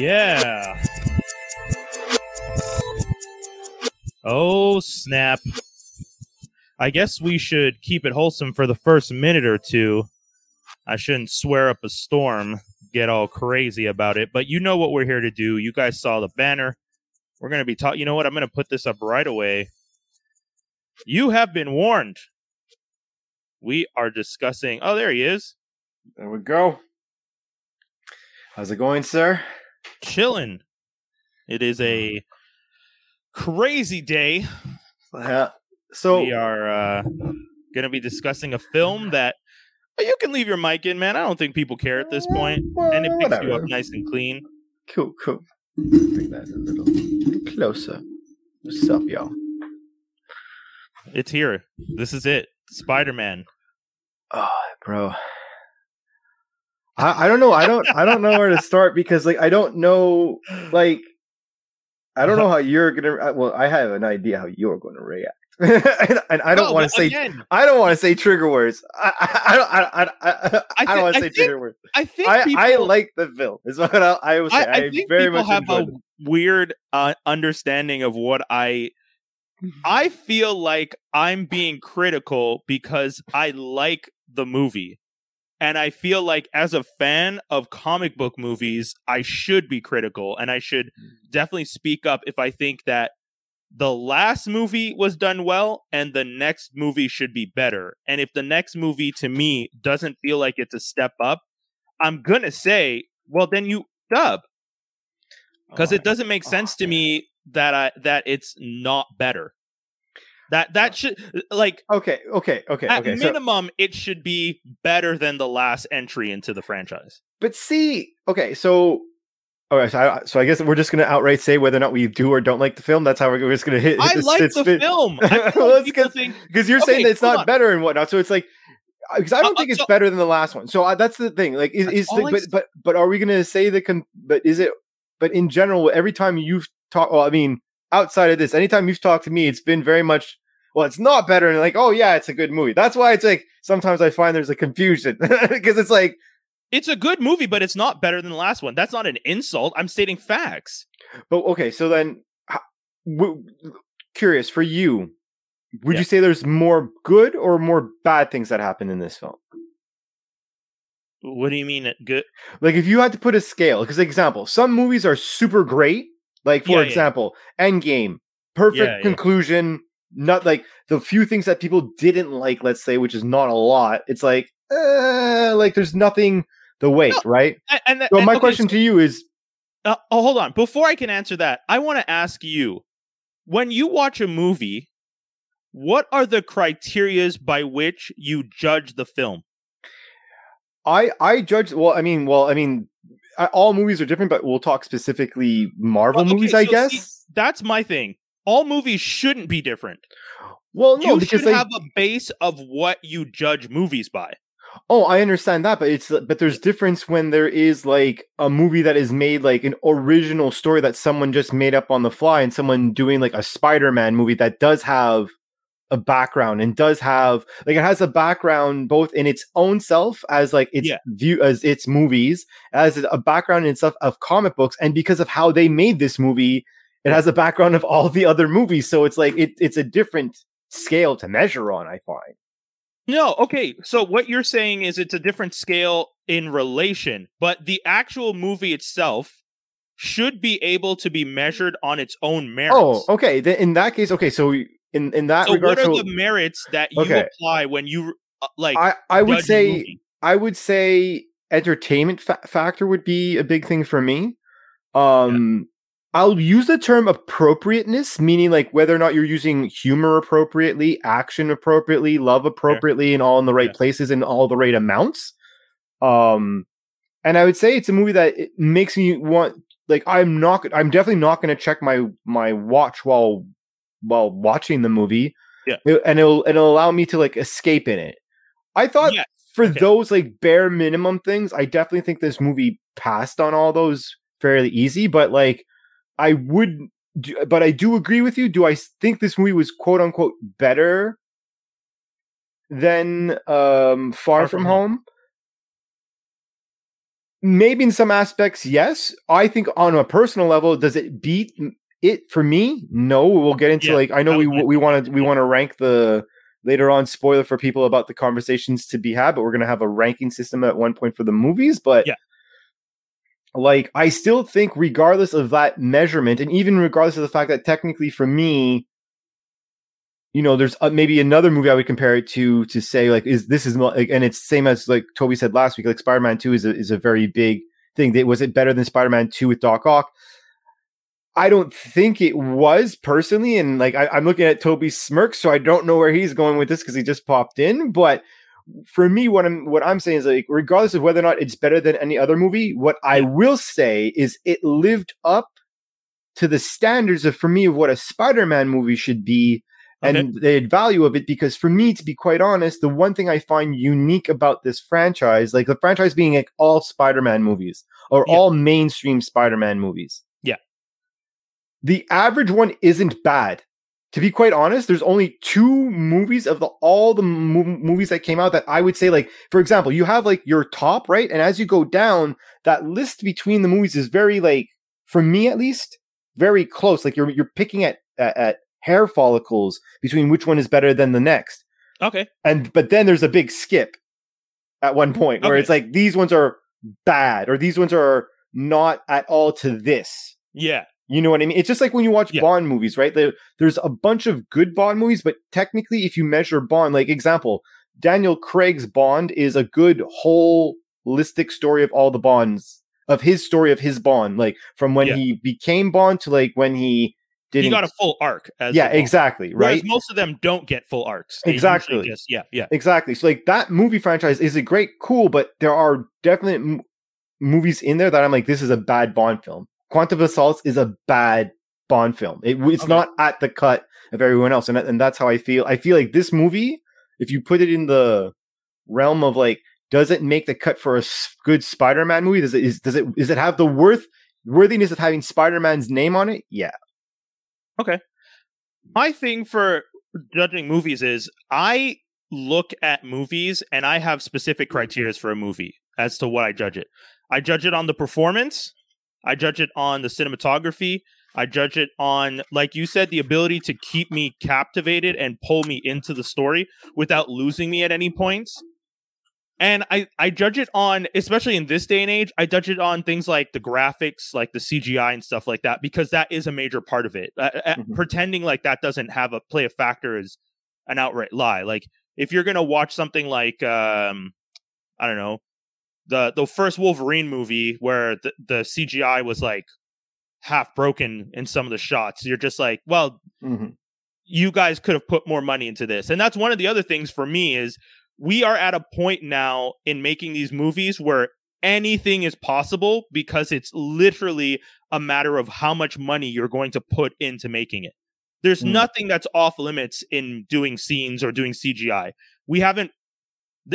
Yeah. Oh, snap. I guess we should keep it wholesome for the first minute or two. I shouldn't swear up a storm, get all crazy about it, but you know what we're here to do. You guys saw the banner. We're going to be taught. You know what? I'm going to put this up right away. You have been warned. We are discussing. Oh, there he is. There we go. How's it going, sir? Chilling. It is mm-hmm. a crazy day. Yeah. So we are uh, going to be discussing a film that uh, you can leave your mic in, man. I don't think people care at this point, well, and it picks you up nice and clean. cool, cool. Bring that a little, little closer. What's up, y'all? It's here. This is it. Spider Man. Oh, ah, bro. I, I don't know. I don't I don't know where to start because like I don't know like I don't know how you're gonna. Well, I have an idea how you're going to react, and, and I don't No, want to say. again, I don't want to say trigger words. I I, I don't. I, I, I, I, thi- don't want to say think trigger words. I think I, people, I like the film. Is what I, I will say. I, I, I think very people much have a it. weird uh, understanding of what I. I feel like I'm being critical because I like the movie. And I feel like as a fan of comic book movies, I should be critical and I should mm. definitely speak up if I think that the last movie was done well and the next movie should be better. And if the next movie to me doesn't feel like it's a step up, I'm going to say, well, then you dub because Oh, it doesn't make oh, sense to me that I that it's not better. That that should like Okay. Okay. Okay. at Okay. So, minimum it should be better than the last entry into the franchise. but see. Okay. So. All right. So I, so I guess we're just gonna outright say whether or not we do or don't like the film. That's how we're, we're just gonna hit. hit I like the spit. film. I feel Well, like it's people 'cause- think because you're Okay, saying that it's not on. better and whatnot. So it's like because I don't Uh, think it's so- better than the last one. So uh, that's the thing. Like, is, is the, but but but are we gonna say the con- but is it? But in general, every time you've talked, well, I mean, outside of this, anytime you've talked to me, it's been very much. Well, it's not better, and like, oh yeah, it's a good movie. That's why it's like sometimes I find there's a confusion because it's like, it's a good movie, but it's not better than the last one. That's not an insult. I'm stating facts. but okay, so then, w- curious for you, would Yeah. you say there's more good or more bad things that happen in this film? What do you mean uh, good? Like if you had to put a scale, because example, some movies are super great. Like for Yeah, yeah. example, Endgame, perfect Yeah, yeah. conclusion. Not like the few things that people didn't like, let's say, which is not a lot. It's like, uh, like there's nothing the weight, right? And, and, So and- my okay, question to you is, Uh, oh, hold on. Before I can answer that, I want to ask you: when you watch a movie, what are the criterias by which you judge the film? I I judge. Well, I mean, well, I mean, all movies are different, but we'll talk specifically Marvel Well, okay, movies, I guess. see, that's my thing. All movies shouldn't be different. well, no, you because should like, have a base of what you judge movies by. Oh, I understand that, but it's but there's difference when there is like a movie that is made like an original story that someone just made up on the fly, and someone doing like a Spider-Man movie that does have a background and does have like it has a background both in its own self as like its Yeah. view as its movies as a background in itself of comic books, and because of how they made this movie, it has a background of all the other movies. So it's like it, it's a different scale to measure on. I find. No, okay. So what you're saying is it's a different scale in relation, but the actual movie itself should be able to be measured on its own oh, merits. Oh, okay. Then in that case, okay. So in in that So regard, what are so the merits that you Okay. apply when you uh, like I I would say? I would say entertainment fa- factor would be a big thing for me. Um, I'll use the term appropriateness, meaning like whether or not you're using humor appropriately, action appropriately, love appropriately, and all in the right Yeah. places and all the right amounts. Um, and I would say it's a movie that it makes me want like I'm not I'm definitely not going to check my my watch while while watching the movie. Yeah. And it'll and it'll allow me to like escape in it. I thought Yes, for okay. those like bare minimum things, I definitely think this movie passed on all those fairly easy. But like, I would, do, but I do agree with you. Do I think this movie was quote unquote better than um Far, Far From, From Home? maybe in some aspects, yes. I think on a personal level, does it beat it for me? No. We'll get into Yeah, like I know we we want to we want to rank the later on spoiler for people about the conversations to be had, but we're gonna have a ranking system at one point for the movies. But Yeah. like I still think, regardless of that measurement, and even regardless of the fact that technically for me, you know, there's uh, maybe another movie I would compare it to to say like is this is like, and it's same as like Toby said last week. Like Spider Man Two is a is a very big thing. That was it better than Spider Man Two with Doc Ock? I don't think it was personally, and like I, I'm looking at Toby's smirk, so I don't know where he's going with this because he just popped in. But for me, what I'm what I'm saying is like, regardless of whether or not it's better than any other movie, what I will say is it lived up to the standards of for me of what a Spider-Man movie should be Okay. and the value of it because for me to be quite honest the one thing i find unique about this franchise like the franchise being like all spider-man movies or Yeah. all mainstream spider-man movies. The average one isn't bad to be quite honest there's only two movies of the all the mo- movies that came out that i would say like for example you have like your top right and as you go down that list between the movies is very like for me at least very close like you're you're picking at at, at hair follicles between which one is better than the next Okay. and but then there's a big skip at one point where Okay. it's like these ones are bad or these ones are not at all to this Yeah. You know what I mean? It's just like when you watch Yeah. Bond movies, right? There, there's a bunch of good Bond movies, but technically, if you measure Bond, like example, Daniel Craig's Bond is a good holistic story of all the Bonds, of his story of his Bond, like from when Yeah. he became Bond to like when he didn't. He got a full arc. As yeah, exactly, Whereas right? most of them don't get full arcs. They Exactly. Just, yeah. Yeah. Exactly. So like that movie franchise is a great, cool, but there are definite m- movies in there that I'm like, this is a bad Bond film. Quantum of Solace is a bad Bond film. It, it's Okay. not at the cut of everyone else, and and that's how I feel. I feel like this movie, if you put it in the realm of like, does it make the cut for a good Spider-Man movie? Does it is does it does it have the worth worthiness of having Spider-Man's name on it? Yeah. Okay. My thing for judging movies is I look at movies and I have specific criteria for a movie as to what I judge it. I judge it on the performance, I judge it on the cinematography, I judge it on like you said the ability to keep me captivated and pull me into the story without losing me at any points. And I, I judge it on, especially in this day and age, I judge it on things like the graphics, like the CGI and stuff like that, because that is a major part of it. Uh, uh, Mhm. Pretending like that doesn't have a play a factor is an outright lie. Like if you're gonna watch something like, um, I don't know, the the first Wolverine movie where the, the CGI was like half broken in some of the shots, you're just like, well, Mhm. you guys could have put more money into this. And that's one of the other things for me is we are at a point now in making these movies where anything is possible because it's literally a matter of how much money you're going to put into making it. There's Mm. nothing that's off limits in doing scenes or doing CGI. We haven't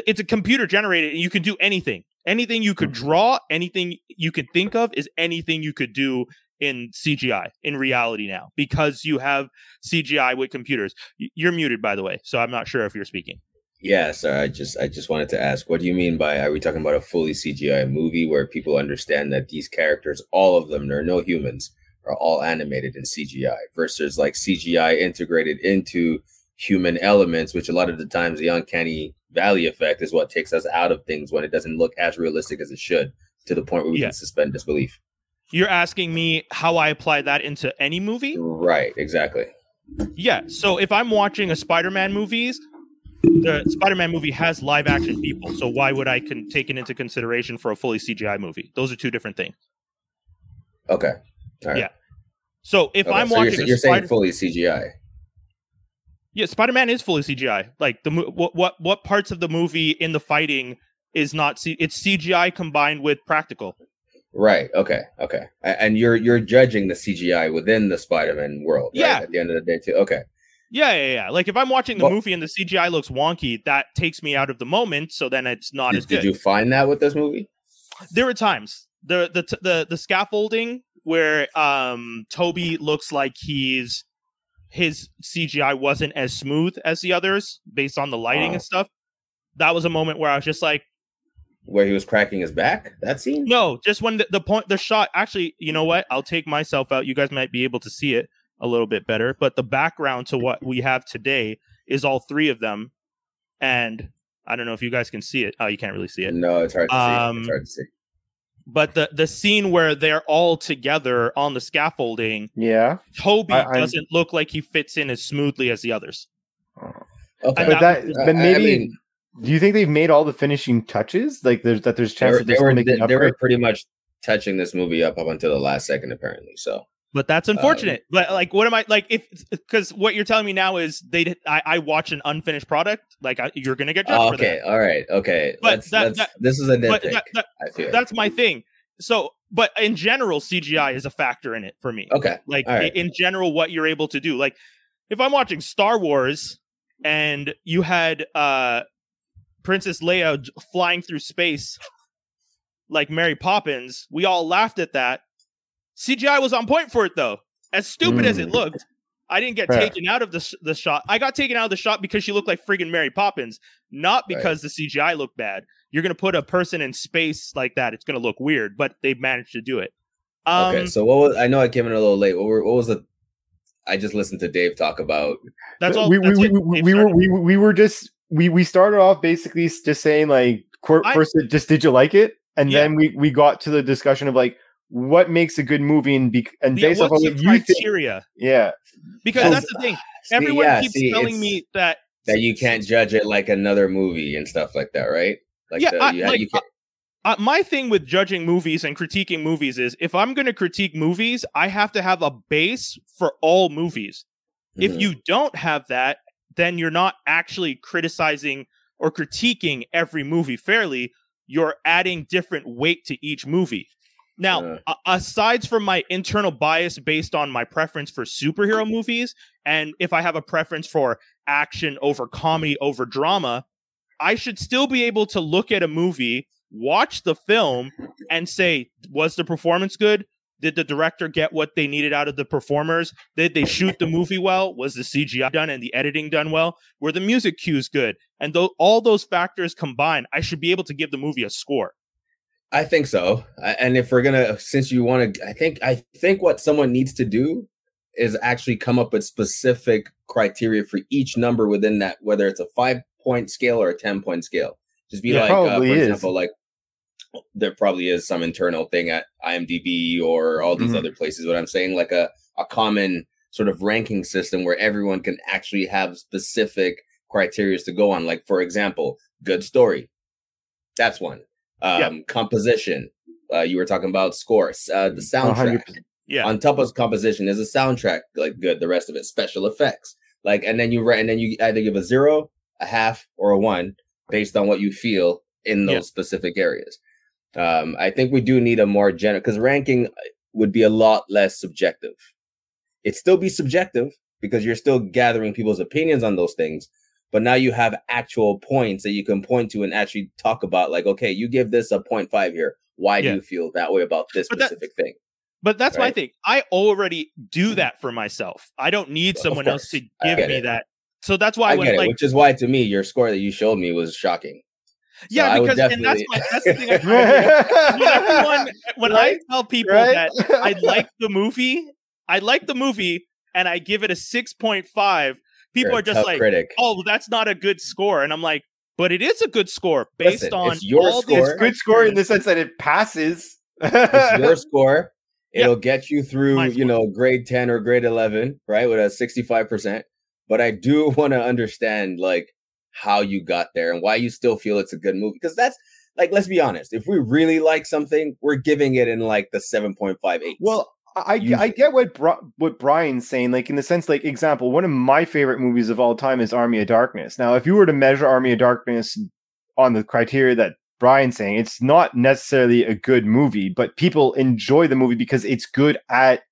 it's a computer generated and you can do anything. Anything you could Mhm. draw, anything you could think of is anything you could do in CGI in reality now because you have CGI with computers. You're muted by the way, so I'm not sure if you're speaking. Yeah, sorry. I just I just wanted to ask, what do you mean by are we talking about a fully CGI movie where people understand that these characters, all of them, there are no humans, are all animated in CGI versus like CGI integrated into human elements, which a lot of the times the uncanny valley effect is what takes us out of things when it doesn't look as realistic as it should, to the point where we Yeah. can suspend disbelief. You're asking me how I apply that into any movie? Right, exactly. Yeah. So if I'm watching a Spider-Man movies, the Spider-Man movie has live action people. So why would I can take it into consideration for a fully CGI movie? Those are two different things. Okay. All right. Yeah. So if Okay, I'm so you're, watching a you're saying fully CGI. Yeah, Spider-Man is fully CGI. Like the what what what parts of the movie in the fighting is not C- it's CGI combined with practical. Right. Okay. Okay. And you're you're judging the CGI within the Spider-Man world. right? Yeah. At the end of the day, too. Okay. Yeah, yeah, yeah. Like if I'm watching the Well- movie and the CGI looks wonky, that takes me out of the moment. So then it's not Did, as good. did you find that with this movie? there were times the the the the scaffolding where um Tobey looks like he's his CGI wasn't as smooth as the others based on the lighting Oh. and stuff. That was a moment where I was just like, where he was cracking his back. That scene. No, just when the, the point, the shot. Actually, you know what? I'll take myself out. You guys might be able to see it a little bit better. But the background to what we have today is all three of them, and I don't know if you guys can see it. Oh, you can't really see it. No, it's hard to see. Um, It's hard to see. But the the scene where they're all together on the scaffolding, Yeah. Tobey I- I- doesn't look like he fits in as smoothly as the others. Oh. Okay. But that that, was- but I- I maybe. mean- do you think they've made all the finishing touches? Like there's that there's they chance were, that they, they're were, they, they were pretty much touching this movie up up until the last second, apparently. So But that's unfortunate. but like, what am I like? If because what you're telling me now is they I, I watch an unfinished product, like I, you're gonna get judged okay, all right, okay. But Let's, that- that- this is a nitpick. that, that, I feel. that's my thing. So, but in general, CGI is a factor in it for me. okay. Like right. in general, what you're able to do. Like if I'm watching Star Wars and you had uh Princess Leia flying through space like Mary Poppins, we all laughed at that. CGI was on point for it though. As stupid as it Mm. looked, I didn't get Fair. taken out of the the shot. I got taken out of the shot because she looked like friggin' Mary Poppins, not Right. because the CGI looked bad. You're gonna put a person in space like that, it's gonna look weird, but they managed to do it. Um, okay. So what was? I know I came in a little late. What, were, what was the? I just listened to Dave talk about. that's all. we, that's we, it. we, we were we, we were just we we started off basically just saying like qu- I- first just did you like it and Yeah. then we we got to the discussion of like what makes a good movie and be and Yeah, based off of what the you think criteria? yeah Because So- that's the thing. See, Everyone yeah, keeps see, telling me that that you can't judge it like another movie and stuff like that, right? Like Yeah, the, I- you, like, you can't, uh, my thing with judging movies and critiquing movies is if I'm going to critique movies, I have to have a base for all movies. If Mhm. you don't have that, then you're not actually criticizing or critiquing every movie fairly. You're adding different weight to each movie. Now, Uh. a- aside from my internal bias based on my preference for superhero movies, and if I have a preference for action over comedy over drama, I should still be able to look at a movie, watch the film, and say, was the performance good? Did the director get what they needed out of the performers? Did they shoot the movie well? Was the CGI done and the editing done well? Were the music cues good? And though all those factors combined, I should be able to give the movie a score. I think so. And if we're gonna, since you want to, I think I think what someone needs to do is actually come up with specific criteria for each number within that, whether it's a five point scale or a ten point scale. Just be Yeah, like, uh, for is. example, like there probably is some internal thing at IMDb or all these Mhm. other places. But I'm saying like a a common sort of ranking system where everyone can actually have specific criteria to go on. Like for example, good story. That's one. Um, Yeah. Composition. Uh, you were talking about scores. Uh, the soundtrack. 100%. Yeah. On top of composition, is a soundtrack like good? The rest of it, special effects. Like, and then you write, and then you either give a zero, a half, or a one based on what you feel in those Yeah. specific areas. Um, I think we do need a more general because ranking would be a lot less subjective. It'd still be subjective because you're still gathering people's opinions on those things, but now you have actual points that you can point to and actually talk about. Like, okay, you give this a 0.5 here. Why Yeah. do you feel that way about this But that- specific thing? But that's my thing. I already do mm-hmm. that for myself. I don't need Of someone else to give me it. that. So that's why I it, like which is why to me your score that you showed me was shocking. So yeah, I because and that's definitely- my that's the thing. I, when everyone when Right? I tell people Right? that I like the movie, I like the movie, and I give it a six point five. People You're are just like, critic. "Oh, that's not a good score," and I'm like, "But it is a good score based Listen, on it's your all score. these it's good score in the sense that it passes it's your score. It'll get you through, My you score. know, grade 10 or grade 11, right? With a 65%. But I do want to understand like how you got there and why you still feel it's a good movie. Because that's like, let's be honest. If we really like something, we're giving it in like the 7.58. Well, I I get what Bri- what Brian's saying. Like in the sense, like example, one of my favorite movies of all time is Army of Darkness. Now, if you were to measure Army of Darkness on the criteria that Brian's saying, it's not necessarily a good movie, but people enjoy the movie because it's good at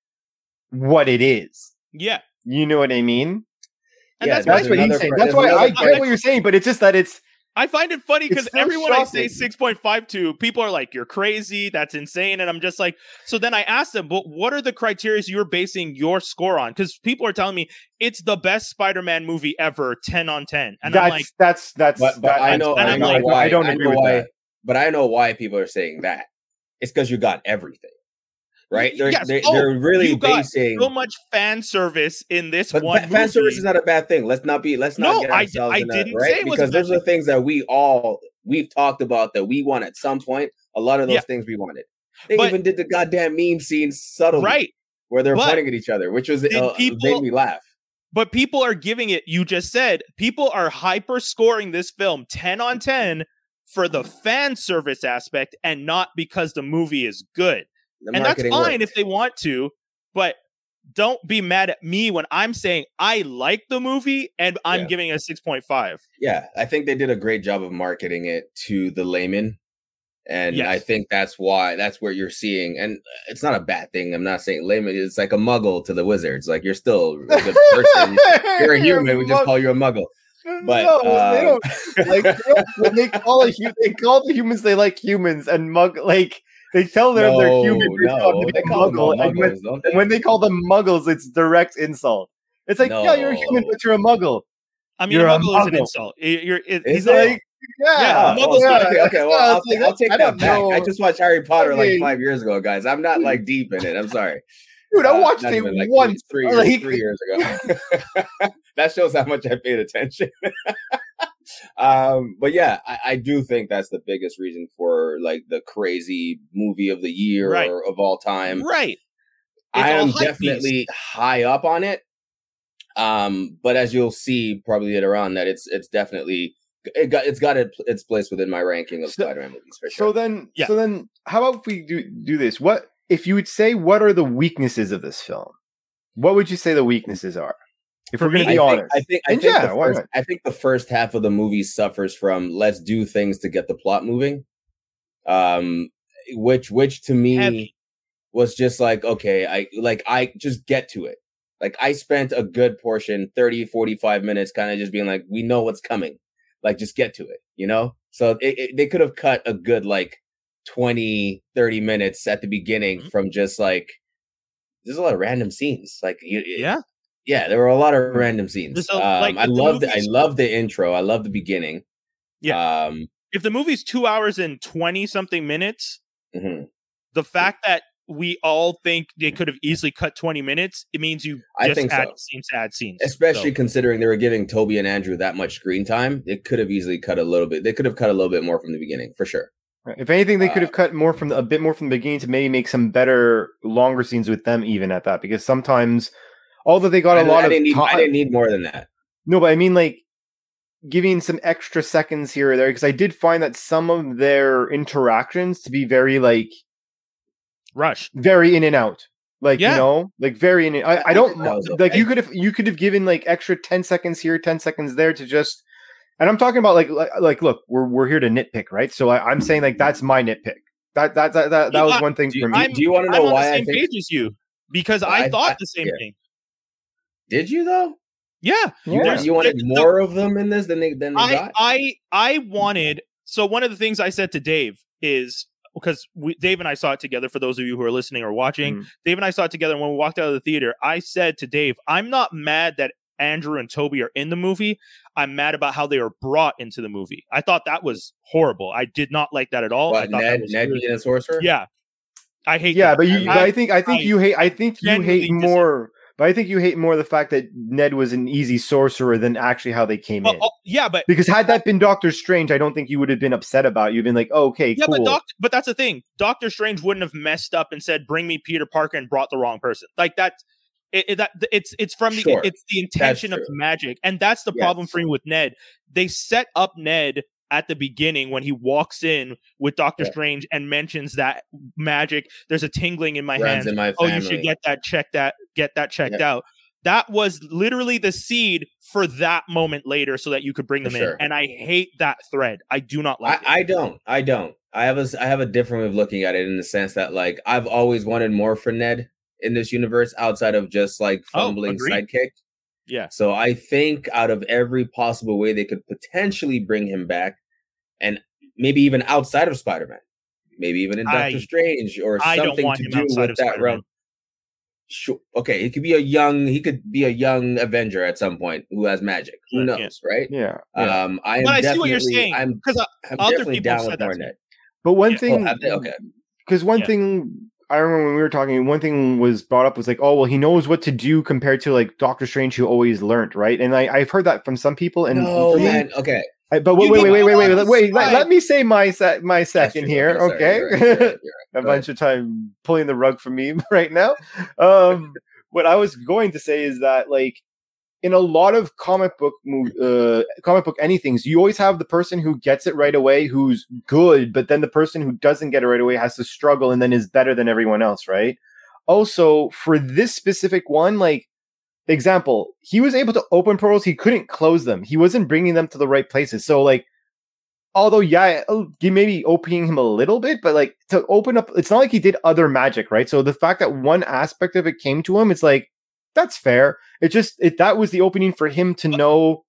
what it is. yeah. You know what I mean? And Yeah, that's, That's what he's another saying. cri- That's why I another get what you're saying, but it's just that it's I find it funny because still everyone I say shocking. 6.52, people are like, you're crazy. That's insane. And I'm just like, so then I asked them, but what are the criteria you're basing your score on? Because people are telling me it's the best Spider Man movie ever, 10 on 10. And that's I'm like, that's that's but, but that- I know, and I I'm know like, why. I don't I agree know with why. that. but I know why people are saying that. It's because you got everything, right? They're Yes. they're, Oh, they're really you got basing. So much fan service in this But one fan movie. service is not a bad thing. Let's not be. Let's not No, get I- ourselves I a, didn't right say it was because those are things that we all we've talked about that we want at some point. A lot of those Yeah. things we wanted. They But- even did the goddamn meme scene subtly, right. where they're But pointing at each other, which was uh, people- made me laugh. But people are giving it, you just said, people are hyper scoring this film 10 on 10 for the fan service aspect and not because the movie is good. And that's fine if they want to, but don't be mad at me when I'm saying I like the movie and I'm Yeah. giving it a 6.5. Yeah, I think they did a great job of marketing it to the layman. And Yes. I think that's why that's where you're seeing, and it's not a bad thing. I'm not saying layman. It's like a muggle to the wizards. Like you're still a good person. You're a human. We just call you a muggle. but, no, they um, don't like they don't- when they call a hu- they call the humans they like humans and mug like they tell them they're human. they call no, they be call them all muggle, and when, muggles, don't they? when they call them muggles, it's direct insult. It's like, yeah, you're a human, but you're a muggle. I mean, You're a a muggle is an insult. You're, it, Is he's it? like- Like, yeah, Yeah, Oh, muggles okay, okay, okay. Well, I'll take, like, I'll take that don't back. I just watched Harry Potter like mean- five years ago, guys. I'm not like deep in it. I'm sorry. dude, I Uh, watched not it like, once. three, three, like, years, three years ago. that shows how much I paid attention. um, but yeah, I, I do think that's the biggest reason for like the crazy movie of the year Right. or of all time. right. I It's all am hype definitely high up on it. Um, but as you'll see probably later on, that it's it's definitely it got it's got it, its place within my ranking of So- Spider-Man movies for So then, Yeah. so then, how about if we do do this? What if you would say what are the weaknesses of this film? What would you say the weaknesses are? If For we're going me, to I be think, honest, I think I And think, yeah, the first. I think the first half of the movie suffers from let's do things to get the plot moving. Um which which to me Heavy. was just like okay, I like I just get to it. Like I spent a good portion 30 45 minutes kind of just being like we know what's coming. Like just get to it, you know? So it, it- they could have cut a good like 20 30 minutes at the beginning Mhm. from just like there's a lot of random scenes. Like you, it- Yeah. Yeah, there were a lot of random scenes. There's a- um, I if the love I movie's- love the intro. I love the beginning. Yeah. Um, If the movie's two hours and 20 something minutes, mhm. the fact that we all think they could have easily cut 20 minutes, it means you I just think add so. scenes to add scenes. Especially So, considering they were giving Tobey and Andrew that much screen time, it could have easily cut a little bit. They could have cut a little bit more from the beginning, for sure. if anything, they could uh, have cut more from the, a bit more from the beginning to maybe make some better, longer scenes with them, even at that. Because sometimes, although they got I, a lot I of didn't need, I didn't need more than that. No, but I mean like giving some extra seconds here or there because I did find that some of their interactions to be very like rush. very in and out. Like Yeah. you know, like very in. And, I, I I don't think that like you could have you could have given like extra ten seconds here, ten seconds there to just. And I'm talking about like like, like look, we're we're here to nitpick, right? So I, I'm saying like that's my nitpick. That that that that, that was got- one thing Do for me. I'm- do you want to know I'm on why the I same think? page as you because I, I- thought I- the same yeah. thing. Did you though? Yeah. Yeah. There's- You wanted there's- more of them in this than they than they I, got. I I wanted so one of the things I said to Dave is because we, Dave and I saw it together. For those of you who are listening or watching, Mm. Dave and I saw it together. And when we walked out of the theater, I said to Dave, "I'm not mad that Andrew and Tobey are in the movie. I'm mad about how they were brought into the movie. I thought that was horrible. I did not like that at all. I What thought that Ned was Ned really- being a sorcerer? yeah, I hate. yeah, that. but you, I- I think I think I you hate I think you genuinely hate disagree. more. But I think you hate more the fact that Ned was an easy sorcerer than actually how they came Well, in. oh, yeah, but Because had that been Doctor Strange, I don't think you would have been upset about. it. You've been like, oh, okay, Yeah, cool. but Doc, but that's the thing. Doctor Strange wouldn't have messed up and said, "Bring me Peter Parker," and brought the wrong person. Like that. It, it- that it's it's from the Sure. it's the intention of the magic, and that's the problem for me with Ned. They set up Ned at the beginning when he walks in with Doctor Yeah. Strange and mentions that magic. There's a tingling in my Runs hands. in my Oh, you should get that checked. That get that checked out. That was literally the seed for that moment later, so that you could bring them sure. in. And I hate that thread. I do not like it. I, I don't. I don't. I have a I have a different way of looking at it in the sense that like I've always wanted more for Ned in this universe outside of just like Oh, fumbling agreed. sidekick. yeah. So I think out of every possible way they could potentially bring him back, and maybe even outside of Spider Man, maybe even in Doctor I- Strange or I don't something want to do outside with of that Spider-Man. realm. Sure. Okay, he could be a young. He could be a young Avenger at some point who has magic. Who Yeah. knows, right? yeah, yeah. Um, I am But I see what you're saying I'm, because I'm other definitely people down have with said that more to me. Ned. But one Yeah. thing, Oh, they? Okay. because one Yeah. thing I remember when we were talking, one thing was brought up was like, oh well, he knows what to do compared to like Doctor Strange, who always learned, right? And I, I've heard that from some people, and No, for me, man. Okay. But wait, You wait, wait, wait, wait, wait, wait, let, let me say my se- my second here, sorry, okay? you're right, you're right, you're right. a bunch of time pulling the rug from me right now. Um, what I was going to say is that like in a lot of comic book mov- uh, comic book anythings, you always have the person who gets it right away, who's good, but then the person who doesn't get it right away has to struggle and then is better than everyone else, right? Also, for this specific one, like example, he was able to open portals, he couldn't close them. He wasn't bringing them to the right places. So like although yeah oh, he maybe opening him a little bit but like to open up it's not like he did other magic right so the fact that one aspect of it came to him it's like that's fair it just it that was the opening for him to know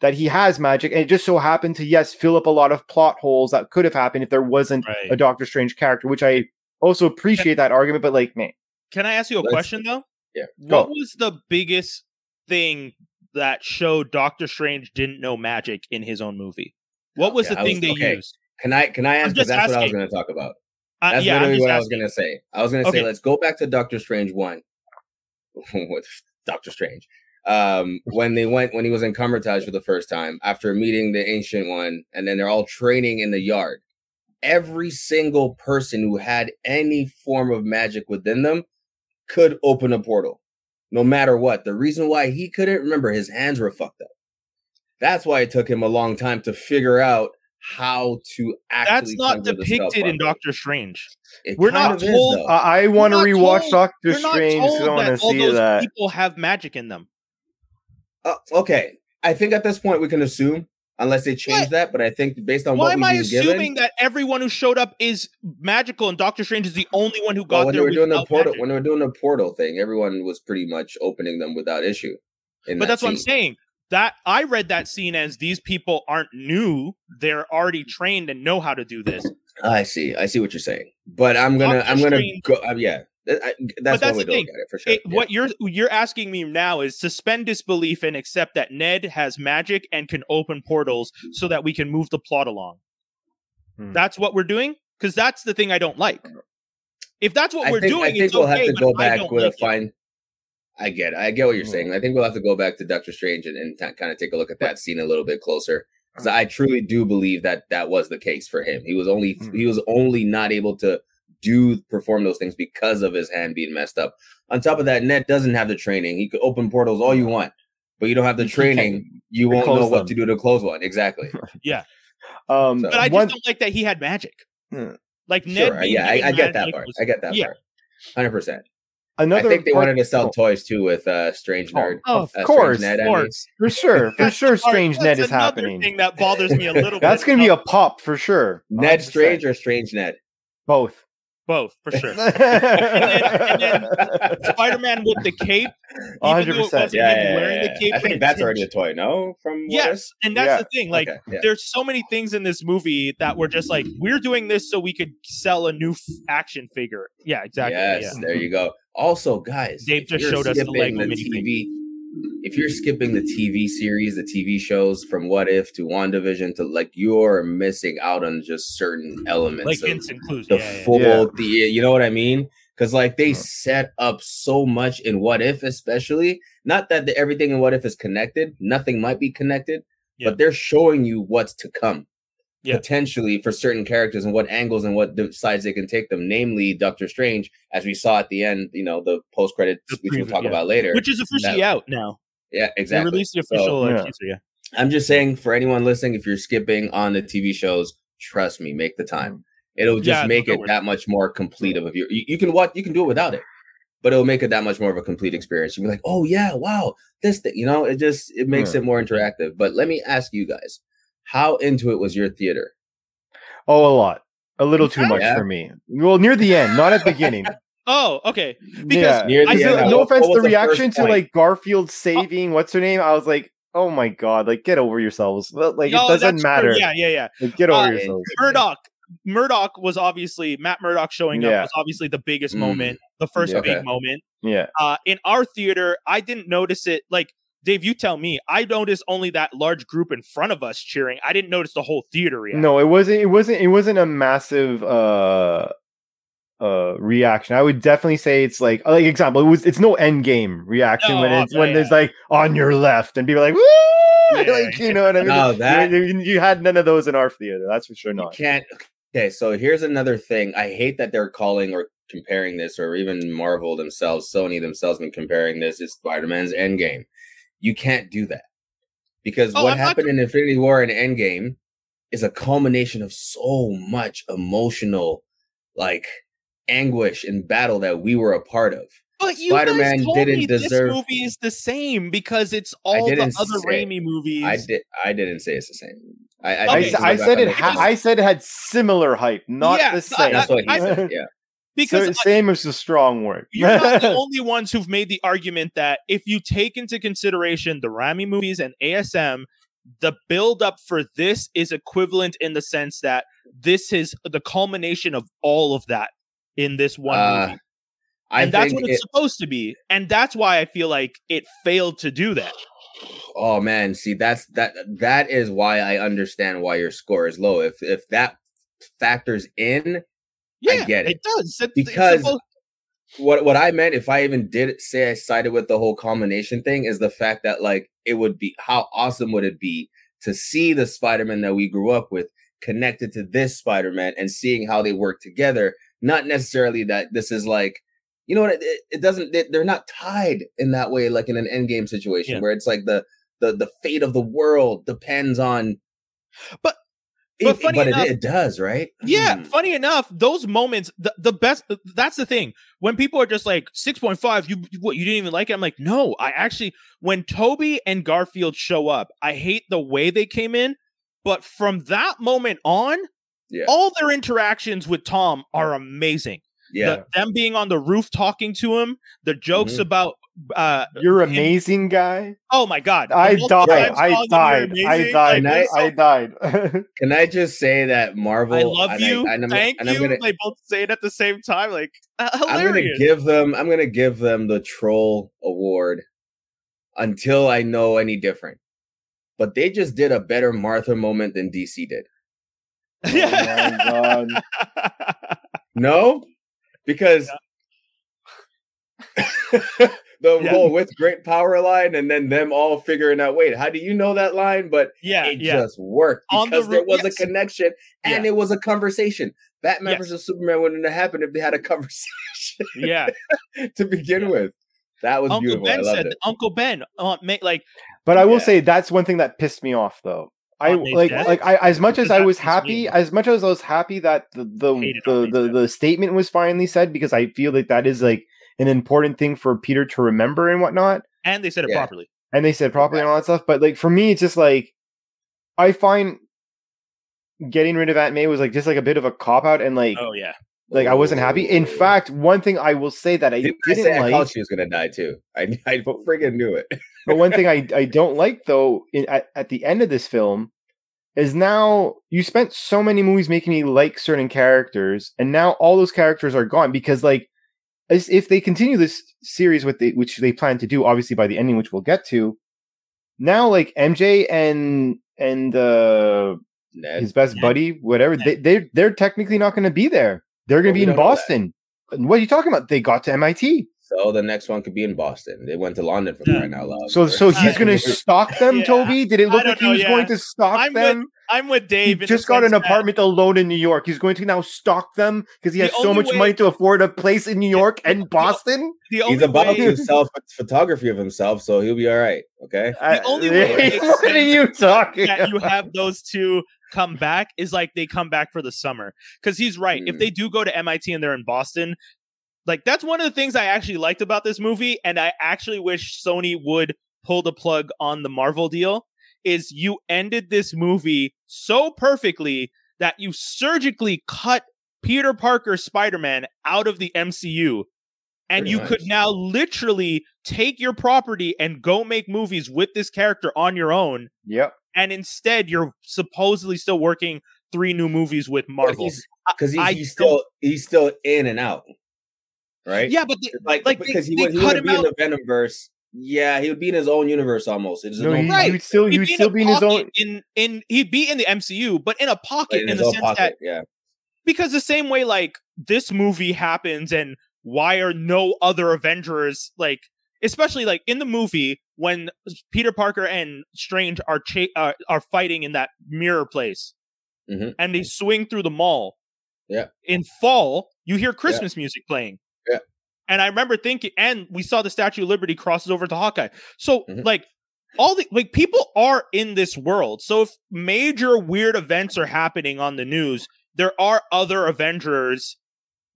that he has magic and it just so happened to yes fill up a lot of plot holes that could have happened if there wasn't Right. a doctor strange character which i also appreciate that argument but like man Can I ask you a question though? Yeah. Go. What was the biggest thing that showed Doctor Strange didn't know magic in his own movie? What was Okay, the I thing was- they okay. used? Can I can I ask? Because that's what I was going to talk about. Uh, That's yeah, I'm literally what I was going to say. I was going to say let's go back to Doctor Strange one with Doctor Strange. Um, when they went when he was in Kamar-Taj for the first time after meeting the ancient one, and then they're all training in the yard. Every single person who had any form of magic within them could open a portal, no matter what. The reason why he couldn't remember his hands were fucked up. That's why it took him a long time to figure out how to actually. That's not conjure the spell depicted in. Doctor Strange. It We're not of is, told- i, I want to not rewatch told- doctor strange told i want to all see those that people have magic in them. Uh, okay, I think at this point we can assume, unless they change What? that. But I think based on Why what am I assuming given, that everyone who showed up is magical and Doctor Strange is the only one who got well, when they there were doing the portal, magic? when they were doing the portal thing, everyone was pretty much opening them without issue. But that that's what I'm saying. That I read that scene as these people aren't new; they're already trained and know how to do this. I see. I see what you're saying. But I'm gonna. Doctor I'm gonna Strange- go. Uh, yeah, I, that's, that's one the to thing. look at it for sure. It, yeah. What you're you're asking me now is suspend disbelief and accept that Ned has magic and can open portals so that we can move the plot along. Hmm. That's what we're doing because that's the thing I don't like. If that's what I we're think, doing, I think it's we'll okay, have to go back with like a it. fine. I get. it. I get what you're saying. I think we'll have to go back to Doctor Strange and, and kind of take a look at that scene a little bit closer because I truly do believe that that was the case for him. He was only Mm. he was only not able to do perform those things because of his hand being messed up. On top of that, Ned doesn't have the training. He could open portals all you want, but you don't have the training. You won't close know what them. to do to close one. Exactly. Yeah. Um So- But I just one- don't like that he had magic. Hmm. Like Ned, sure. Yeah, I, I get that part. was- I get that yeah. part. Hundred percent. another I think they part- wanted to sell oh, toys too with uh, Strange Oh, Nerd. of uh, course, Ned, of I mean. course. for sure for sure strange that's ned is another happening Thing that bothers me a little. That's bit. gonna be a pop for sure. Ned 100%. Strange or Strange Ned? both. Both for sure. and Spider-Man with the cape, even though it 100%. Yeah, yeah, wearing yeah, the cape. I think that's already a toy. No, from Yes, is? and that's Yeah. the thing. Like, Okay, yeah. there's so many things in this movie that were just like, we're doing this so we could sell a new f- action figure. Yeah, exactly. Yes, Yeah. there you go. Also, guys, Dave just showed us the Lego minifig. TV. If you're skipping the TV series, the TV shows from What If to WandaVision to like, you're missing out on just certain elements Like of hints and clues. the Yeah, yeah, yeah. full Yeah. the you know what I mean? Because like they set up so much in What If, especially not that the, everything in What If is connected. Nothing might be connected, Yeah. but they're showing you what's to come. Yeah. Potentially for certain characters and what angles and what the sides they can take them, namely Doctor Strange, as we saw at the end, you know, the post credit which we'll talk yeah. about later. Which is officially out now. yeah, They exactly. released the official uh, Yeah. teaser. Yeah. I'm just saying for anyone listening, if you're skipping on the TV shows, trust me, make the time. It'll just Yeah, make it that much more complete of a view. You, you can watch, you can do it without it, but it'll make it that much more of a complete experience. You'll be like, oh yeah, wow, this thing, you know, it just it makes Yeah. it more interactive. But let me ask you guys, how into it was your theater? oh, a lot, a little too much Yeah. for me. Well, near the end, not at the beginning. Oh, okay. Because yeah. I I feel feel like- like, no offense, what was the the reaction to point? like Garfield saving what's her name, I was like, oh my god, like get over yourselves. Like No, it doesn't that's true. matter. Yeah, yeah, yeah. Like, get over Uh, yourselves. Murdock. Murdock was obviously Matt Murdock showing Yeah. up was obviously the biggest Mm. moment, the first Yeah. big Okay. moment. Yeah. Uh, in our theater, I didn't notice it. Like Dave, you tell me. I noticed only that large group in front of us cheering. I didn't notice the whole theater react. No, it wasn't. It wasn't. It wasn't a massive uh uh reaction. I would definitely say it's like like example. It was. It's no end game reaction No, when it's when yeah. there's like on your left and people are like woo, Yeah, like you know what I mean. No, You- that- you, you had none of those in our theater. That's for sure You not. can't. Okay, so here's another thing. I hate that they're calling or comparing this, or even Marvel themselves, Sony themselves, been comparing this as Spider-Man's Endgame. You can't do that because Oh, what I'm not happened in Infinity War and Endgame is a culmination of so much emotional, like anguish and battle that we were a part of. But you Spider-Man guys told didn't me deserve- this movie is the same because it's all the other say- Raimi movies. I did. I didn't say it's the same. I, I, I, Okay, s- didn't I said it. and Ha- I said it had similar hype, not Yeah, the same. That's what he said. Yeah. Because So, I- same is a strong word. you're not the only ones who've made the argument that if you take into consideration the Raimi movies and ASM, the build up for this is equivalent in the sense that this is the culmination of all of that in this one Uh, movie. I And that's think what it- it's supposed to be. And that's why I feel like it failed to do that. Oh man, see that's that that is why I understand why your score is low. If if that factors in Yeah, get it. It does. It's Because- what what I meant if I even did say I sided with the whole combination thing is the fact that like it would be how awesome would it be to see the Spider-Man that we grew up with connected to this Spider-Man and seeing how they work together, not necessarily that this is like you know what it, it- it doesn't they, they're not tied in that way like in an endgame situation Yeah. where it's like the the the fate of the world depends on But- but funny but enough- it, it does right Yeah, Hmm. funny enough, those moments, the, the best. That's the thing. When people are just like six point five, you you- what? You didn't even like it? I'm like, no, I actually. When Tobey and Garfield show up, I hate the way they came in, but from that moment on, Yeah. all their interactions with Tom are amazing. yeah The- them being on the roof talking to him, the jokes Mhm. about. Uh You're him- amazing, guy. Oh my god! I The multiple died. I calling him, "You're died. I died. like, it's so I died. Can I just say that Marvel? I love and you. and I'm, Thank and you. I'm gonna, they both say it at the same time. Like uh, I'm gonna give them. I'm gonna give them the troll award until I know any different. But they just did a better Martha moment than DC did. Oh my God. No, because the Yeah. whole with great power line, and then them all figuring out. Wait, how do you know that line? But yeah, it yeah. just worked On the because there was yes. a connection and it was a conversation. Batman Yes. versus Superman wouldn't have happened if they had a conversation yeah. to begin Yeah. with. That was Uncle beautiful. I Ben loved said, it. Uncle Ben, uh, ma- like, But I will Yeah. say that's one thing that pissed me off, though. I like death? like I as much as I was happy, off. as much as I was happy that the the the, the, the statement was finally said because I feel like that is like an important thing for Peter to remember and whatnot. and they said it Yeah. properly. And they said properly and all that stuff. But like for me, it's just like I find getting rid of Aunt May was like just like a bit of a cop out and like Oh yeah, like I wasn't happy. In fact, one thing I will say that I Didn't I didn't I like thought she was gonna die too? I I friggin' knew it. But one thing I, I don't like though in, at, at the end of this film is now you spent so many movies making me like certain characters, and now all those characters are gone because like as if they continue this series with the which they plan to do, obviously by the ending, which we'll get to. Now, like MJ and and uh, Ned. his best Ned. buddy, whatever, Ned. they they they're technically not going to be there. They're going to we be in don't know that. Boston. What are you talking about? They got to MIT. So the next one could be in Boston. They went to London for Yeah. crying out loud. So so he's going to stalk them, Yeah. Toby? Did it look don't like he know, was yeah. going to stalk I'm with them? I'm with Dave. in the just got an sense that- apartment alone in New York. He's going to now stalk them because he The has so much way- money to afford a place in New York and Boston. The only He's about way, to sell photography of himself, so he'll be all right. Okay. The only way it makes what are you talking? that you have those two come back is like they come back for the summer. Because he's right. If Mm. they do go to MIT and they're in Boston, like that's one of the things I actually liked about this movie, and I actually wish Sony would pull the plug on the Marvel deal. Is you ended this movie so perfectly that you surgically cut Peter Parker Spider Man out of the MCU. And Pretty you much. could now literally take your property and go make movies with this character on your own Yep. and instead you're supposedly still working three new movies with Marvel. Because he's, I he's still he's still in and out, right? Yeah, but they, like, like, because they- he, they would he wouldn't him be in the Venom verse Yeah, he would be in his own universe almost. It's No, no, he, Right. he would still he He'd be in still a be in his own. in in he'd be in the MCU, but in a pocket in in, the sense pocket. that yeah, because the same way like this movie happens and why are no other avengers like especially like in the movie when peter parker and strange are cha- uh, are fighting in that mirror place Mhm. and they swing through the mall Yeah. in fall you hear christmas music playing Yeah. and i remember thinking and we saw the statue of liberty crosses over to hawkeye. So Mhm. like all the like people are in this world. So if major weird events are happening on the news there are other avengers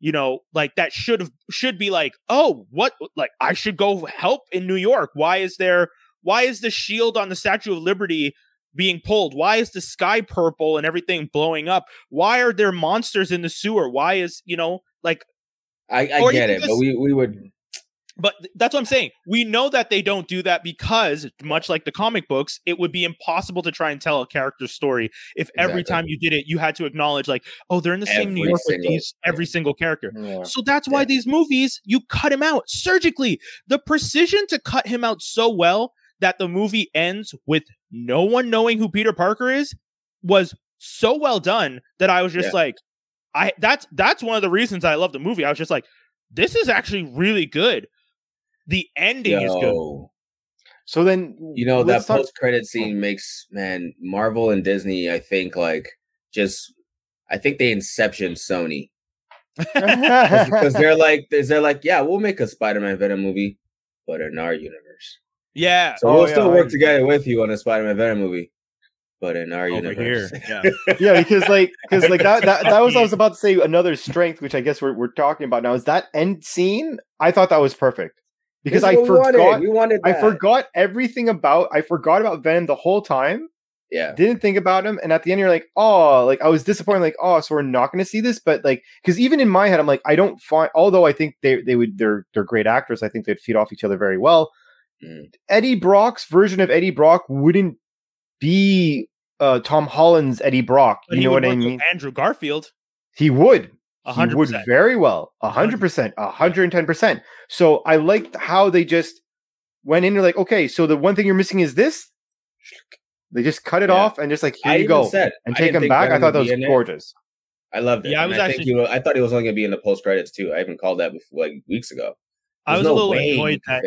you know like that should have should be like oh what like i should go help in new york. Why is there why is the shield on the statue of liberty being pulled? Why is the sky purple and everything blowing up? Why are there monsters in the sewer? Why is you know like I, I get it, but we we would but that's what I'm saying. We know that they don't do that because, much like the comic books, it would be impossible to try and tell a character's story if every time you did it, you had to acknowledge, like, oh, they're in the same New Every York with these every single character. Yeah. So that's why Yeah. these movies, you cut him out surgically. The precision to cut him out so well that the movie ends with no one knowing who Peter Parker is was so well done that I was just Yeah. like, I that's that's one of the reasons I love the movie. I was just like, this is actually really good. The ending is good. So then You know that talk- post credit oh. scene makes man Marvel and Disney. I think like just I think they inception Sony because they're like they're like yeah we'll make a Spider-Man Venom movie, but in our universe. Yeah. So Oh, we'll yeah, still I work agree. together with you on a Spider-Man Venom movie, but in our Over universe. here. Yeah. yeah, because like because like that, that that was I was about to say another strength, which I guess we're we're talking about now is that end scene. I thought that was perfect because I is what wanted. forgot We wanted. I forgot everything about I forgot about Venom the whole time. Yeah. Didn't think about him, and at the end you're like, oh, like I was disappointed, like oh, so we're not going to see this, but like because even in my head I'm like I don't find although I think they they would they're they're great actors, I think they'd feed off each other very well. Mm. Eddie Brock's version of Eddie Brock wouldn't be uh Tom Holland's Eddie Brock. But you know what I mean? Andrew Garfield. He would. A He would very well. A hundred percent. A hundred and ten percent. So I liked how they just went in. They're like, okay, so the one thing you're missing is this. They just cut it Yeah. off and just like here I you go said and take him back. I thought that was be in it. gorgeous. I loved it. Yeah, I and was I actually- think he was, I thought he was only going to be in the post credits too. I even called that before, like weeks ago. I There's was a little annoyed that.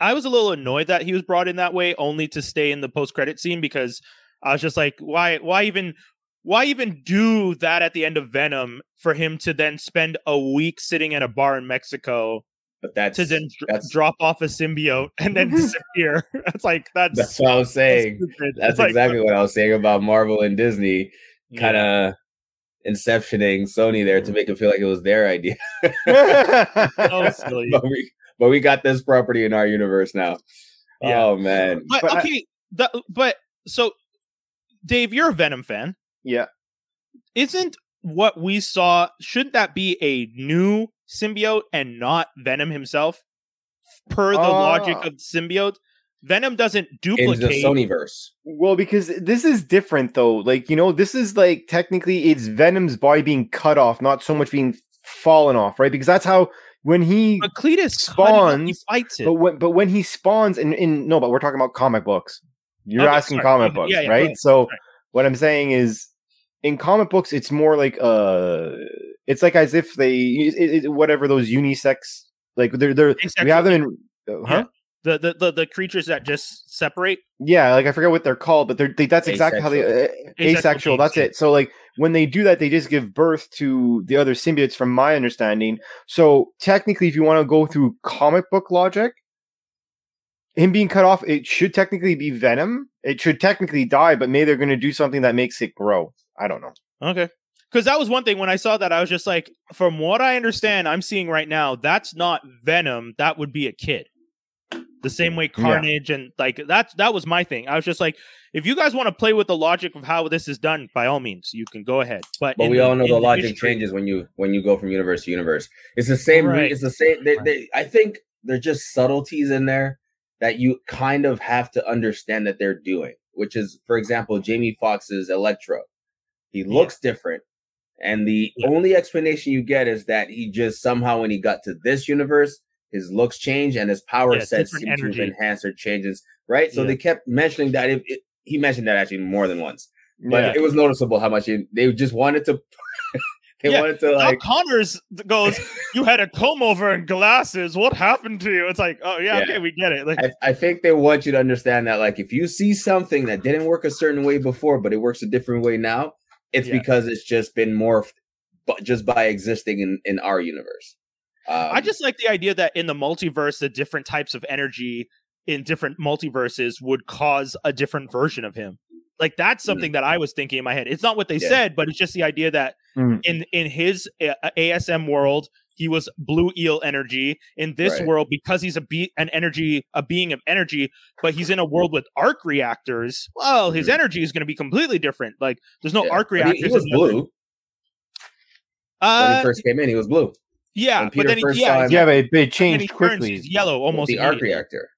I was a little annoyed that he was brought in that way only to stay in the post credit scene because I was just like, why why even why even do that at the end of Venom for him to then spend a week sitting at a bar in Mexico But that's to then dr- that's drop off a symbiote and then disappear? that's like that's that's what I was saying. stupid. That's It's like, exactly uh what I was saying about Marvel and Disney, kind of inceptioning Sony there to mm-hmm. make it feel like it was their idea. so silly. but we but we got this property in our universe now. Yeah. Oh man, But, But I- okay, the, but so Dave, you're a Venom fan. yeah. isn't what we saw shouldn't that be a new symbiote and not venom himself per the logic Ah. of symbiote venom doesn't in the Sonyverse. Well, because this is different though. Like, you know, this is like technically it's Venom's body being cut off, not so much being fallen off, right? Because that's how when he but cletus spawns he fights it but when but when he spawns in in no, but we're talking about comic books. You're Okay, asking sorry. comic books, yeah, yeah, right? ahead. So Sorry. what I'm saying is in comic books it's more like uh it's like as if they it, it, whatever those unisex like they're they're we have them in uh, huh? the, the the the creatures that just separate Yeah, like I forget what they're called, but they're they, that's exactly how they uh, Asexual asexual. That's it. So like when they do that, they just give birth to the other symbiotes, from my understanding. So technically, if you want to go through comic book logic, him being cut off, it should technically be Venom. It should technically die, but maybe they're going to do something that makes it grow. I don't know. okay because that was one thing when i saw that i was just like from what i understand i'm seeing right now that's not venom that would be a kid the same way Yeah. carnage and like that's that was my thing i was just like if you guys want to play with the logic of how this is done by all means you can go ahead but But in we all know in the logic history- changes when you when you go from universe to universe. It's the same. Right. It's the same. They, they, I think they're just subtleties in there that you kind of have to understand that they're doing. Which is, for example, Jamie Foxx's Electro. He looks different, and the Yeah. only explanation you get is that he just somehow, when he got to this universe, his looks change and his power Yeah, sets seem energy. to enhance or changes. Right. So Yeah. they kept mentioning that. It, it, he mentioned that actually more than once, but Yeah. it was noticeable how much he, they just wanted to. They Yeah, wanted to like. Connors goes, "You had a comb over and glasses. What happened to you?" It's like, "Oh yeah, Yeah. okay, we get it." Like, I, I think they want you to understand that, like, if you see something that didn't work a certain way before, but it works a different way now, it's Yeah. because it's just been morphed, but just by existing in in our universe. Um, I just like the idea that in the multiverse, the different types of energy in different multiverses would cause a different version of him. Like that's something that I was thinking in my head. It's not what they Yeah. said, but it's just the idea that Mm. in in his uh, ASM world, he was blue eel energy. In this Right. world, because he's a be- an energy, a being of energy, but he's in a world with arc reactors. Well, his Mhm. energy is going to be completely different. Like there's no yeah. arc But he- reactors. He, was in the other- blue when Uh, he first came in. He was blue. yeah, but then he, yeah, saw him- he's- yeah, but it, it he changed quickly. he's yellow almost. the arc reactor.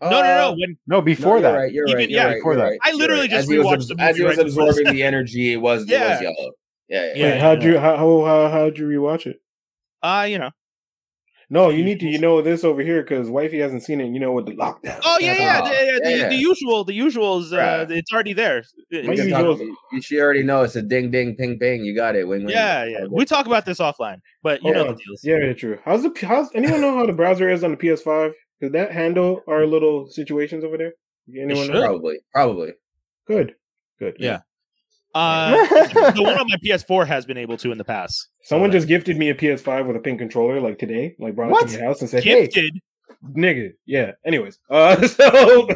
No, no, no. Uh, When No, before no, that. you're right. You're Even- right. yeah, You're right, before you're that. right, I you're literally just as was, rewatched abs- as he was right absorbing the energy. It was it Yeah. was yellow. Yeah, yeah. Yeah, Wait, how'd you how, how how how'd you rewatch it? uh, you know. No, you need to you know this over here because wifey hasn't seen it. You know with the lockdown. Oh yeah, yeah, Oh, the, the, yeah, yeah. the usual, the usuals. Uh, Right. it's already there. You My can usual- talk- you- you already know it's a ding ding ping ping. You got it. Wing wing. Yeah, yeah. We talk about this offline, but you Hold know on. the deals. Yeah, yeah, true. How's the how's anyone know how the browser is on the PS5? Does that handle our little situations over there? Anyone know? Probably. Probably. Good, good. Yeah. Uh, the one on my PS4 has been able to in the past. Someone So just gifted me a PS5 with a pink controller like today. Like brought it What? to my house and said, that- "Hey, nigga, yeah." Anyways, uh, so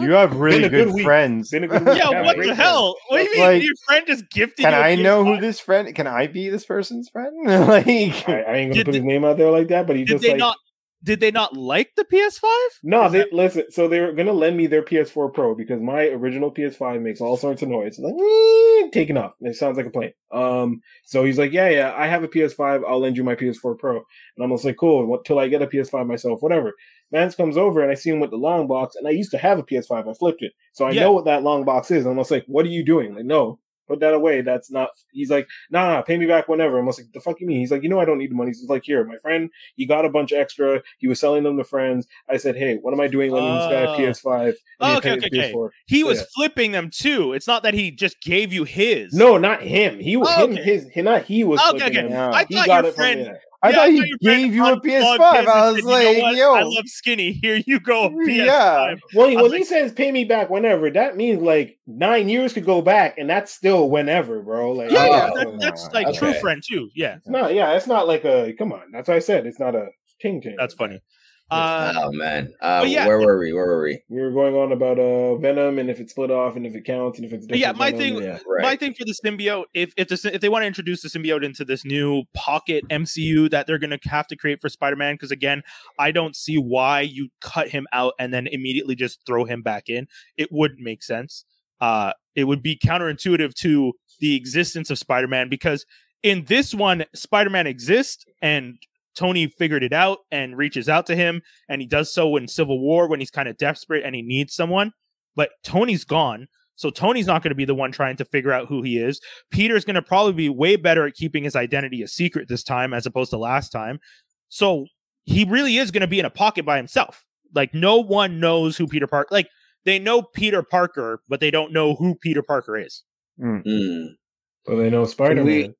You have really good, good friends. Been a good week. Yeah, Yeah, what the friend. hell? What do you mean? Like, Your friend just gifted Can you a I know who this friend? Can I be this person's friend? like, I, I ain't gonna Did put his name out there like that, but he Did just they like not? Did they not like the PS5? No, Is they that- listen. So they were gonna lend me their PS4 Pro because my original PS5 makes all sorts of noise, like taking off. It sounds like a plane. Um, so he's like, "Yeah, yeah, I have a PS5. I'll lend you my PS4 Pro." And I'm just like, "Cool, what- till I get a PS5 myself, whatever." Mans comes over and I see him with the long box, and I used to have a PS5. I flipped it, so I Yeah. know what that long box is. I'm almost like, "What are you doing?" Like, no. Put that away. That's not. He's like, nah, nah, pay me back whenever. I'm almost like, the fuck you mean? He's like, you know, I don't need the money. He's like, here, my friend, he got a bunch extra. He was selling them to friends. I said, hey, what am I doing lending this guy Oh. a PS5? Oh, he okay, okay, okay. PS4? He So, was yeah. flipping them too. It's not that he just gave you his. No, not him. He was Oh, him. okay. His, he, not he was. Okay, okay. I He thought got your friend. I Yeah, thought he gave you a PS5. I was said, "You know like, yo, I love skinny. Here you go. PS5. Yeah. Well, when was he says pay me back whenever, that means like nine years could go back, and that's still whenever, bro. Like, Yeah, yeah, uh, that, that's like okay. true friend too. Yeah, it's not. Yeah, it's not like a. Come on, that's what I said. It's not a ting ting. that's funny. Uh, oh man. Uh, yeah. where were we? Where were we? We were going on about uh Venom and if it's split off and if it counts and if it's But yeah, my Venom, thing- yeah. Right. My thing for the symbiote, if if the if they want to introduce the symbiote into this new pocket MCU that they're gonna have to create for Spider-Man, because again, I don't see why you cut him out and then immediately just throw him back in. It wouldn't make sense. Uh, it would be counterintuitive to the existence of Spider-Man because in this one, Spider-Man exists and Tony figured it out and reaches out to him, and he does so in Civil War when he's kind of desperate and he needs someone. But Tony's gone. So Tony's not going to be the one trying to figure out who he is. Peter's going to probably be way better at keeping his identity a secret this time as opposed to last time. So he really is going to be in a pocket by himself. Like no one knows who Peter Parker. Like they know Peter Parker, but they don't know who Peter Parker is. Hmm. So they know Spider Man.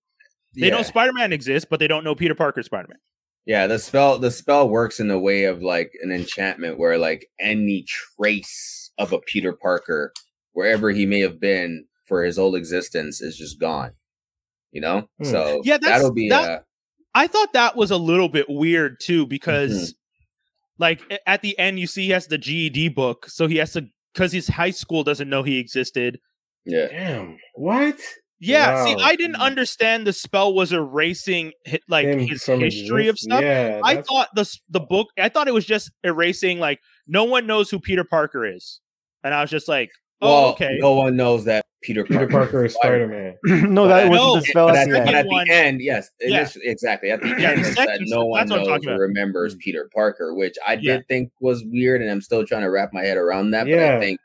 They yeah. know Spider Man exists, but they don't know Peter Parker Spider Man. Yeah, the spell the spell works in the way of like an enchantment where like any trace of a Peter Parker, wherever he may have been for his whole existence, is just gone. You know? Hmm. So Yeah, that's- that'll be that- uh I thought that was a little bit weird too, because Mm-hmm. like at the end, you see he has the GED book, so he has to because his high school doesn't know he existed. yeah. Damn. What? Yeah, see, I didn't mm. understand the spell was erasing like Him his history of stuff. Yeah. I that's- thought the the book. I thought it was just erasing like no one knows who Peter Parker is, and I was just like, oh, Well, okay. no one knows that Peter Peter Parker, Parker is Spider Man. no, that wasn't the spell But at at, the the, end. but at the end, yes, Yeah. initially- exactly. At the Yeah, end, the that second- no one I'm knows talking or about. remembers mm. Peter Parker, which I did Yeah. think was weird, and I'm still trying to wrap my head around that. But Yeah. I think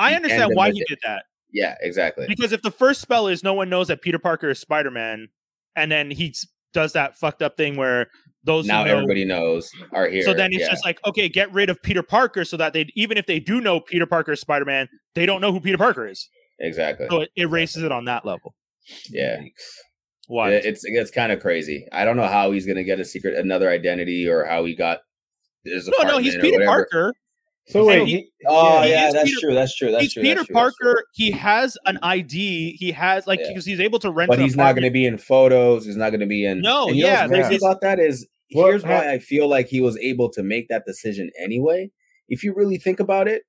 I understand end of why it- he did that Yeah, exactly. because if the first spell is no one knows that Peter Parker is Spider Man, and then he does that fucked up thing where those who now know- everybody knows are here. So then it's yeah. just like, okay, get rid of Peter Parker so that they even if they do know Peter Parker is Spider Man, they don't know who Peter Parker is. exactly. So it erases it on that level. Yeah, Why? It- it's it's kind of crazy. I don't know how he's gonna get a secret, another identity, or how he got his no, no, he's Peter. Parker. So wait, he, Oh He yeah, that's Peter- true. That's true. That's he's true. Peter that's true, that's true. Parker. He has an ID. He has like Yeah. because he's able to rent. but he's not going to be in photos. He's not going to be in. No, and yeah, what's crazy about that is Well, here's why I feel like he was able to make that decision anyway. If you really think about it,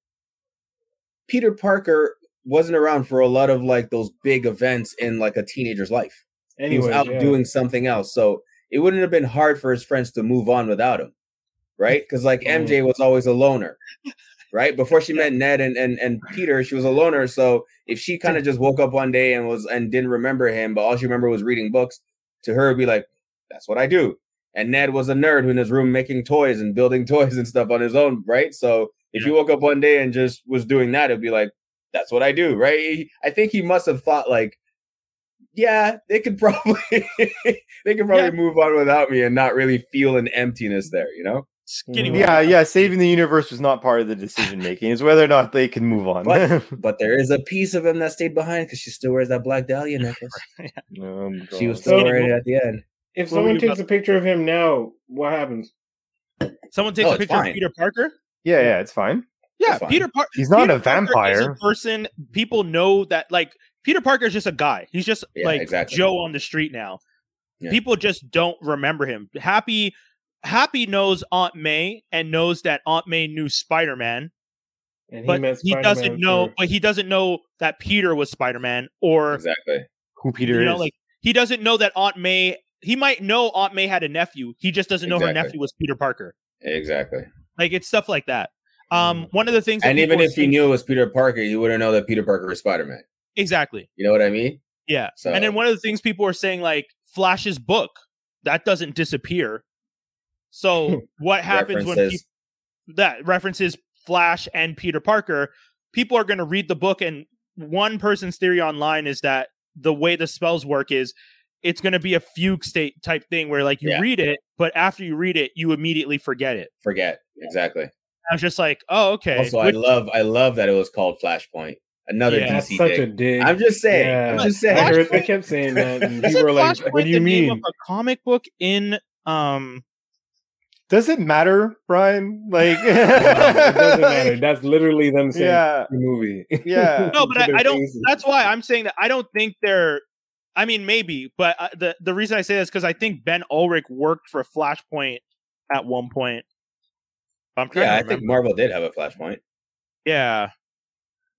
Peter Parker wasn't around for a lot of like those big events in like a teenager's life. he was out yeah. doing something else, so it wouldn't have been hard for his friends to move on without him, right? Because like Mm. MJ was always a loner. Right before she met Ned and, and and Peter, she was a loner. So if she kind of just woke up one day and was and didn't remember him, but all she remembered was reading books, to her it'd be like, "That's what I do." And Ned was a nerd who in his room making toys and building toys and stuff on his own, right? So if you woke up one day and just was doing that, it'd be like, "That's what I do," right? He- I think he must have thought like, "Yeah, they could probably they could probably Yeah. move on without me and not really feel an emptiness there," you know? Skinny. Mhm. Yeah, yeah. Saving the universe was not part of the decision making. It's whether or not they can move on. But but there is a piece of him that stayed behind because she still wears that black dahlia necklace. Oh, She was still So- wearing it at the end. if What someone takes about- a picture of him now, what happens? Someone takes No, a picture fine. of Peter Parker. yeah, yeah. It's fine. Yeah, That's fine. Peter Parker. He's not Peter a vampire. a person people know that like Peter Parker is just a guy. He's just Yeah, like exactly. Joe on the street now. Yeah. People just don't remember him. Happy Happy knows Aunt May and knows that Aunt May knew Spider Man, And but met he doesn't know. for- But he doesn't know that Peter was Spider Man, or Exactly. Who Peter you know, is? like he doesn't know that Aunt May. He might know Aunt May had a nephew. He just doesn't know her nephew was Peter Parker. Exactly. Like it's stuff like that. Um, one of the things, And even are if he knew it was Peter Parker, he wouldn't know that Peter Parker was Spider Man. exactly, You know what I mean? Yeah. So- And then one of the things people are saying, like Flash's book, that doesn't disappear. So what happens when References. that references Flash and Peter Parker? People are going to read the book, and one person's theory online is that the way the spells work is it's going to be a fugue state type thing where like you Yeah. read it, but after you read it, you immediately forget it. Forget. Exactly. I was just like, oh, okay. Also, I love I love that it was called Flashpoint. Another Yeah. DC such dig. a dig. I'm just saying. Yeah. I'm just I, heard, I kept saying that, and people were like, Flashpoint "What do you the name mean?" of a comic book in um Does it matter, Brian? Like, it doesn't matter. That's literally them saying Yeah, the movie. yeah. no, but I, I don't. That's why I'm saying that I don't think they're. I mean, maybe, but uh, the the reason I say this because I think Ben Urich worked for Flashpoint at one point. I'm trying Yeah, to I think Marvel did have a Flashpoint. yeah,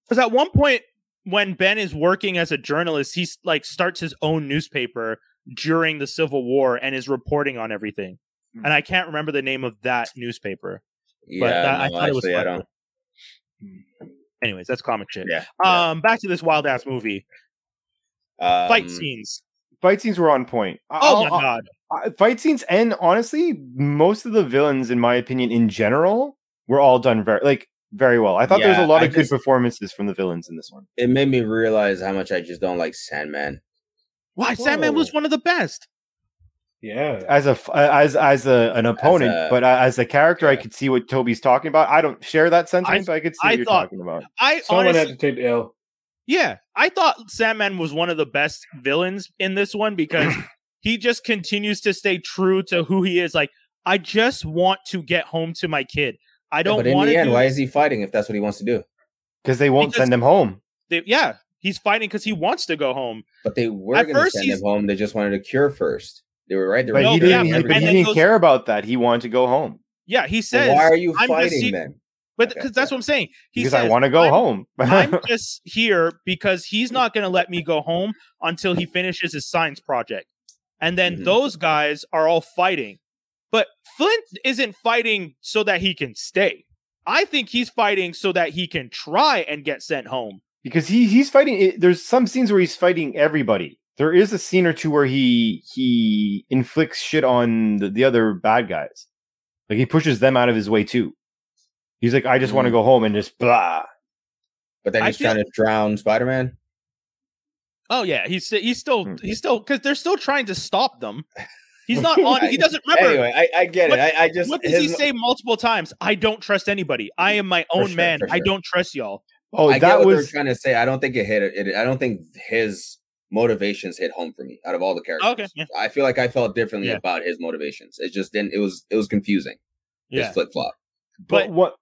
because at one point when Ben is working as a journalist, he's like starts his own newspaper during the Civil War and is reporting on everything. And I can't remember the name of that newspaper. Yeah, that- I no, thought it was I don't. Anyways, that's comic shit. Yeah. Um, back to this wild ass movie. Um, Fight scenes. Fight scenes were on point. Oh I'll- my I'll- god. I- fight scenes and honestly most of the villains in my opinion in general were all done very like very well i thought there was a lot I of good performances from the villains in this one It made me realize how much I just don't like Sandman. Why Sandman was one of the best. Yeah, as a as as a, an opponent a- but uh, as a character i could see what toby's talking about i don't share that sentiment but i could see I what you're thought- talking about I someone honestly, had to take the L. yeah, I thought Sandman was one of the best villains in this one because he just continues to stay true to who he is. Like, I just want to get home to my kid. I don't but in want the to. end, do, why is he fighting if that's what he wants to do? because they won't Because- send him home they- yeah, he's fighting because he wants to go home. But they were At going to first send he's- him home. They just wanted a cure first. They were right. They were but No, he but didn't, but- he, he didn't those- care about that he wanted to go home Yeah, he Well, says. why are you I'm just fighting see- then? But Okay, because that's what I'm saying. He because says, i want to go "I'm- home I'm just here because he's not going to let me go home until he finishes his science project. And then Mhm. those guys are all fighting. But Flint isn't fighting so that he can stay. I think he's fighting so that he can try and get sent home. because he he's fighting it, there's some scenes where he's fighting everybody there is a scene or two where he he inflicts shit on the, the other bad guys like he pushes them out of his way too he's like i just want to go home and just blah But then I he's feel- trying to drown Spider Man. Oh yeah, he's he's still Hmm. he's still because they're still trying to stop them. He's not on. He doesn't remember. Anyway, I, I get What- it. I, I just what does his, he say multiple times? I don't trust anybody. I am my own sure, man. for I don't trust y'all. Oh, I get that what was they're trying to say. I don't think it hit it. I don't think his motivations hit home for me out of all the characters. Okay, yeah. I feel like I felt differently Yeah. about his motivations. It just didn't. It was it was confusing. Yeah, His flip flop. but what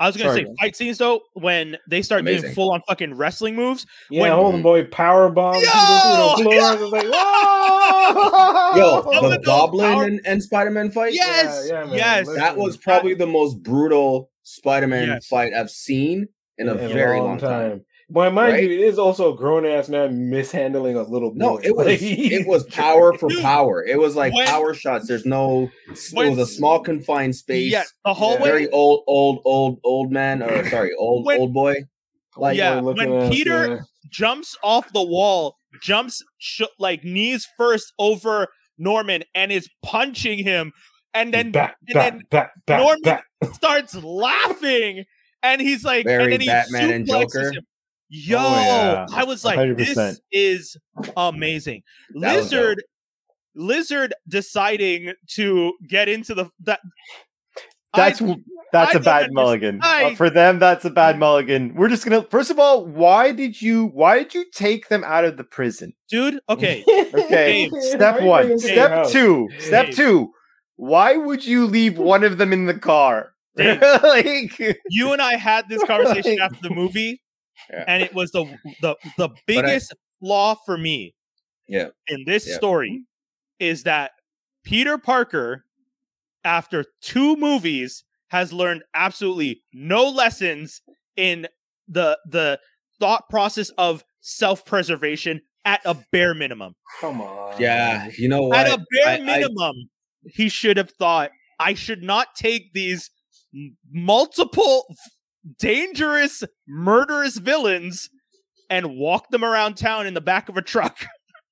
I was gonna Sorry, say man. fight scenes though when they start doing full on fucking wrestling moves. Yeah, When- hold on, boy. Power bomb. Yo! people through the floor. I like, whoa! Yo, the Goblin power- and, and Spider Man fight. Yes, yeah, man. yes. Listen, that was probably the most brutal Spider Man Yes. fight I've seen in a in very long time. But mind Right? you, it is also a grown ass man mishandling a little boy. No, it was it was power for power. It was like when- power shots. There's no. it was a small confined space. Yeah, the hallway. Very old, old, old, old man. Or sorry, old, When- old boy. Like Yeah, when ass, Peter- yeah. jumps off the wall, jumps sh- like knees first over Norman, and is punching him, and then back, and back, then back, back, Norman- starts laughing, and he's like, Very and then he Batman and suplexes Joker. him. Yo, yeah. I was like, 100%. this is amazing. That. Lizard, Lizard deciding to get into the that. that's I, that's I a bad mulligan. I- Uh, for them, that's a bad mulligan. We're just gonna first of all, why did you why did you take them out of the prison? dude. Okay, Okay, step one. bring him to your Step house? two. Step Dave. two. Why would you leave one of them in the car? Like you and I had this conversation Like- after the movie, Yeah. and it was the the the biggest flaw for me. Yeah. In this Yeah. story, is that Peter Parker, after two movies, has learned absolutely no lessons in the the thought process of self preservation at a bare minimum. Come on. Yeah, you know what? At a bare I- I- minimum, he should have thought I should not take these multiple dangerous, murderous villains and walk them around town in the back of a truck.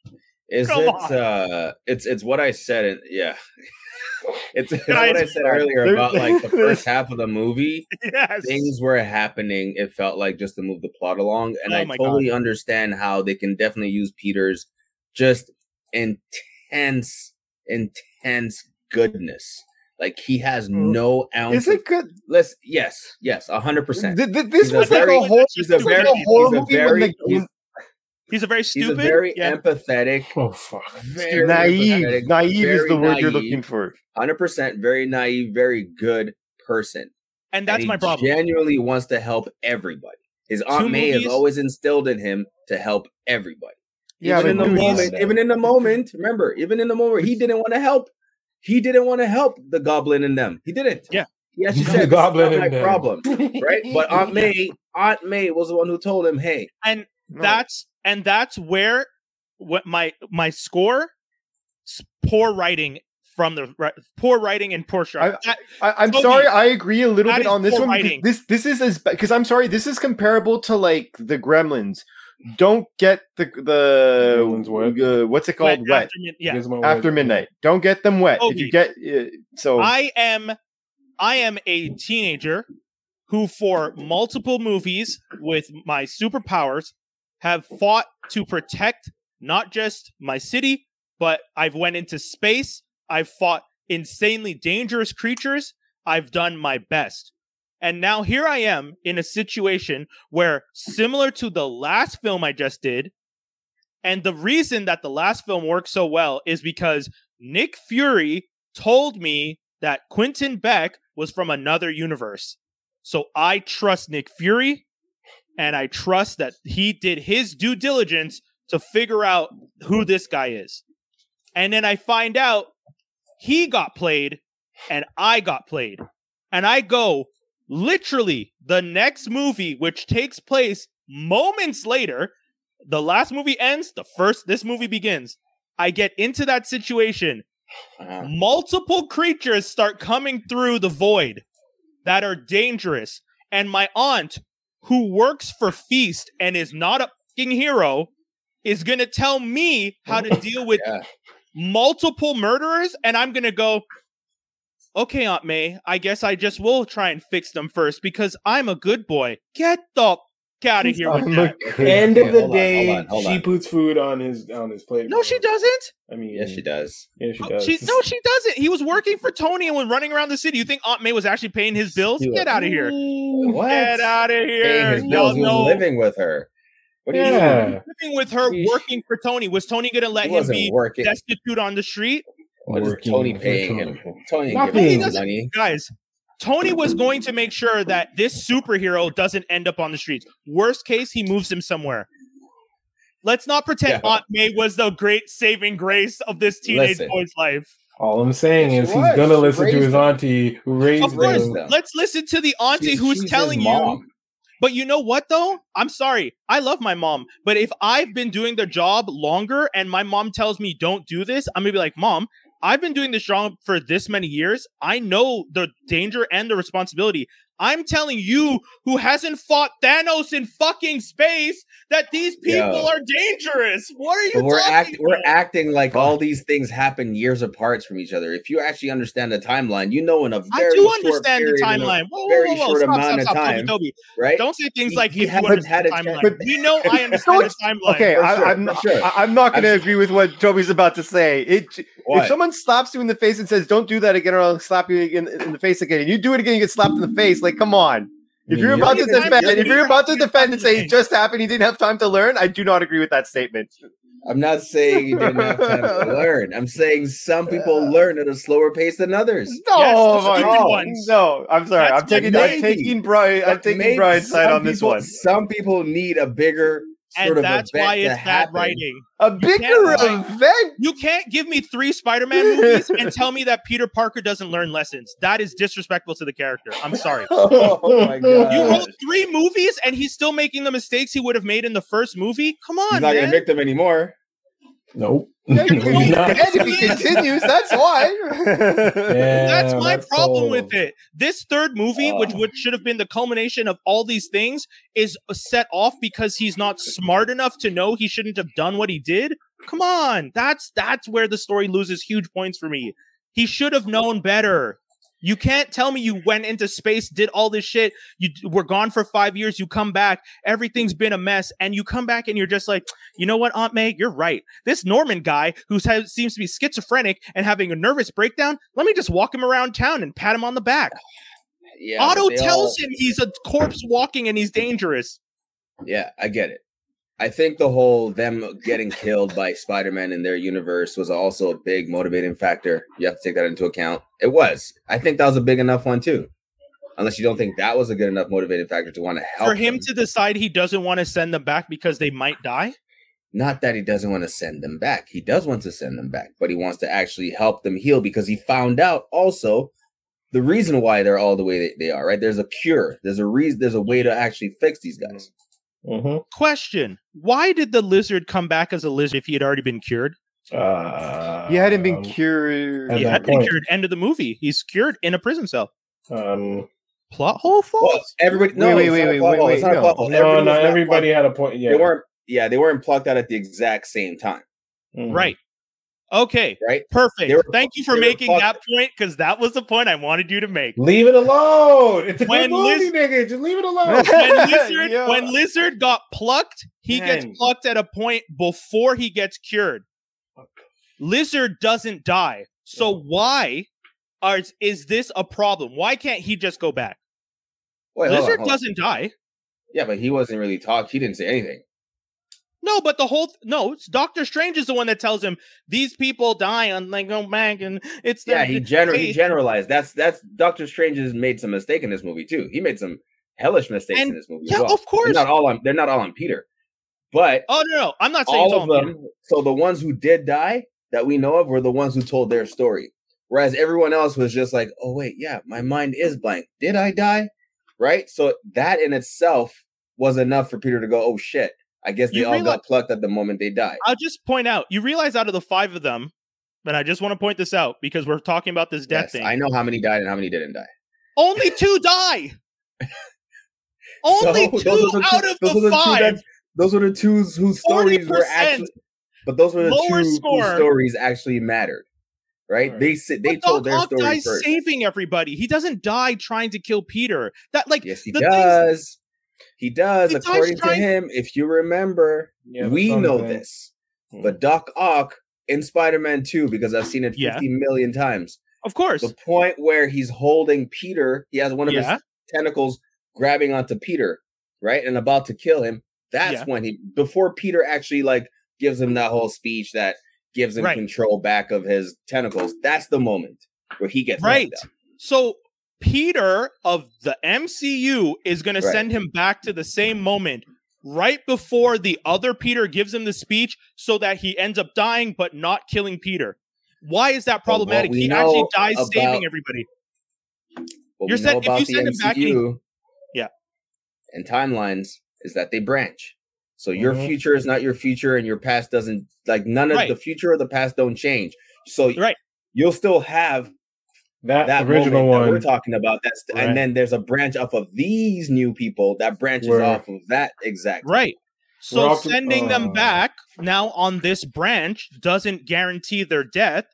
Is Come it? on. uh It's it's what I said. It, yeah, it's, it's what I said earlier about like the first half of the movie. yes. Things were happening. It felt like just to move the plot along, and Oh I my totally understand how they can definitely use Peter's just intense, intense goodness. Like he has Mm. no ounce. is it good? Let's yes, yes, a hundred percent. Th- th- this He's was like very- a horror. he's a was like very- a horror he's a very- the- he's- He's a very He's stupid. a very yeah. empathetic, Oh fuck. very naive. empathetic, Naive is the word you're looking for. hundred percent, very naive, very good person. and that's And my problem. Genuinely wants to help everybody. His aunt Two May has always instilled in him to help everybody. Yeah, even in the dude, moment, he's- even in the moment, remember, even in the moment, he didn't want to help. He didn't want to help the goblin in them. He didn't. Yeah. He actually The said, "This goblin not in my them." problem." Right? But Aunt May, Aunt May was the one who told him, "Hey, and No. that's and that's where what my my score poor writing from the ri- poor writing and poor shot. That- I, I'm Toby, sorry. I agree a little bit on this one. writing. Because this this is as because I'm sorry. This is comparable to like the Gremlins. Don't get the the uh, what's it called? Wet, after mid- yeah. Gizmo after was- midnight. Don't get them wet. If you get uh, so I am I am a teenager who for multiple movies with my superpowers have fought to protect not just my city, but I've went into space, I've fought insanely dangerous creatures, I've done my best. And now here I am in a situation where similar to the last film I just did, and the reason that the last film worked so well is because Nick Fury told me that Quentin Beck was from another universe. So I trust Nick Fury and I trust that he did his due diligence to figure out who this guy is. And then I find out he got played and I got played. And I go literally the next movie, which takes place moments later. The last movie ends, the first, this movie begins. I get into that situation multiple creatures start coming through the void that are dangerous. And my aunt, who works for Feast and is not a fucking hero, is going to tell me how to oh, deal with yeah, multiple murderers. And I'm going to go, okay, Aunt May, I guess I just will try and fix them first because I'm a good boy. Get the Get out of here with that. End of Okay, the hold on, day, hold on, hold she puts food on his on his plate. No, she doesn't. I mean, Yes, she does. Yeah, she Oh, does. She, no, she doesn't. He was working for Tony and was running around the city. You think Aunt May was actually paying his bills? Do. Get out of here. What? Get out of here! Paying here. his Y'all bills. He was know living with her. What do you Yeah. living with her, working for Tony. Was Tony going to let He him wasn't be working. destitute on the street? What is Working Tony paying him? Tony ain't Nothing. giving him money. Guys, Tony was going to make sure that this superhero doesn't end up on the streets. Worst case, he moves him somewhere. Let's not pretend Yeah. Aunt May was the great saving grace of this teenage Listen. boy's life. All I'm saying She is he's gonna listen to his auntie who raised Of course, him. let's listen to the auntie She's- who's she's telling you. But you know what though? I'm sorry. I love my mom. But if I've been doing the job longer and my mom tells me don't do this, I'm gonna be like, Mom, I've been doing this job for this many years. I know the danger and the responsibility. I'm telling you, who hasn't fought Thanos in fucking space, that these people Yo. are dangerous. What are you But we're talking act we're acting like all these things happen years apart from each other. If you actually understand the timeline, you know in a I very do short understand the period, in a- timeline. Whoa, whoa, very whoa, whoa. short Stop, amount stop, of stop, time. Toby, Toby. right? Don't say things He- like he if you hasn't understand had the a timeline. But- We know I understand the timeline. Okay, I, sure, I'm, for sure. I, I'm not going to agree with what Toby's about to say. It, if someone slaps you in the face and says, "Don't do that again," or I'll slap you in, in the face again, and you do it again, you get slapped in the face. Like, come on. If you're about to defend, if you're about to defend and say it just happened, he didn't have time to learn, I do not agree with that statement. I'm not saying you didn't have time to learn. I'm saying some people learn at a slower pace than others. No, Yes, the my stupid ones. no, I'm sorry. That's I'm taking, what I'm maybe- taking Brian, I'm taking Brian's side on this people- one. Some people need a bigger sort and of that's event why it's bad writing. A bigger can't, event. You can't give me three Spider-Man movies and tell me that Peter Parker doesn't learn lessons. That is disrespectful to the character. I'm sorry. Oh my God. You wrote three movies and he's still making the mistakes he would have made in the first movie. Come on, He's not man. gonna victim anymore. Nope. Yeah, You're going Not- and if he continues, that's why. That's my that's problem all. with it. This third movie, which Oh. would should have been the culmination of all these things, is set off because he's not smart enough to know he shouldn't have done what he did. Come on, that's that's where the story loses huge points for me. He should have known better. You can't tell me you went into space, did all this shit. You were gone for five years. You come back, everything's been a mess, and you come back and you're just like, you know what, Aunt May, you're right. This Norman guy who seems to be schizophrenic and having a nervous breakdown, let me just walk him around town and pat him on the back. Yeah, Otto tells all- him he's a corpse walking and he's dangerous. Yeah, I get it. I think the whole them getting killed by Spider-Man in their universe was also a big motivating factor. You have to take that into account. It was. I think that was a big enough one too. Unless you don't think that was a good enough motivating factor to want to help For him them. to decide he doesn't want to send them back because they might die. Not that he doesn't want to send them back. He does want to send them back, but he wants to actually help them heal because he found out also the reason why they're all the way they, they are, right? There's a cure. There's a reason there's a way to actually fix these guys. Mhm. Question Why did the lizard come back as a lizard if he had already been cured? Uh, He hadn't been um, cured. He that had been point. cured. End of the movie. He's cured in a prison cell. Um, Plot hole false. Well, everybody no, Wait, wait, wait, wait, wait, It's not a no. plot hole. no, Everybody no, not everybody had a point. Yeah, They weren't yeah, they weren't plucked out at the exact same time, Mhm. Right. Okay. right? Perfect. Were- Thank you for making fucked. that point because that was the point I wanted you to make. Leave it alone. It's a When good movie, Liz- nigga. Just leave it alone. when lizard Yeah. when lizard got plucked he gets plucked at a point before he gets cured lizard doesn't die so Yeah. why are, is this a problem why can't he just go back Wait, hold on, lizard hold on. doesn't die Yeah, but he wasn't really talk. He didn't say anything. No but the whole no it's doctor strange is the one that tells him these people die and they go back and it's the, Yeah, he gener- he generalized. That's that's Doctor Strange has made some mistake in this movie too. He made some hellish mistakes And- in this movie. yeah as well. of course They're not all on. They're not all on Peter, but oh no no i'm not saying all of Peter. them. So the ones who did die that we know of were the ones who told their story, whereas everyone else was just like, "Oh wait, yeah, my mind is blank. Did I die?" Right. So that in itself was enough for Peter to go, "Oh shit." I guess they You all realize- got plucked at the moment they died. I'll just point out, you realize out of the five of them, and I just want to point this out because we're talking about this death Yes, thing. I know how many died and how many didn't die. Only two die. Only So, two out two- of the are the two five. that- those were the two whose stories were actually, but those were the two score. whose stories actually mattered, right? Right. They said they But told Doc their Ock story dies first. saving everybody. He doesn't die trying to kill Peter. That like Yes, he the things- does. He does, He according to him. If you remember, Yeah, we some know of them- this. Hmm. But Doc Ock in Spider-Man 2, because I've seen it Yeah. fifty million times. Of course. The point where he's holding Peter, he has one of Yeah. his tentacles grabbing onto Peter, right? And about to kill him. That's Yeah. when he before Peter actually like gives him that whole speech that gives him Right. control back of his tentacles. That's the moment where he gets Right. So Peter of the MCU is going to send him back to the same moment right before the other Peter gives him the speech so that he ends up dying but not killing Peter. Why is that problematic? He actually dies about- saving everybody. You're saying- if you send him back he- Yeah. and timelines is that they branch. So your Mhm. future is not your future, and your past doesn't like none of Right. the future or the past don't change. So Right. you'll still have That, that original moment that we're talking about. That's Right. and then there's a branch off of these new people that branches Where- off of that exact. Right. So off to- sending them uh. back now on this branch doesn't guarantee their death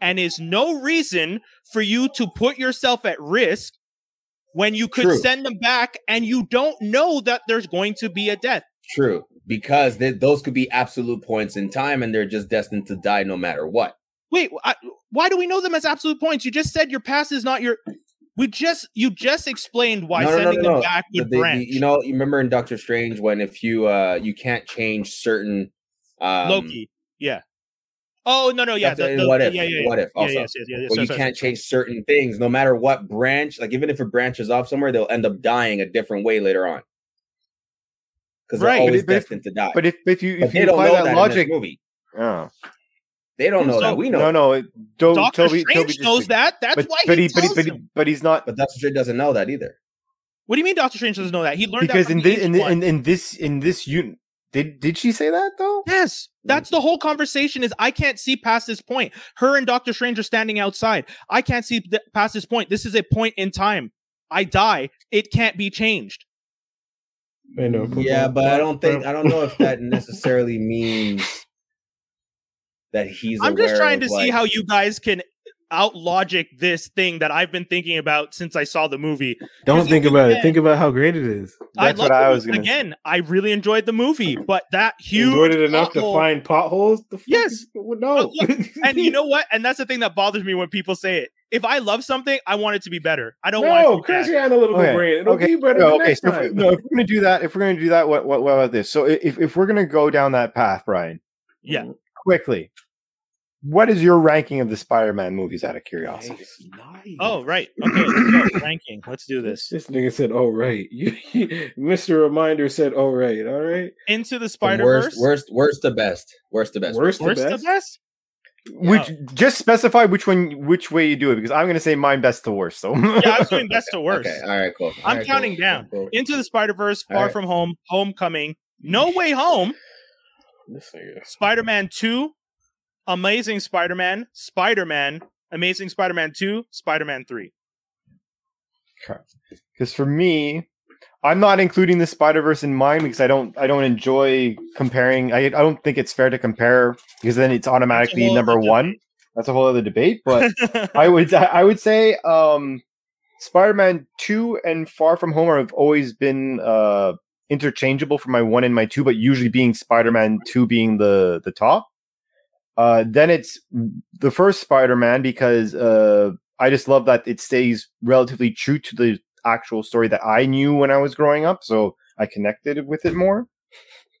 and is no reason for you to put yourself at risk when you could True. send them back and you don't know that there's going to be a death. True, because th- those could be absolute points in time, and they're just destined to die no matter what. Wait, I, why do we know them as absolute points? You just said your past is not your. We just you just explained why No, no, no, sending no, them no. back The- would the- the- branch. you know, you remember in Doctor Strange when if you uh you can't change certain um, Loki, yeah. Oh no no yeah the, the- what if? yeah yeah What if yeah, also? yes, yes, yes, yes, Well, sorry, you sorry, can't sorry. change certain things, no matter what branch. Like even if it branches off somewhere, they'll end up dying a different way later on because they're always but if- destined to die. But if if you if they you apply that, that logic, in movie. oh. They don't know So- that. We know, no, no, it- Do- Doctor Toby, Strange Toby just- knows that. That's but, why but he, he, but, he, tells but, he, him. but he's not but Doctor Strange doesn't know that either. What do you mean Doctor Strange doesn't know that? He learned because that from in the this in, Ancient thi- One. in, in this in this unit did did she say that though? Yes, that's the mm. whole conversation. Is I can't see past this point. Her and Doctor Strange are standing outside. I can't see th- past this point. This is a point in time. I die. It can't be changed. I know, Yeah, but I don't think I don't know if that necessarily means that he's. I'm just aware trying to of, see how you guys can out logic this thing that I've been thinking about since I saw the movie. Don't think if you about it. Think about how great it is. That's love what I was gonna again. I really enjoyed the movie, but that You huge enjoyed it enough to find potholes. The Yes. is- no. and you know what? And that's the thing that bothers me when people say it. If I love something, I want it to be better. I don't want it no, to be Chris, bad. you analytical Okay, brain. It'll okay, be better no, okay. next So if, time. no, if we're gonna do that, if we're gonna do that, what what, what about this? So if if we're gonna go down that path, Brian, Yeah. Quickly, what is your ranking of the Spider-Man movies? Out of curiosity, Nice, nice. Oh, right. Okay, let's go. ranking. Let's do this. This nigga said, "Oh right." You, Mr. Reminder said, "Oh right, all right." Into the Spider worst, Verse. worst, worst to best, worst to best. Worst to Worst best. the best. which just specify which one, which way you do it, because I'm gonna say mine best to worst. So Yeah, I'm doing best to worst. Okay, all right, cool. All I'm right, counting cool, down. cool, cool. Into the Spider Verse, Far Alright. From Home, Homecoming, No Way Home, This nigga. Spider Man 2, Amazing Spider Man, Spider Man, Amazing Spider Man 2, Spider Man 3. because for me i'm not including the spider-verse in mine because i don't i don't enjoy comparing i, I don't think it's fair to compare because then it's automatically number one that's a whole other debate but i would i would say um spider-man 2 and far from home have always been uh interchangeable for my one and my two but usually being spider-man 2 being the the top uh then it's the first spider-man because uh I just love that it stays relatively true to the actual story that I knew when I was growing up, so I connected with it more.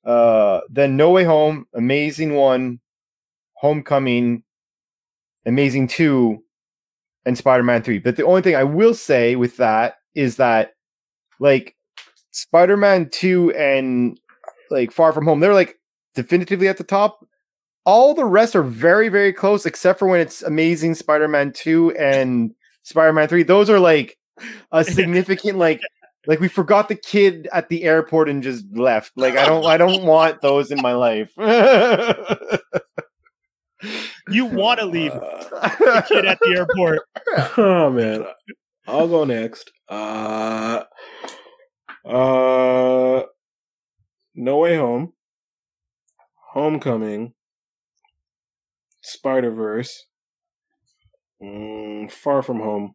Uh, then No Way Home, Amazing One, Homecoming, Amazing Two, and Spider Man Three. But the only thing I will say with that is that, like, Spider Man Two and like Far From Home, they're like definitively at the top. All the rest are very very close except for when it's amazing spider-man 2 and spider-man 3 those are like a significant like like we forgot the kid at the airport and just left. Like i don't i don't want those in my life. You want to leave Uh, the kid at the airport. oh man, I'll go next. Uh, uh, No Way Home, Homecoming, Spider Verse, mm, Far From Home,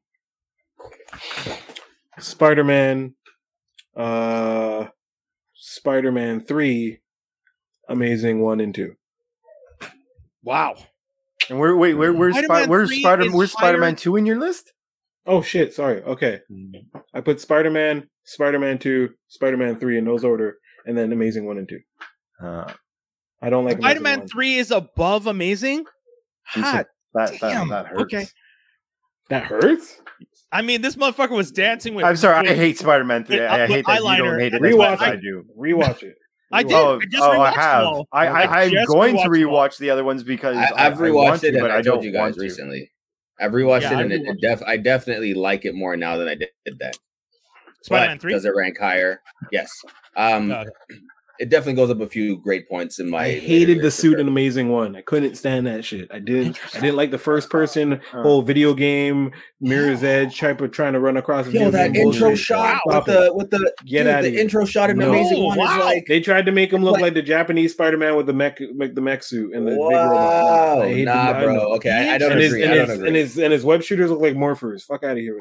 Spider Man, uh, Spider-Man three, Amazing one and two. Wow. And where wait where where's Spi- Spider-Man where's Spider where's Spider Man two in your list? Oh shit! Sorry. Okay, I put Spider-Man, Spider-Man two, Spider-Man three in those order, and then Amazing one and two. Uh, I don't like Spider Man 3 is above Amazing? Hot. that, Damn. that that hurts. Okay. That hurts. I mean, this motherfucker was dancing with. I'm sorry, I hate Spider Man three. I, I hate that you don't hate it. and as rewatch I it. do. Rewatch it. I did. Oh, I just oh, I rewatched have. them all. I, I, I I'm just going to rewatched them all. rewatch the other ones because I, I, I've I rewatched want it to, but I, I told don't you guys want to. recently. I've rewatched Yeah, it I and it, it def- I definitely like it more now than I did that. Spider-Man 3? Does it rank higher? Yes. Um. It definitely goes up a few great points in my. I hated the suit sure. in Amazing One. I couldn't stand that shit. I didn't. I didn't like the first person Uh. whole video game Mirror's Edge type of trying to run across. Yo, that intro bullshit. shot Stop with it. the with the Get dude, outta the here. intro shot in No. Amazing One Wow. is like They tried to make him look Like- like the Japanese Spider-Man with the mech, make the mech suit and the big wow, robot. I hate nah, the- I bro. know. Okay, I, I don't And his, agree. and, I don't his, agree. and his and his web shooters look like morphers. Fuck out of here.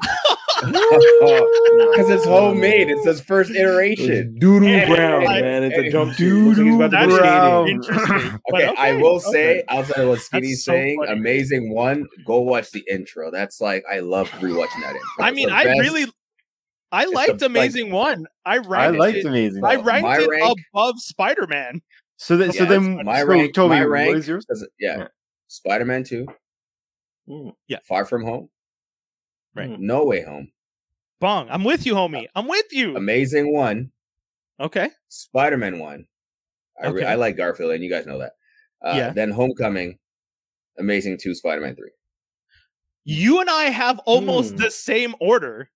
Because it's homemade. It's his first iteration. Doodoo Hey, brown, man. It's a hey, jumpsuit. Looks like he's about to That's go skating. Interesting. But Okay, I will okay. say, outside of what Skinny's so saying, funny. amazing one. Go watch the intro. That's like I love rewatching that intro. I mean, I best. really, I the- liked like- Amazing One. I ranked I ranked liked it. Amazing. I ranked my it rank- above Spider Man. So that so then my so rank, Tobey, my what rank, is yours? 'cause- yeah, Yeah. Spider-Man Two, Mm. Yeah. Far From Home, Right. Hmm. No Way Home, Bong, I'm with you, homie. Uh, I'm with you. Amazing One, Okay. Spider-Man One. I, re- I like Garfield, and you guys know that. Uh, Yeah. Then Homecoming, Amazing Two, Spider-Man Three, You and I have almost Hmm. the same order.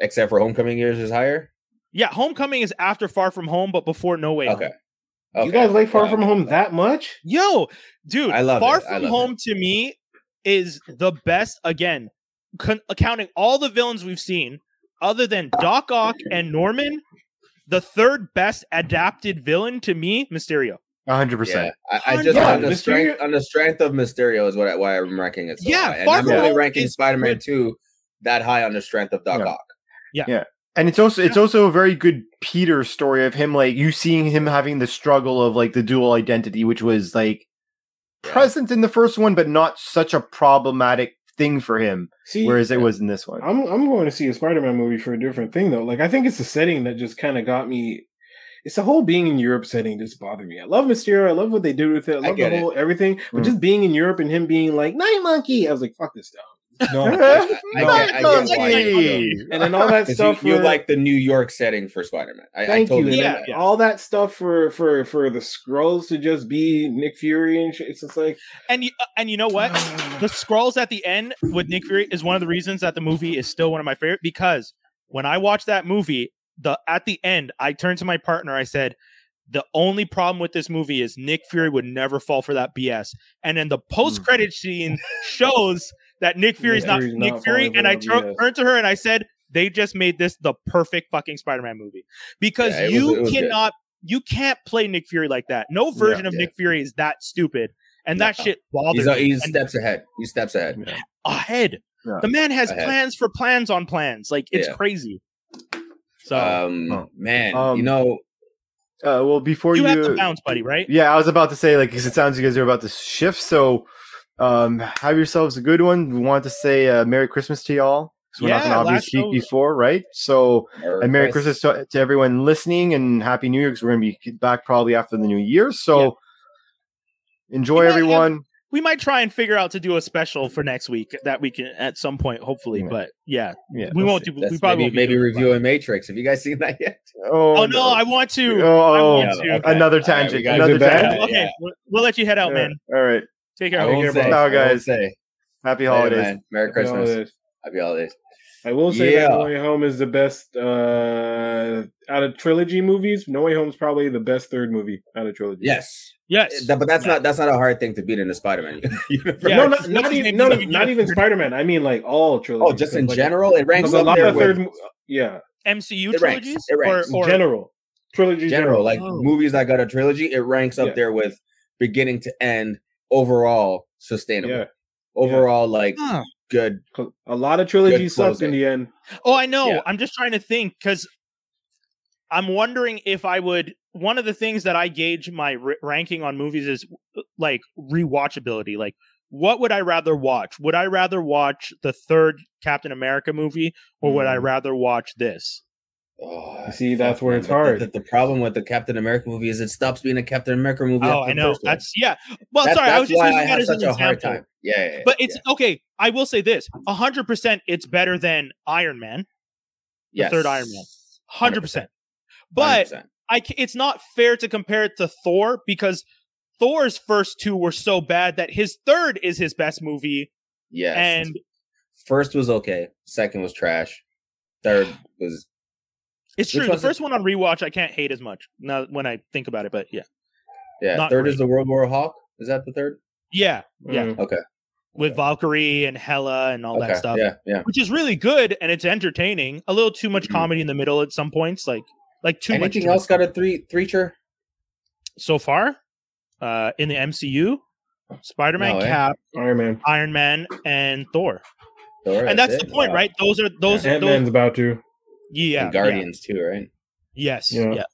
except for Homecoming years is higher. Yeah, Homecoming is after Far From Home, but before No Way Home. Okay. You guys like Far Wow. From Home that much? Yo, dude, I love Far it. I From love Home to me is the best. Again, con- accounting all the villains we've seen, other than Doc Ock and Norman, the third best adapted villain to me, Mysterio. hundred Yeah, percent. I, I just Yeah, on the Mysterio- strength on the strength of Mysterio is what I, why I'm ranking it so Yeah, high. And I'm only Home ranking Spider-Man good. Two that high on the strength of Doc Yeah. Ock. Yeah. Yeah. And it's also it's also a very good Peter story of him like you seeing him having the struggle of like the dual identity, which was like Yeah. present in the first one, but not such a problematic thing for him, See, whereas it was in this one. I'm I'm going to see a Spider-Man movie for a different thing though. Like I think it's the setting that just kind of got me. It's the whole being in Europe setting just bothered me. I love Mysterio. I love what they do with it. I I love get the it. whole everything. But Mm. just being in Europe and him being like Night Monkey, I was like, fuck this stuff. No. I, I, I get, I get why. And then all that stuff. you, you for- like the New York setting for Spider-Man. I, I Thank totally you. Yeah, that. yeah. All that stuff for for for the scrolls to just be Nick Fury and shit. It's just like And you, uh, and you know what? the scrolls at the end with Nick Fury is one of the reasons that the movie is still one of my favorite because when I watched that movie, the at the end, I turned to my partner, I said, the only problem with this movie is Nick Fury would never fall for that BS. And then the post credit scene shows that Nick Fury's Nick not Fury's Nick not Fury. And I tur- BS. turned to her and I said, they just made this the perfect fucking Spider-Man movie because Yeah, it was- you it good. cannot you can't play Nick Fury like that. No version of yeah. Nick Fury is that stupid. And that shit bothers He's, me. he steps ahead. He steps ahead. ahead. Yeah. The man has Ahead. plans for plans on plans. Like it's Yeah. crazy. So um, Oh. man, Um, you know, Uh, well, before you, you, have to bounce, buddy, right? yeah, I was about to say like 'cause it sounds like you guys are about to shift, so um, have yourselves a good one. We want to say uh, Merry Christmas to y'all. 'cause we're not going to obviously speak before, right? So or and Merry Chris- Christmas to, to everyone listening, and Happy New Year because we're going to be back probably after the New Year. So enjoy, We might have- everyone. We might try and figure out to do a special for next week that we can at some point, hopefully. Yeah. But yeah, Yeah, we won't do. We probably maybe won't be maybe doing it. reviewing Matrix. Have you guys seen that yet? Oh, Oh no, I want to. Oh, I oh, want to. okay. another All right, we tangent. got- another Is it bad? tangent. Okay, Yeah. we'll, we'll let you head out, Yeah. man. All right. Take care. I won't care, say. bro. Guys. say. Happy holidays. man. Merry Happy Christmas. holidays. Happy holidays. I will say Yeah. that No Way Home is the best uh, out of trilogy movies. No Way Home is probably the best third movie out of trilogy. Yes, Yes. That- but that's Yeah. not that's not a hard thing to beat in the Spider-Man universe. Yeah. no, not, not even no, no, Doesn't even not even. Spider Man. I mean, like all trilogies. Oh, just in Like, general, it ranks there's up a lot there of with third. mo- Yeah, MCU It ranks. trilogies It ranks. or, or general trilogy. general, like Oh. movies that got a trilogy. It ranks up Yeah. there with beginning to end, overall sustainable, Yeah. overall like Huh. good. A lot of trilogies Good sucked in the end. Oh, I know. Yeah. I'm just trying to think because I'm wondering if I would. One of the things that I gauge my r- ranking on movies is like rewatchability. Like, what would I rather watch? Would I rather watch the third Captain America movie, or would I Mhm. rather watch this? Oh, You see, that's where it's but the- hard. The, the problem with the Captain America movie is it stops being a Captain America movie. Oh, after I the know. first one. That's yeah. Well, That- sorry, I that's was just why using I that have as such an a hard example. time. Yeah, yeah, yeah, But it's yeah. okay. I will say this: hundred percent, it's better than Iron Man, the third Iron Man. Hundred percent. But 100%. I it's not fair to compare it to Thor because Thor's first two were so bad that his third is his best movie, yes, and first was okay, second was trash, third was it's true. The one's it? first one on rewatch I can't hate as much now when I think about it, but yeah, yeah. Not third is the World War Hulk. Is that the third? yeah, yeah, Mm. Okay, with Valkyrie and Hela and all okay, that stuff, yeah, yeah. which is really good and it's entertaining. A little too much Mhm. comedy in the middle at some points, like like too much. Anything else got a three threecher? so far uh, in the MCU? Spider-Man, No, eh? Cap, Iron Man. Iron Man, and Thor. Thor, and that's the point, Wow. right? Those are those. Ant Man's about to. Yeah, And Guardians too, right? yes, Yeah. yeah.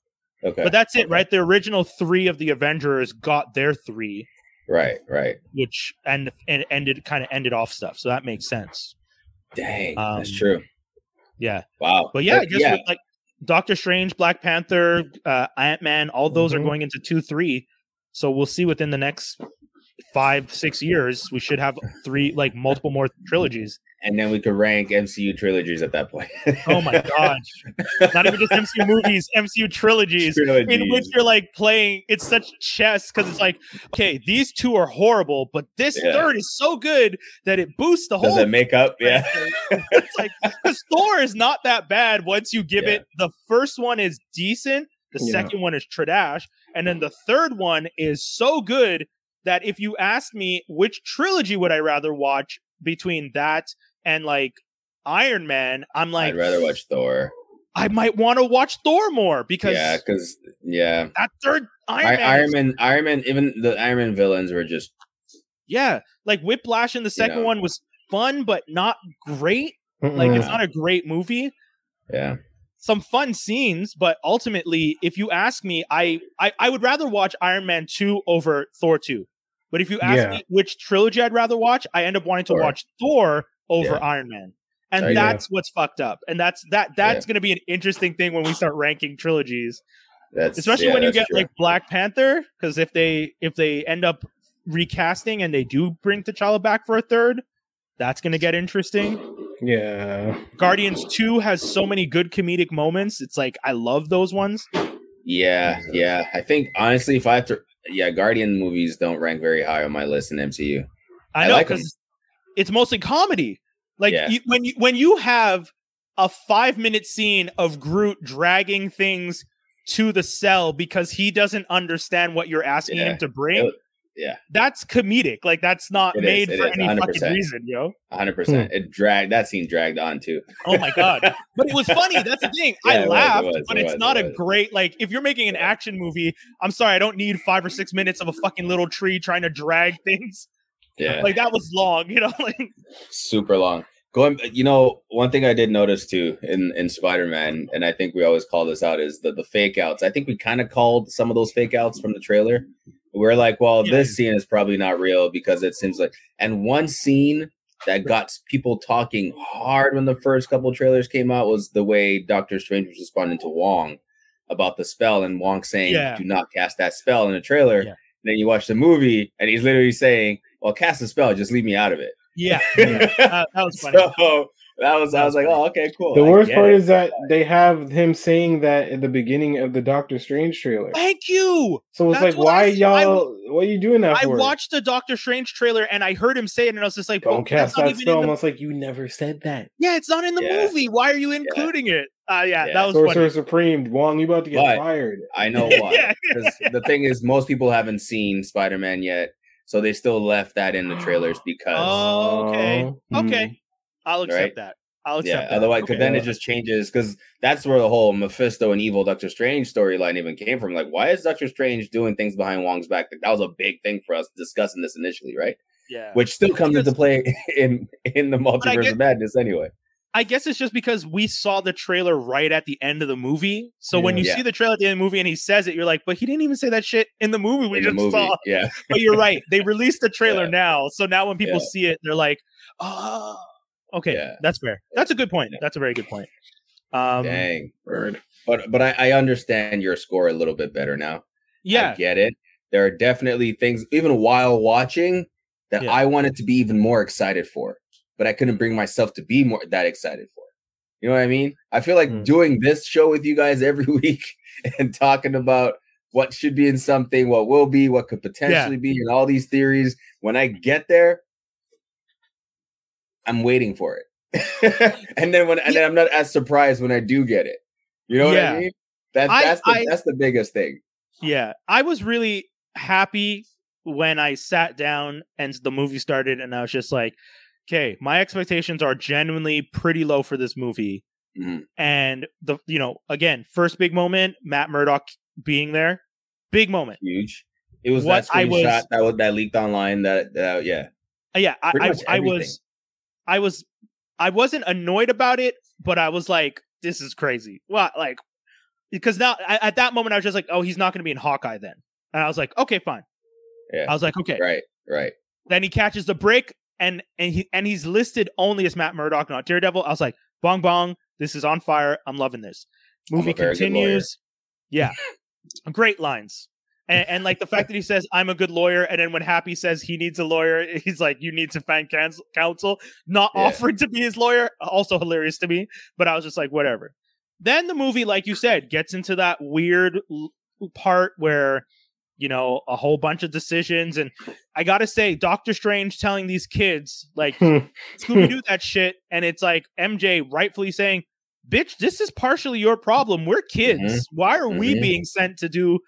Okay, But that's it, okay. right? The original three of the Avengers got their three, Right, right. which and and ended kind of ended off stuff. So that makes sense. Dang, that's Um, true. Yeah, Wow. but yeah, I guess yeah, with, like Doctor Strange, Black Panther, uh, Ant Man, all those Mhm. are going into two, three. So we'll see within the next five, six years, we should have three, like multiple more trilogies. And then we could rank MCU trilogies at that point. Oh my gosh. Not even just MCU movies, MCU trilogies. in which Trilogies. you're like playing it's such chess because it's like okay these two are horrible but this Yeah. third is so good that it boosts the Does whole it make up? Yeah. it's like because thor is not that bad once you give Yeah. it the first one is decent the Yeah. second one is trash and then the third one is so good that if you asked me which trilogy would i rather watch between that and like iron man i'm like I'd rather watch Thor. i might want to watch thor more because Yeah, because yeah, that third iron I, man Iron Man, Iron Man, even the Iron Man villains were just Yeah, like Whiplash in the second know. one was fun, but not great. Like it's not a great movie. yeah, Some fun scenes, but ultimately, if you ask me, I I, I would rather watch Iron Man two over Thor two. But if you ask Yeah. me which trilogy I'd rather watch, I end up wanting to Thor. watch Thor over Yeah. Iron Man. And There that's what's fucked up. And that's that that's going to be an interesting thing when we start ranking trilogies. that's especially yeah, when you get true. like Black Panther, because if they if they end up recasting and they do bring T'Challa back for a third, that's going to get interesting. yeah. Guardians Two has so many good comedic moments. It's like I love those ones. yeah, yeah. I think honestly, if I have to, yeah, Guardian movies don't rank very high on my list in MCU. I I know because it's mostly comedy. Like Yeah. you, when you when you have a five minute scene of Groot dragging things to the cell because he doesn't understand what you're asking Yeah. him to bring. It- yeah. that's comedic. Like that's not It is, made it for is, any fucking 100%. reason, yo. hundred hmm. percent. It dragged. That scene dragged on too. Oh my god! but it was funny. That's the thing. Yeah, I it was, it laughed, was, but it it's was, not it a great like. If you're making an action movie, I'm sorry, I don't need five or six minutes of a fucking little tree trying to drag things. Yeah, Like that was long, you know. Like super long. Going, you know, one thing I did notice too in in Spider Man, and I think we always call this out is the the fake outs. I think we kind of called some of those fake outs from the trailer. We're like, well, Yeah. this scene is probably not real because it seems like. And one scene that got people talking hard when the first couple trailers came out was the way Doctor Strange was responding to Wong about the spell, and Wong saying, Yeah. "Do not cast that spell" in the trailer. Yeah. Then you watch the movie, and he's literally saying, "Well, cast the spell, just leave me out of it." yeah, yeah. Uh, that was funny. So that was I was like, oh, okay, cool. The I worst part it. is that they have him saying that at the beginning of the Doctor Strange trailer. Thank you. So it's That's like, why I- I- y'all? what are you doing that for? I for? watched the Doctor Strange trailer and I heard him say it, and I was just like, Don't well, cast that's not that even spell. in the- Almost like you never said that. Yeah, it's not in the Yeah. movie. Why are you including it? Uh, yeah, Yeah. that was funny. Sorcerer Supreme, Wong, you about to get But- fired. I know why. Yeah. Because the thing is, most people haven't seen Spider Man yet, so they still left that in the trailers because Oh, okay. Oh, Okay, hmm. I'll accept Right. that. I'll yeah. accept that. Otherwise, because Okay. then it just changes. Because that's where the whole Mephisto and evil Doctor Strange storyline even came from. Like, why is Doctor Strange doing things behind Wong's back? Like, that was a big thing for us discussing this initially, right? yeah. Which still comes Because- into play in in the multiverse get- of madness anyway. I guess it's just because we saw the trailer right at the end of the movie. So when you Yeah. see the trailer at the end of the movie and he says it, you're like, but he didn't even say that shit in the movie we in just movie. saw. Yeah. But you're right. They released the trailer Yeah. now. So now when people Yeah. see it, they're like, oh, okay. Yeah. That's fair. That's a good point. Yeah. That's a very good point. Um, Dang. Word. But but I, I understand your score a little bit better now. yeah. I get it. There are definitely things, even while watching, that Yeah. I wanted to be even more excited for, but I couldn't bring myself to be more that excited for. You know what I mean? I feel like Mm. doing this show with you guys every week and talking about what should be in something, what will be, what could potentially be, and all these theories. When I get there, I'm waiting for it, and then when and then I'm not as surprised when I do get it. You know what I mean? That's I- that's the, I- that's the biggest thing. Yeah, I was really happy when I sat down and the movie started, and I was just like, okay, my expectations are genuinely pretty low for this movie. Mhm. And the, you know, again, first big moment, Matt Murdock being there, big moment. huge. It was What that I was- that was that leaked online. That that yeah, Uh, yeah, I, Pretty I, I was, I was, I wasn't annoyed about it, but I was like, this is crazy. Well, like, because now I, at that moment I was just like, oh, he's not going to be in Hawkeye then, and I was like, okay, fine. Yeah. I was like, okay. right, right. Then he catches the break, and and he and he's listed only as Matt Murdock, not Daredevil. I was like, bong bong, this is on fire. I'm loving this. Movie a very good lawyer. continues. Yeah, great lines. And, and like the fact that he says I'm a good lawyer, and then when Happy says he needs a lawyer, he's like, "You need to find counsel." Not Yeah. offering to be his lawyer, also hilarious to me. But I was just like, whatever. Then the movie, like you said, gets into that weird part where you know a whole bunch of decisions, and I gotta say, Doctor Strange telling these kids like Scooby Doo that shit, and it's like MJ rightfully saying, "Bitch, this is partially your problem. We're kids. Mhm. Why are we Mhm. being sent to do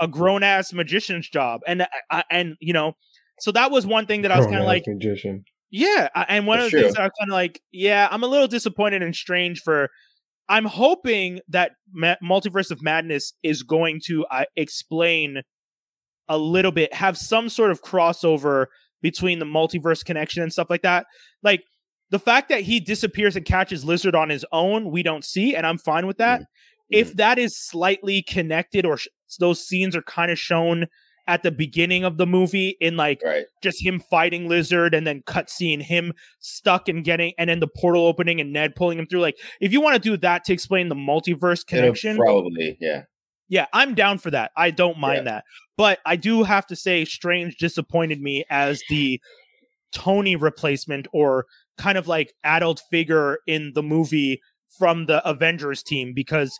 a grown ass magician's job?" And I, I, and you know, so that was one thing that I was kind of like, magician. yeah. And one That's of the things true. that I was kind of like, yeah, I'm a little disappointed and strange for. I'm hoping that Ma- Multiverse of Madness is going to uh, explain a little bit, have some sort of crossover between the multiverse connection and stuff like that. Like the fact that he disappears and catches Lizard on his own, we don't see, and I'm fine with that. Mm. If that is slightly connected or sh- those scenes are kind of shown at the beginning of the movie in like Right. just him fighting Lizard and then cut seeing him stuck and getting and then the portal opening and Ned pulling him through. Like if you want to do that to explain the multiverse It'll connection, probably yeah. Yeah, I'm down for that. I don't mind that. But I do have to say Strange disappointed me as the Tony replacement or kind of like adult figure in the movie from the Avengers team because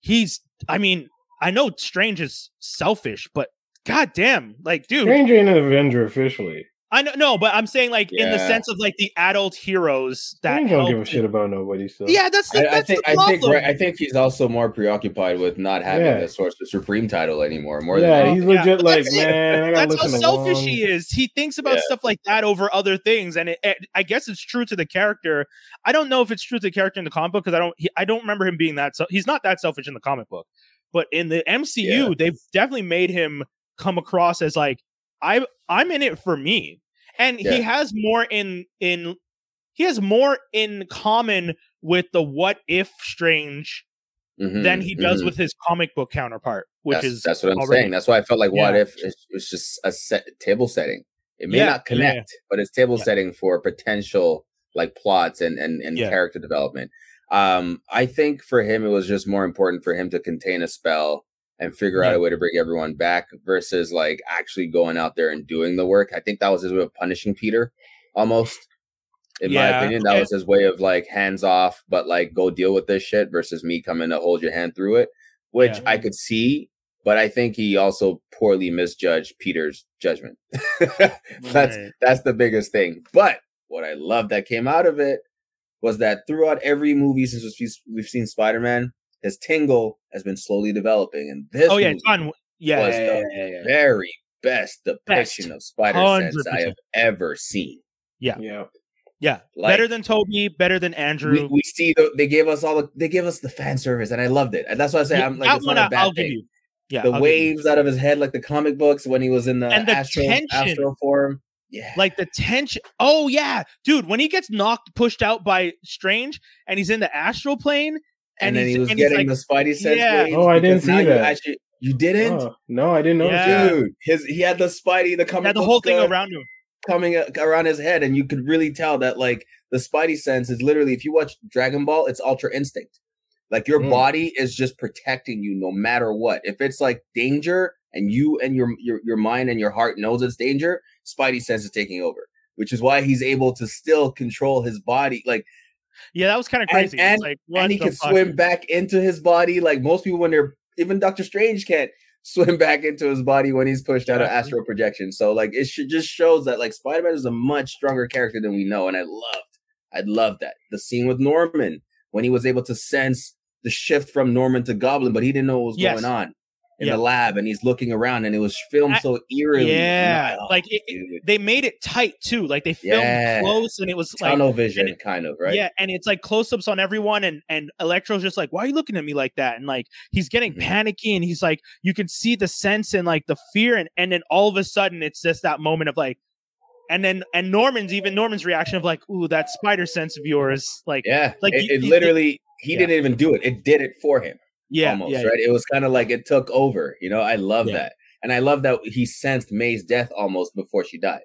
he's I mean, I know Strange is selfish, but god damn, like dude, Strange ain't an Avenger officially. I know no, but I'm saying like in the sense of like the adult heroes that Strange don't give a shit about nobody. Still, Yeah, that's the, I, that's I think the I think right, I think he's also more preoccupied with not having Yeah. the Sorcerer Supreme title anymore. More yeah, than he's legit but like, that's man, I That's how selfish Wong. he is. He thinks about Yeah. stuff like that over other things, and it, it- I guess it's true to the character. I don't know if it's true to the character in the comic book because I don't. He, I don't remember him being that. So he's not that selfish in the comic book, but in the MCU, Yeah. they've definitely made him come across as like I I'm in it for me, and Yeah. he has more in in he has more in common with the what if Strange Mhm, than he does mhm. with his comic book counterpart, which that's, is that's what I'm already- saying. That's why I felt like what if it was just a set table setting. It may Yeah, not yeah, yeah. connect, but it's table Yeah. setting for potential like plots and and, and Yeah. character development. Um, I think for him it was just more important for him to contain a spell and figure out a way to bring everyone back versus like actually going out there and doing the work. I think that was his way of punishing Peter almost. In my opinion, that was his way of like hands off, but like go deal with this shit versus me coming to hold your hand through it, which Yeah. I could see, but I think he also poorly misjudged Peter's judgment. that's Right. that's the biggest thing. But what I love that came out of it was that throughout every movie since we've- we've seen Spider Man, his tingle has been slowly developing, and this oh yeah, movie John. Yeah, was yeah, the yeah, yeah, yeah. very best depiction of Spider Sense I have ever seen. Yeah, Yeah, Like- better than Tobey, better than Andrew. we see the they gave us all the they gave us the fan service, and I loved it. And that's why I say Yeah, I'm like that it's one not a I- bad I'll give thing. you. Yeah, the I'll waves out of his head, like the comic books when he was in the, And the astral, tension. astral form. Yeah. Like the tension. Oh yeah, dude. When he gets knocked, pushed out by Strange, and he's in the astral plane, and, then he was getting like- the Spidey sense. Yeah. waves Oh, I didn't because now see you that. Actually, you didn't, Oh, no, I didn't know. Yeah. dude. His he had the Spidey, the comic had the whole thing around him. coming around his head, and you could really tell that like the Spidey sense is literally. If you watch Dragon Ball, it's Ultra Instinct. Like your Mm. body is just protecting you no matter what. If it's like danger, and you and your your your mind and your heart knows it's danger, Spidey sense is taking over. Which is why he's able to still control his body. Like Yeah, that was kind of crazy. It's and- like, and he can fuck? swim back into his body. Like most people, when they're even Doctor Strange can't swim back into his body when he's pushed out of astral projection. So like it should just shows that like Spider Man is a much stronger character than we know, and I loved, I loved that the scene with Norman when he was able to sense the shift from Norman to Goblin, but he didn't know what was Yes. going on in Yeah. the lab, and he's looking around, and it was filmed I- so eerily. Yeah, like it, it- they made it tight too. Like they filmed Yeah. close, and it was like tunnel vision, it- kind of right. Yeah, and it's like close-ups on everyone, and and Electro's just like, "Why are you looking at me like that?" And like he's getting Mhm. panicky, and he's like, you can see the sense and like the fear, and and then all of a sudden, it's just that moment of like, and then and Norman's even Norman's reaction of like, "Ooh, that spider sense of yours," like, Yeah, Like, it, you- it you- literally he Yeah. didn't even do it; it did it for him. Yeah, almost yeah, right. It was kind of like it took over. You know, I love Yeah. that, and I love that he sensed May's death almost before she died.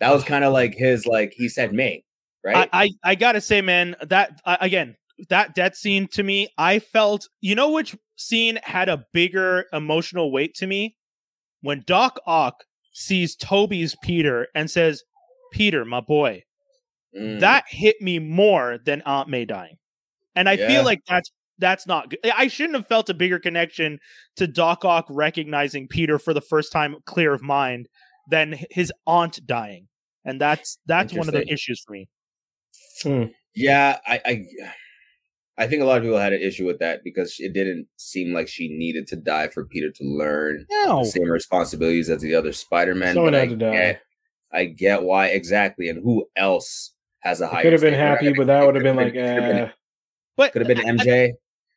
That was kind of like his like he said May, right? I, I I gotta say, man, that I again that death scene to me, I felt. You know which scene had a bigger emotional weight to me when Doc Ock sees Tobey's Peter and says, "Peter, my boy." Mm, That hit me more than Aunt May dying, and I Yeah. feel like that's that's not good. I shouldn't have felt a bigger connection to Doc Ock recognizing Peter for the first time, clear of mind, than his aunt dying, and that's that's one of the issues for me. yeah, I, I I think a lot of people had an issue with that because it didn't seem like she needed to die for Peter to learn No, the same responsibilities as the other Spider-Man. Someone but had I to die. Get, I get why exactly, and who else has a I higher? could have been happy, but that would have been like, could've been- uh, but could have been I- I- MJ.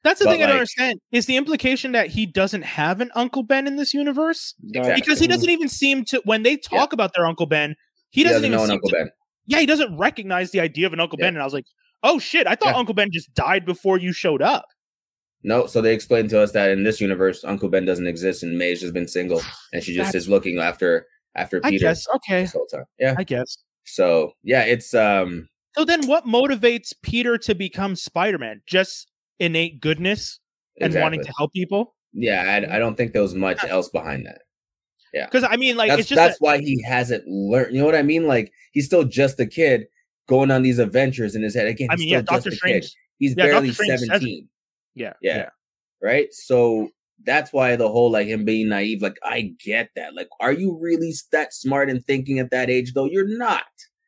That's the But, thing I don't understand. Is the implication that he doesn't have an Uncle Ben in this universe? Exactly. Because he doesn't even seem to. When they talk about their Uncle Ben, he He doesn't, doesn't even know an seem Uncle to- Ben. Yeah, he doesn't recognize the idea of an Uncle Yeah. Ben, and I was like, "Oh shit! I thought Yeah. Uncle Ben just died before you showed up." No, so they explained to us that in this universe, Uncle Ben doesn't exist, and May's just been single, and she just That's- is looking after after I Peter guess. Okay, this whole time. Yeah. I guess. So yeah, it's um So then, what motivates Peter to become Spider-Man? Just innate goodness and wanting to help people? Yeah, I, I don't think there was much else behind that. Yeah, because I mean, like, that's it's just that's that- why he hasn't learned. You know what I mean? Like he's still just a kid going on these adventures in his head. Again, I he's mean, yeah, Doctor Strange. Kid. He's yeah, barely Strange says it. seventeen. Yeah, Yeah. yeah. right? So that's why the whole like him being naive, like I get that. Like, are you really that smart and thinking at that age? Though you're not.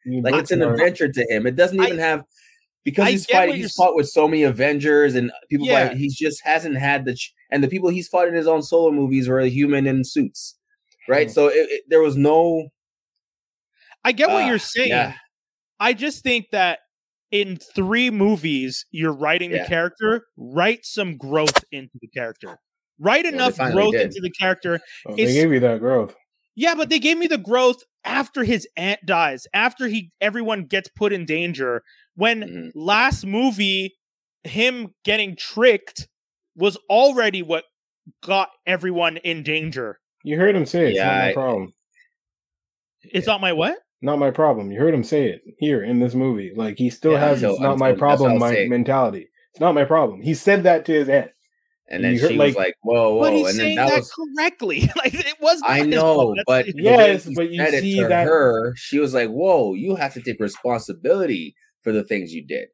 you Like both it's an adventure to him. It doesn't I- even have because I he's fighting. you're He's fought with so many Avengers and people. Yeah. By, he's just hasn't had the ch- and the people he's fought in his own solo movies were human in suits, right? Mhm. So it, it- there was no. I get what uh, you're saying. Yeah, I just think that in three movies, you're writing Yeah. the character, write some growth into the character. Write they enough growth did. into the character. Oh, they gave you that growth. Yeah, but they gave me the growth after his aunt dies, after he everyone gets put in danger. When Mhm. last movie, him getting tricked was already what got everyone in danger. You heard him say it. It's Yeah, not my problem. It's not my what? Not my problem. You heard him say it here in this movie. Like he still Yeah, has until- it's not until- my problem my say. mentality. It's not my problem. He said that to his aunt. and then You heard, she was like- like, "Whoa, but whoa!" he's And then saying that that, was correctly. like it was. I not his know, but the- the way Yes, but you said it see that- her, she was like, "Whoa, you have to take responsibility for the things you did."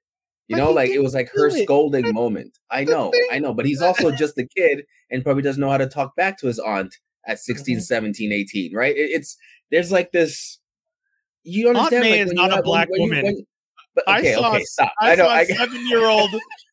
You But know, like it was like her it. scolding moment. I know, thing- I know, but he's also just a kid and probably doesn't know how to talk back to his aunt at 16, Mhm. 17, 18, right? It- it's there's like this. You understand Aunt understand? May like, is not a have- black when woman. when- but I okay, saw- okay, stop. I, I know. saw I a seven year old.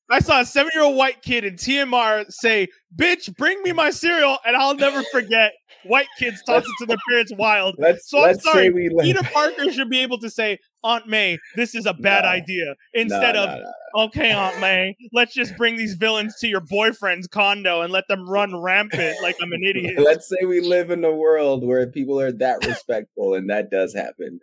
I saw a seven year old white kid in TMR say bitch, bring me my cereal, and I'll never forget white kids talking to their parents wild. Let's So I'm let's sorry, say. Peter Parker should be able to say, Aunt May, this is a bad No. idea. Instead no, of, no. okay, Aunt May, let's just bring these villains to your boyfriend's condo and let them run rampant like I'm an idiot. Let's say we live in a world where people are that respectful and that does happen.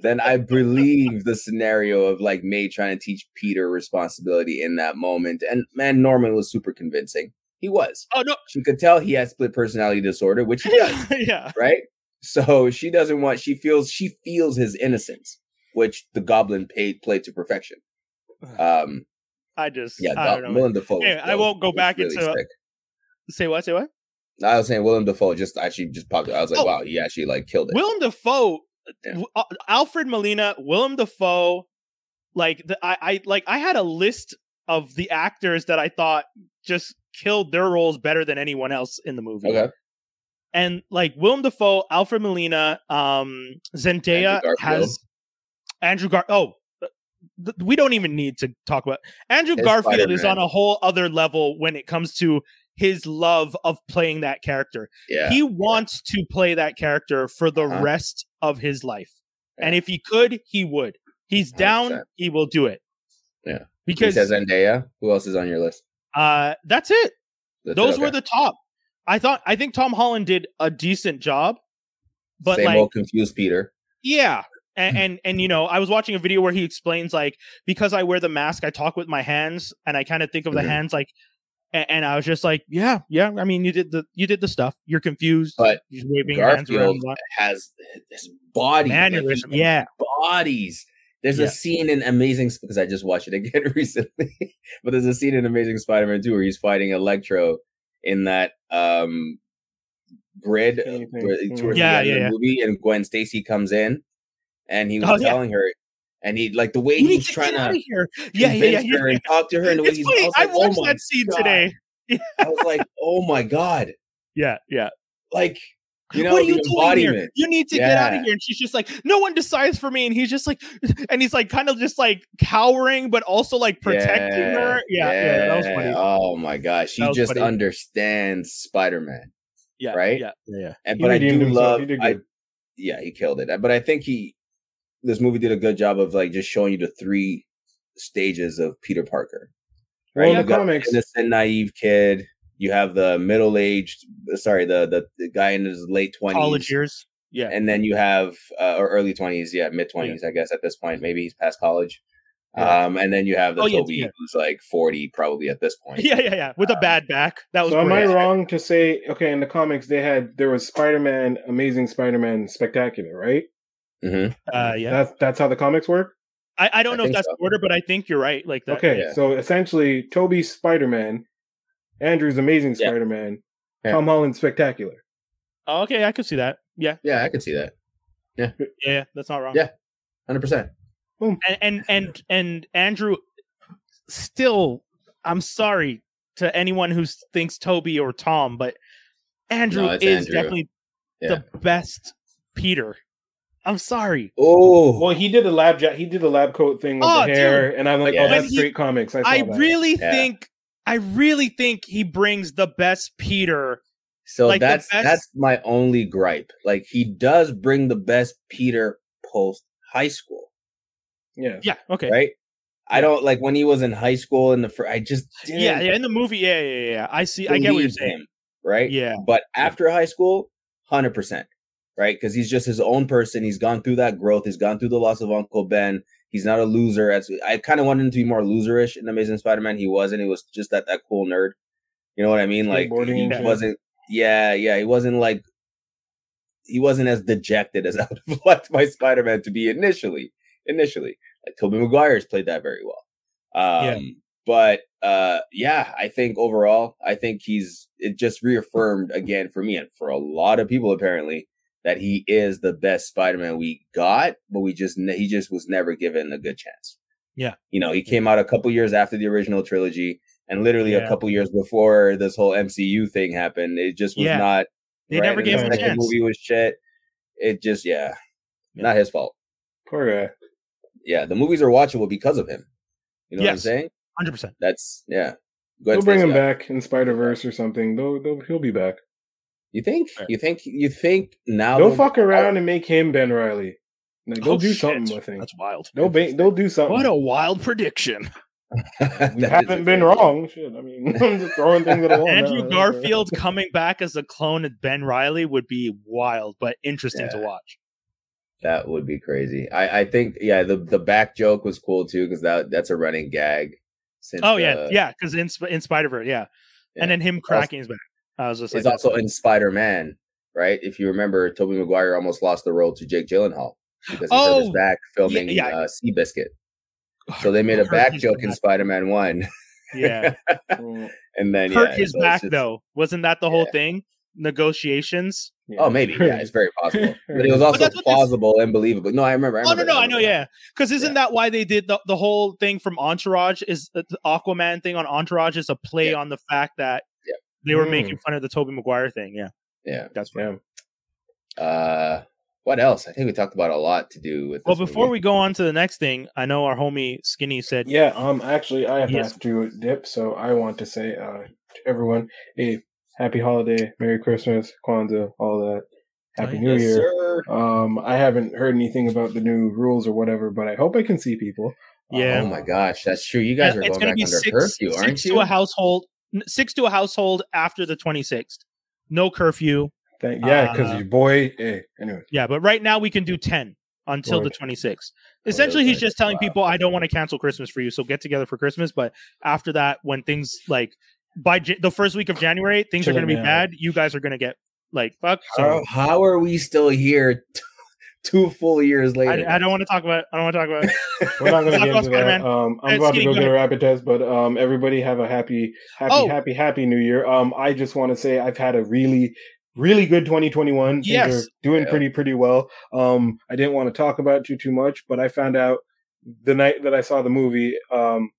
Then I believe the scenario of like May trying to teach Peter responsibility in that moment. And man, Norman was super convincing. He was. Oh, no. She could tell he had split personality disorder, which he does, yeah. right? So she doesn't want she feels she feels his innocence, which the goblin paid played to perfection. Um I just, yeah, I know. Willem Dafoe. Anyway, I won't go back really into- sick. Say what? Say what? I was saying Willem Dafoe just actually just popped. I was like, Oh. wow, he actually like killed it. Willem Dafoe, Yeah. uh, Alfred Molina, Willem Dafoe, like the, I, I like I had a list of the actors that I thought just killed their roles better than anyone else in the movie. okay. And like Willem Dafoe, Alfred Molina, um, Zendaya Andrew has Andrew Gar. Oh, th- we don't even need to talk about Andrew Garfield is Spider-Man. on a whole other level when it comes to his love of playing that character. Yeah. He wants to play that character for the Uh-huh. rest of his life. And if he could, he would. He's down, 100%. he will do it. Yeah. Because Zendaya. Who else is on your list? Uh that's it. That's Those it, were the top. I thought I think Tom Holland did a decent job. But same like old confused Peter. Yeah. Hmm. And, and and you know, I was watching a video where he explains like because I wear the mask, I talk with my hands, and I kind of think of the hands like, and, and I was just like, yeah, yeah. I mean, you did the you did the stuff. You're confused, But you're waving your hands around. Garfield has his body. Mannerism, yeah. Bodies. There's Yeah. a scene in Amazing because I just watched it again recently. but there's a scene in Amazing Spider-Man 2 where he's fighting Electro in that um grid Anything. where- towards Yeah, the end yeah, of yeah. the movie, and Gwen Stacy comes in, and he was Oh, yeah. telling her, and he like the way You he's to trying to here. Yeah, yeah, yeah. convince her and talk to her, and the way It's he's funny. I was I like, oh watched my that scene God. today. I was like, oh my god, Yeah, yeah. like you know what are you doing here? You need to get out of here. And she's just like, no one decides for me. And he's just like, and he's like, kind of just like cowering, but also like protecting her. Yeah, yeah, that was funny. Oh my gosh, he That was just funny. understands Spider-Man. yeah, right? Yeah, yeah. And but I do himself. love He I yeah, he killed it. But I think he this movie did a good job of like just showing you the three stages of Peter Parker. Well, in You the got comics, innocent, naive kid. You have the middle-aged, sorry, the the, the guy in his late twenties, College twenties, years. Yeah. and then you have uh, or early twenties, yeah, mid twenties, I guess at this point. Maybe he's past college. Yeah. Um, and then you have the Oh, Tobey yeah. who's like forty, probably at this point. Yeah, yeah, yeah. With a bad back. That was so am I wrong to say okay? In the comics, they had there was Spider-Man, Amazing Spider-Man, Spectacular, right? hmm Uh, yeah. That's that's how the comics work. I, I don't I know if that's so. the order, but I think you're right. Like that. Okay, yeah. so essentially, Tobey's Spider-Man, Andrew's Amazing Spider-Man, Yeah. Tom Holland Spectacular. Oh, okay, I could see that. Yeah, Yeah, I can see that. yeah, yeah that's not wrong. Yeah. Hundred percent. Boom. and and and and Andrew, still, I'm sorry to anyone who thinks Tobey or Tom, but Andrew No, is Andrew. definitely Yeah. the best Peter. I'm sorry. Oh, Well, he did the lab ja- he did the lab coat thing with Oh, the hair, and I'm like, oh, Yeah. oh, that's When he- straight comics. I, saw I that. really Yeah. think, I really think he brings the best Peter. so like that's best- that's my only gripe. Like he does bring the best Peter post high school, yeah. Yeah. Okay. right? I don't like when he was in high school in the fir- I just didn't Yeah. Yeah. In the movie. Yeah. Yeah. Yeah. yeah. I see. I get what you're saying. him, right? Yeah. But after high school, hundred percent, right? Because he's just his own person. He's gone through that growth. He's gone through the loss of Uncle Ben. He's not a loser. As I kind of wanted him to be more loserish in Amazing Spider-Man. He wasn't. He was just that that cool nerd. You know what I mean? Like he wasn't. Yeah, yeah. He wasn't like. He wasn't as dejected as I would have liked my Spider-Man to be initially. Initially, like Tobey Maguire's played that very well. Um, Yeah. But uh, yeah, I think overall, I think he's it just reaffirmed again for me and for a lot of people apparently that he is the best Spider-Man we got, but we just ne- he just was never given a good chance. Yeah. you know, he came out a couple years after the original trilogy, and literally Yeah. a couple years before this whole MCU thing happened. It just was Yeah. not. They right? never gave him a second chance. Movie was shit. It just yeah, Yeah. not his fault. Poor guy. Yeah, the movies are watchable because of him. You know what I'm saying? Hundred percent. That's yeah. Go ahead, They'll bring Stacey. him back in Spider Verse or something. They'll, they'll he'll be back. You think? Right. You think? You think now? They'll they'll- fuck around and make him Ben Reilly. Like, they'll Oh, do shit. something with him. That's wild. They'll ba- they'll do something. What a wild prediction. That we haven't been great- wrong. Shit, I mean, I'm just throwing things at the wall. Andrew now. Garfield coming back as a clone of Ben Reilly would be wild, but interesting to watch. That would be crazy. I, I think yeah, the the back joke was cool too because that that's a running gag. Since Oh yeah, uh, yeah, because in in Spider Verse, yeah. Yeah. and then him cracking his back. I was just like, It's also in Spider Man, right? If you remember, Tobey Maguire almost lost the role to Jake Gyllenhaal because he hurt his Oh, back filming yeah. Uh, Seabiscuit. So they made a back his joke in. Spider Man One, yeah, and then hurt yeah, his so back just- though. Wasn't that the whole Yeah. thing? Negotiations. yeah. Oh, maybe. Yeah, it's very possible. But it was also that's this- plausible and believable. No, I remember. I Oh no, remember no, that, I know, yeah. Because isn't Yeah. that why they did the the whole thing from Entourage? Is the the Aquaman thing on Entourage is a play Yeah. on the fact that Yeah. They were Mm. making fun of the Tobey Maguire thing. Yeah. Yeah. that's Yeah. Uh, what else? I think we talked about a lot to do with. Well, before movie. we go on to the next thing, I know our homie Skinny said, Yeah, um, actually, I have Yes. to dip, so I want to say, uh, to everyone, a happy holiday, Merry Christmas, Kwanzaa, all that, Happy Oh, New Yes, Year. sir. Um, I haven't heard anything about the new rules or whatever, but I hope I can see people. Yeah. Oh my gosh, that's true. You guys are going going to back be under six, curfew, six aren't to you? a household, n- six to a household after the twenty sixth. No curfew. Thank, yeah, because Uh, your boy. Hey, anyway, Yeah, but right now we can do 10 until the 26th. Oh, Essentially, he's just telling people, I don't want to cancel Christmas for you, so get together for Christmas. But after that, when things like by J- the first week of January, things are going to be bad. You guys are going to get like fuck. So How, how are we still here two full years later? I, I don't want to talk about. I don't want to talk about. it. we're not going to get into that. Spider-Man. Um, I'm about to Skinny, go go get a ahead. rapid test, but um, everybody have a happy, happy, Oh. happy, happy New Year. Um, I just want to say I've had a really, really good 2021. Things Yes. are doing Yeah. pretty, pretty well. Um, I didn't want to talk about it too, too much, but I found out the night that I saw the movie. Um,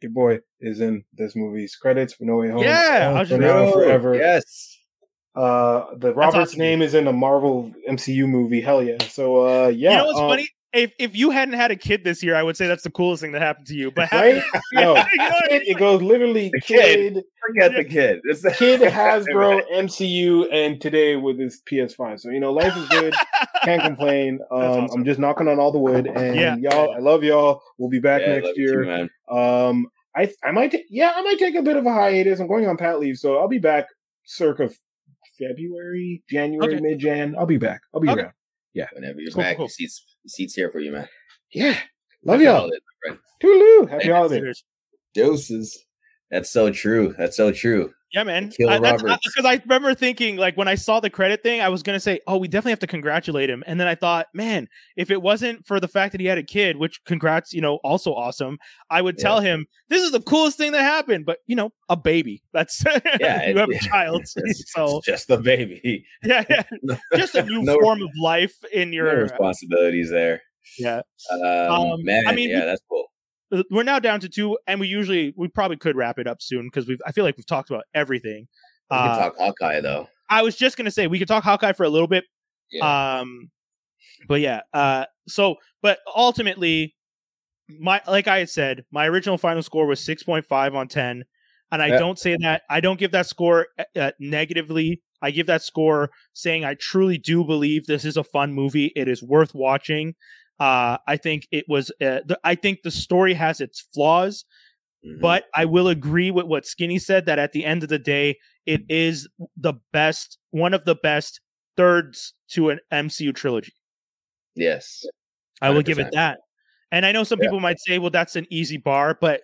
your boy is in this movie's credits for No Way Home. Yeah, I was for just now forever. Yes. Uh, the Robert's awesome. name is in a Marvel MCU movie. Hell yeah! So uh, yeah. you know what's um, funny? If if you hadn't had a kid this year, I would say that's the coolest thing that happened to you. But Right? having- No, You know what I kid, it goes literally The kid. kid, Forget the kid. It's the kid Hasbro MCU, and today with his PS5. So you know, life is good. Can't complain. Um, awesome. I'm just knocking on all the wood, and Yeah. y'all, I love y'all. We'll be back Yeah, next love you too, year. Um, I I might ta- yeah, I might take a bit of a hiatus. I'm going on pat leave, so I'll be back circa February, January, Okay. mid Jan. I'll be back. I'll be Okay. around. Whenever you're Cool, back, cool, your seats, your seats here for you, man. Yeah, love Happy y'all. holidays. Toodaloo. Happy Yeah, holidays. Doses. That's so true. That's so true. Yeah, man. Kill Because I, remember thinking, like, when I saw the credit thing, I was gonna say, "Oh, we definitely have to congratulate him." And then I thought, man, if it wasn't for the fact that he had a kid, which congrats, you know, also awesome, I would tell him this is the coolest thing that happened. But you know, a baby. That's Yeah, you have a child, It's, so it's just the baby. yeah, yeah, just a new No- form of life in No your responsibilities there. yeah. Um, Um, man, I mean, yeah, that's cool. We're now down to two, and we usually we probably could wrap it up soon because we've I feel like we've talked about everything. We can Uh, talk Hawkeye though. I was just gonna say we could talk Hawkeye for a little bit. Um, but yeah. Uh, so but ultimately, my like I had said, my original final score was six point five on ten, and I Yeah. don't say that I don't give that score uh, uh, negatively. I give that score saying I truly do believe this is a fun movie. It is worth watching. Uh, I think it was. Uh, the, I think the story has its flaws. Mhm. But I will agree with what Skinny said that at the end of the day, it is the best, one of the best thirds to an MCU trilogy. yes, I will give it that. And I know some Yeah. people might say, well, that's an easy bar, but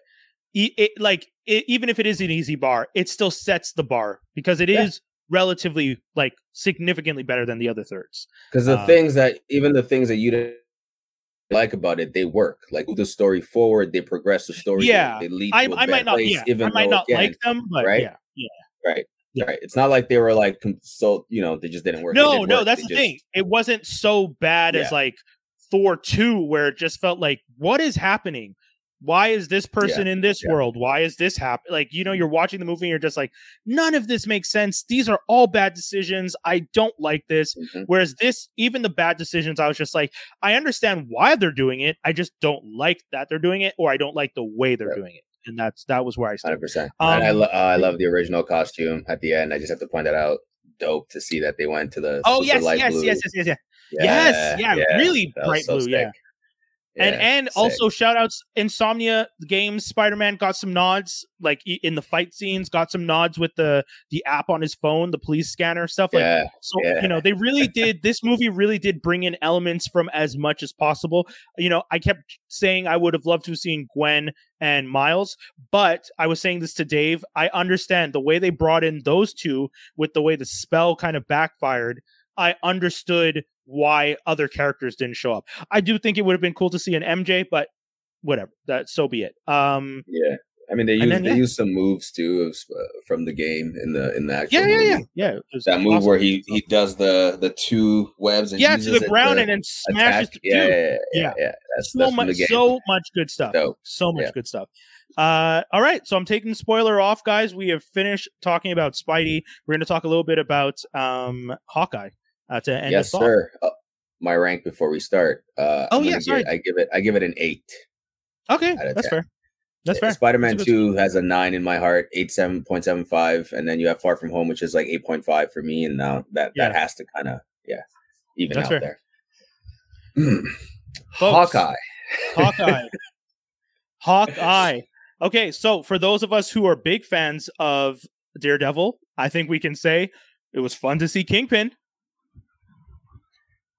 e- it, like it, even if it is an easy bar, it still sets the bar because it is Yeah. relatively like significantly better than the other thirds. because the Um, things that even the things that you didn't like about it, they work. Like the story forward, they progress the story. Yeah. they, lead I, to a I might not, place, yeah, even I might not again, like them, but right? yeah, yeah. right. Yeah. Right. It's not like they were like so you know they just didn't work. No, did no, work. that's They the just- thing. It wasn't so bad as like Thor 2, where it just felt like, what is happening? Why is this person in this yeah. world? Why is this happen? Like, you know, you're watching the movie and you're just like, none of this makes sense. These are all bad decisions. I don't like this. Mhm. Whereas this, even the bad decisions, I was just like, I understand why they're doing it. I just don't like that they're doing it, or I don't like the way they're Right. doing it. and that's that was where I stood. percent. Um, And I lo- uh, I love the original costume at the end. I just have to point that out. Dope to see that they went to the Oh yes, light yes, blue. yes, yes, yes, yes, yes, yeah, really that was bright so blue, yeah. and and sick. also shout outs Insomniac Games spider-man got some nods like in the fight scenes got some nods with the the app on his phone the police scanner stuff like yeah, so yeah. you know they really did this movie really did bring in elements from as much as possible you know i kept saying i would have loved to have seen gwen and miles but i was saying this to dave i understand the way they brought in those two with the way the spell kind of backfired i understood why other characters didn't show up i do think it would have been cool to see an mj but whatever that so be it um yeah. I mean, they use they yeah. use some moves too of, uh, from the game in the in the actual yeah yeah yeah movie. yeah That move where he he does the the two webs and yeah to the ground and then smashes the Yeah, yeah, yeah, yeah. That's so that's from much the game. so much good stuff Dope. so much good stuff uh all right so i'm taking the spoiler off guys we have finished talking about spidey we're going to talk a little bit about um hawkeye uh, to end yes, us off. sir. Uh, my rank before we start. Uh, Oh, yeah, sorry. Give, I give it. I give it an eight. okay that's 10. fair that's fair Spider Man Two has a nine in my heart, eight seven point seven five, and then you have Far From Home, which is like eight point five for me, and now that that has to kind of yeah even That's out fair. there. Folks, Hawkeye. Hawkeye. Hawkeye. Okay, so for those of us who are big fans of Daredevil, I think we can say it was fun to see Kingpin.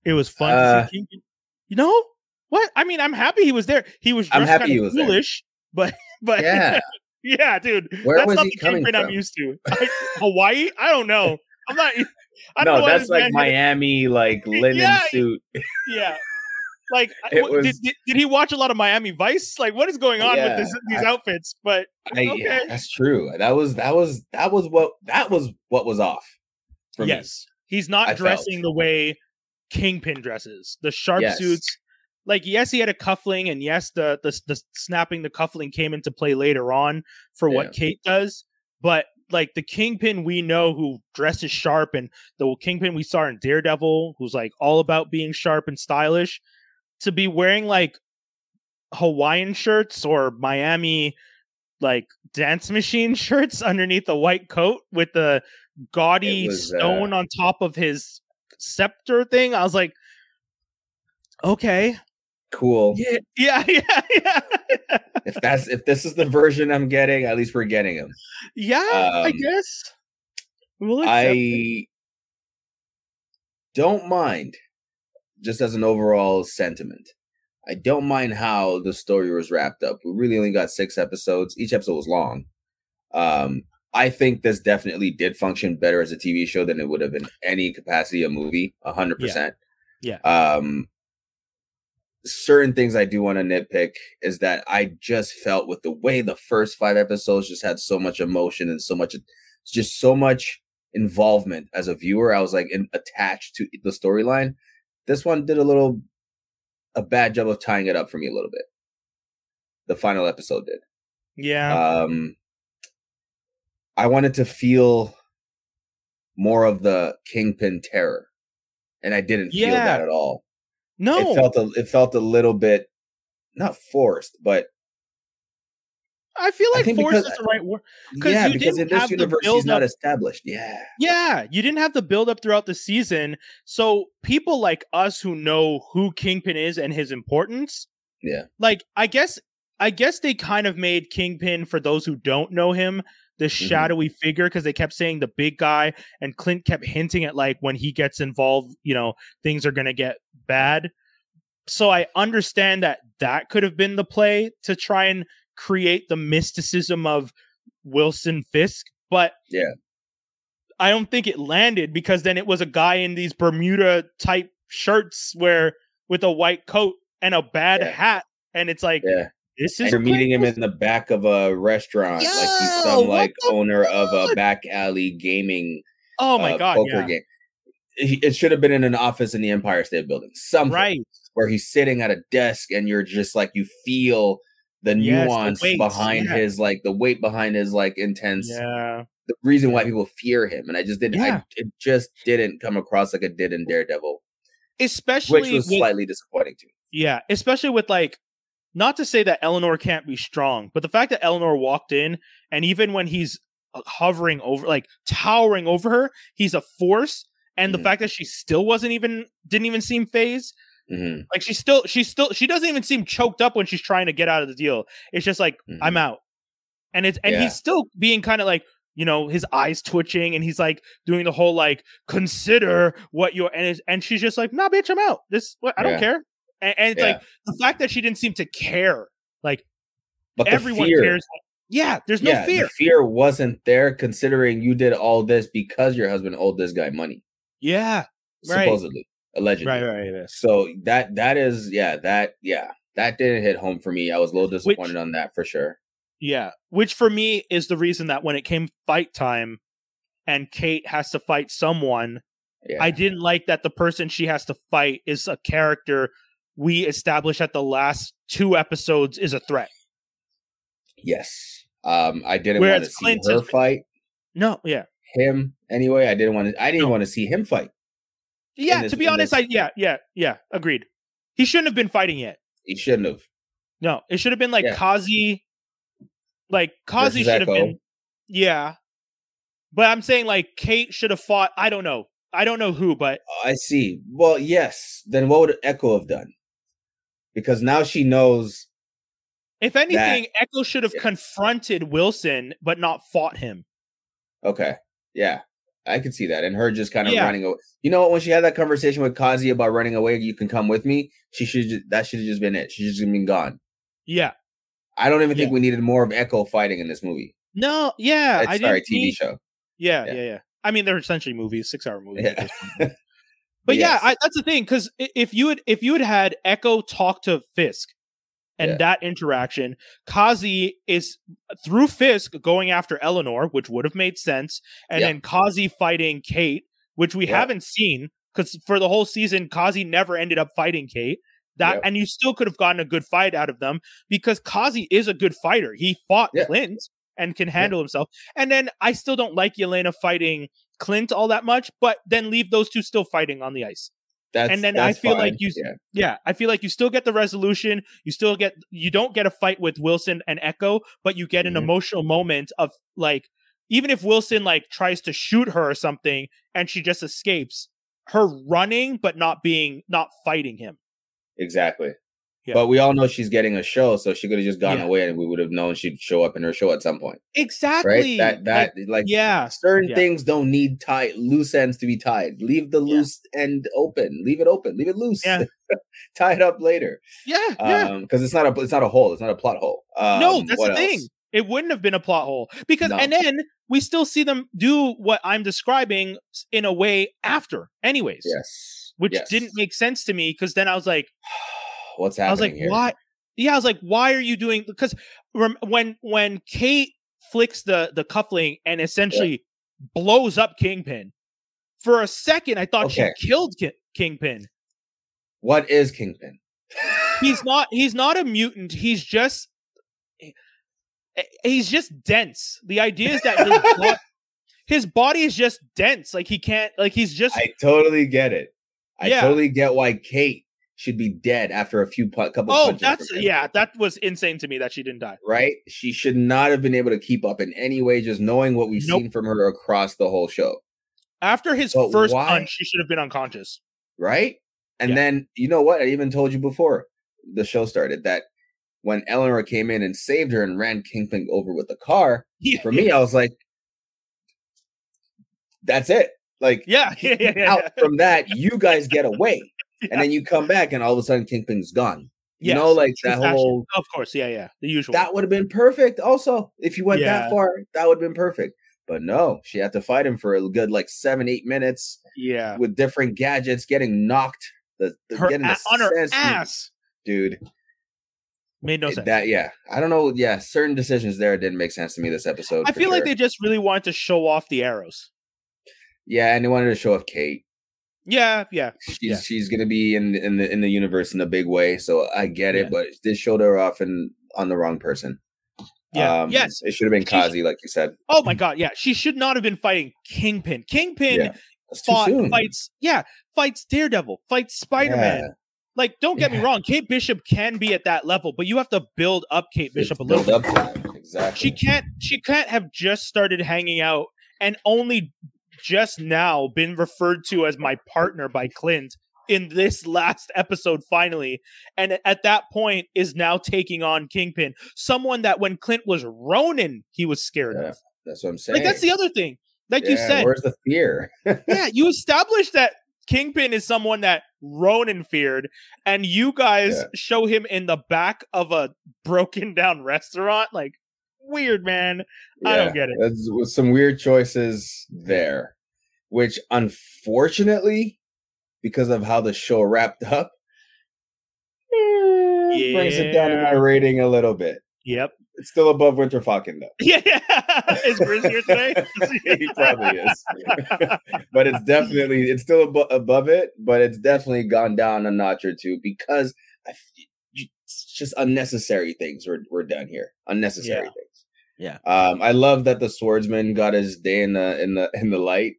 It was fun Uh, to see Kingpin. You know what? I mean, I'm happy he was there. He was I'm happy kind he of was there. foolish, but but Yeah, yeah, dude. Where that's was not he the coming Kingpin I'm from? used to. Hawaii? I don't know. I'm not. I don't No, why that's like Miami, like linen Yeah. suit. Yeah. Like, what- did, did, did he watch a lot of Miami Vice? Like, what is going on Yeah, with this, these I- outfits? But I, Okay. that's true. That was that was that was what that was what was off. For me. yes, he's not I dressing felt. the way Kingpin dresses. The sharp Yes. suits. Like, yes, he had a cuffling, and yes, the, the the snapping the cuffling came into play later on for Yeah. what Kate does. But like the Kingpin we know who dresses sharp, and the Kingpin we saw in Daredevil, who's like all about being sharp and stylish, to be wearing like Hawaiian shirts or Miami like dance machine shirts underneath a white coat with the gaudy was, uh, stone on top of his scepter thing. I was like, okay, Cool. yeah, yeah, yeah, yeah, If that's if this is the version I'm getting, at least we're getting him. yeah. I Um, guess we'll accept it. I don't mind, just as an overall sentiment. I don't mind how the story was wrapped up. We really only got six episodes. Each episode was long. Um, I think this definitely did function better as a TV show than it would have in any capacity a movie. A hundred percent. Yeah. Um, certain things I do want to nitpick is that I just felt with the way the first five episodes just had so much emotion and so much, just so much involvement as a viewer. I was like in, attached to the storyline. This one did a little, a bad job of tying it up for me a little bit. The final episode did. Yeah, Um, I wanted to feel more of the kingpin terror, and I didn't feel that at all. no, It felt a, it felt a little bit not forced, but I feel like think force because- is the right word. yeah, you because in didn't this universe he's not established. Yeah, Yeah, you didn't have the build up throughout the season. So people like us who know who Kingpin is and his importance, yeah, like I guess I guess they kind of made Kingpin for those who don't know him this Mhm. shadowy figure because they kept saying the big guy and Clint kept hinting at like when he gets involved, you know, things are going to get bad. So I understand that that could have been the play to try and create the mysticism of Wilson Fisk, but Yeah. I don't think it landed because then it was a guy in these Bermuda type shirts where with a white coat and a bad Yeah. hat and it's like yeah. This is you're meeting him in the back of a restaurant, like he's some like the owner of a back alley gaming Oh my uh, god, poker yeah. game. It should have been in an office in the Empire State Building, something Right. where he's sitting at a desk and you're just like you feel the Yes, the nuance weight, behind yeah. his like the weight behind his like intense Yeah. the reason why people fear him and i just didn't Yeah. I, it just didn't come across like it did in daredevil Especially which was with, slightly disappointing to me yeah, especially with like not to say that Eleanor can't be strong, but the fact that Eleanor walked in and even when he's uh, hovering over, like towering over her, he's a force. And the Mhm. fact that she still wasn't even, didn't even seem phased. Mhm. Like she's still, she's still, she doesn't even seem choked up when she's trying to get out of the deal. It's just like, Mhm. I'm out. And it's, and Yeah. he's still being kind of like, you know, his eyes twitching and he's like doing the whole like, consider what you're, and, and she's just like, nah, bitch, I'm out. This, I don't Yeah. care. And, and it's Yeah. like the fact that she didn't seem to care. Like But everyone fear, cares. Yeah, there's no yeah, fear. The fear wasn't there considering you did all this because your husband owed this guy money. Yeah. Right. Supposedly. Allegedly. Right, right, right. So that that is yeah, that yeah. That didn't hit home for me. I was a little disappointed on that for sure. Yeah. Which for me is the reason that when it came fight time and Kate has to fight someone, Yeah. I didn't like that the person she has to fight is a character we established at the last two episodes is a threat. yes. Um I didn't Whereas want to see Clint her fight No, yeah. him anyway. I didn't want to I didn't No. want to see him fight. Yeah, this- to be honest, this- I yeah, yeah, yeah, agreed. He shouldn't have been fighting yet. He shouldn't have. No, it should have been like Yeah. Kazi like Kazi should have been Yeah. But I'm saying like Kate should have fought, I don't know. I don't know who, but I see. Well, yes. Then what would Echo have done? Because now she knows If anything, Echo should have Yeah. confronted Wilson but not fought him. Okay. Yeah. I could see that. And her just kind of Yeah. running away. You know what? When she had that conversation with Kazi about running away, you can come with me. She should that should have just been it. She should just been gone. Yeah. I don't even think Yeah. we needed more of Echo fighting in this movie. No, yeah. Uh, I sorry, TV need- show. Yeah, Yeah. yeah, yeah. I mean, they're essentially movies, six hour movies. at Yeah. this point. But yeah, I, that's the thing. Because if you had if you had had Echo talk to Fisk and Yeah. that interaction, Kazi is through Fisk going after Eleanor, which would have made sense, and Yeah. then Kazi fighting Kate, which we Yeah. haven't seen because for the whole season, Kazi never ended up fighting Kate. That and you still could have gotten a good fight out of them because Kazi is a good fighter. He fought. Clint and can handle himself. And then I still don't like Yelena fighting Clint all that much, but then leave those two still fighting on the ice. That's And then I feel like you- yeah. Yeah, I feel like you still get the resolution. You still get you don't get a fight with Wilson and Echo, but you get an Mhm. emotional moment of like even if Wilson like tries to shoot her or something and she just escapes, her running but not being not fighting him. exactly. Yeah. But we all know she's getting a show, so she could have just gone Yeah. away and we would have known she'd show up in her show at some point. Exactly. Right? That that Like, like yeah. certain Yeah. things don't need tight loose ends to be tied. Leave the loose end open. Leave it open. Leave it loose. Yeah. Tie it up later. Yeah. Yeah. Um, because it's not a it's not a hole. It's not a plot hole. Um, no, that's the thing. else? It wouldn't have been a plot hole because, No. and then we still see them do what I'm describing in a way after, anyways, Yes. which Yes. didn't make sense to me because then I was like, What's happening? I was like, here? why? Yeah, I was like, why are you doing? Because rem- when when Kate flicks the the cuffling and essentially blows up Kingpin, for a second I thought Okay. she killed Ki- Kingpin. What is Kingpin? He's not. He's not a mutant. He's just. Eh, he's just dense. The idea is that his, bo- his body is just dense. Like he can't. Like he's just. I totally get it. I Yeah. totally get why Kate should be dead after a few pu- couple. oh, punches that's yeah. That was insane to me that she didn't die. right. She should not have been able to keep up in any way, just knowing what we've Nope. seen from her across the whole show. After his But first why- punch, she should have been unconscious. right? And Yeah. then you know what? I even told you before the show started that when Eleanor came in and saved her and ran Kingpin over with the car, Yeah, for me, I was like, "That's it." Like, Yeah, yeah, yeah, yeah. out from that, you guys get away, and then you come back, and all of a sudden, Kingpin's gone. You Yes, know, like that fashion. whole Of course, yeah, yeah. The usual. that would have been perfect. Also, if you went Yeah. that far, that would have been perfect. But no, she had to fight him for a good like seven, eight minutes yeah. with different gadgets, getting knocked, the, the Her getting a- on her ass dude. made no sense. That yeah, I don't know. Yeah, certain decisions there didn't make sense to me this episode. I feel like they just really wanted to show off the arrows. yeah, and they wanted to show off Kate. Yeah, yeah. She's Yeah. she's gonna be in in the in the universe in a big way, so I get it. Yeah. But this showed her off and on the wrong person. Yeah. Um, yes. it should have been She- Kazi, like you said. Oh my god, yeah. She should not have been fighting Kingpin. Kingpin Yeah. Fought fights yeah, fights Daredevil, fights Spider-Man. Yeah. like don't get me wrong, Kate Bishop can be at that level, but you have to build up Kate Bishop a Build little. bit. up exactly. She can't she can't have just started hanging out and only just now been referred to as my partner by Clint in this last episode finally and at that point is now taking on Kingpin someone that when Clint was Ronin he was scared Yeah, of That's what I'm saying. like that's the other thing like you said where's the fear? yeah you established that Kingpin is someone that Ronin feared and you guys Yeah. show him in the back of a broken down restaurant like weird man I don't get it. That's some weird choices there, which unfortunately, because of how the show wrapped up, eh, brings it down to my rating a little bit. Yep. It's still above Winter Falcon though. Yeah. Is Grizz here today? he probably is, but it's definitely it's still abo- above it, but it's definitely gone down a notch or two because I it's just unnecessary things were were done here. Unnecessary Yeah. things. Yeah. Um, I love that the swordsman got his day in the in the in the light.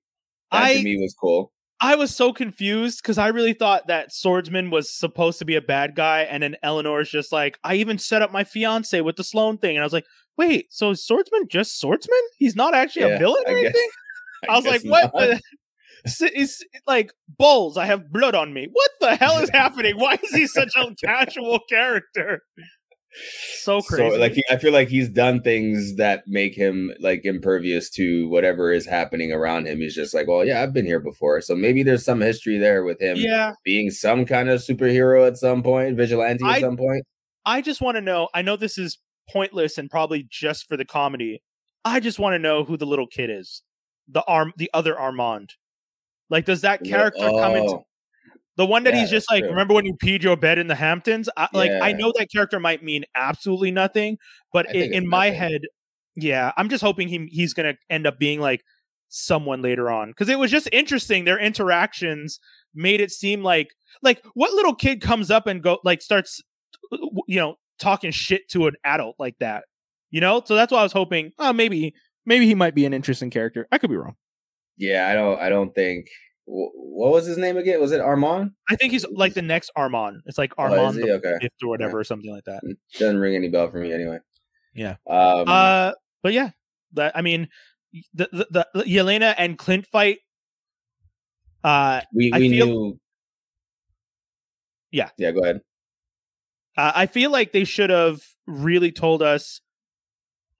That I- to me was cool. I was so confused because I really thought that Swordsman was supposed to be a bad guy, and then Eleanor's just like, I even set up my fiance with the Sloan thing, and I was like, wait, so is Swordsman just Swordsman? He's not actually Yeah, a villain or I guess- anything? I, was like, what? not. The? Like bulls. I have blood on me. What the hell is happening? Why is he such a casual character? So crazy. So like he, I feel like he's done things that make him like impervious to whatever is happening around him. He's just like, well, yeah, I've been here before. So maybe there's some history there with him yeah, being some kind of superhero at some point, vigilante at I- some point. I just want to know. I know this is pointless and probably just for the comedy. I just want to know who the little kid is. The arm, the other Armand. Like, does that character come into Oh, the one that yeah, he's just like? true. Remember when you peed your bed in the Hamptons? I, Like, I know that character might mean absolutely nothing, but I i- in my nothing. head, yeah, I'm just hoping he he's gonna end up being like someone later on because it was just interesting. Their interactions made it seem like like what little kid comes up and go like starts uh, you know talking shit to an adult like that you know so that's why i was hoping oh maybe maybe he might be an interesting character i could be wrong yeah, I don't. I don't think. Wh- What was his name again? Was it Armand? i think he's like the next armand it's like Oh, armand the okay. fifth or whatever or something like that Doesn't ring any bell for me anyway. Yeah. Um, uh but yeah that i mean the the, the yelena and clint fight uh we I we feel- knew. Yeah. Yeah. Go ahead. Uh, I feel like they should have really told us.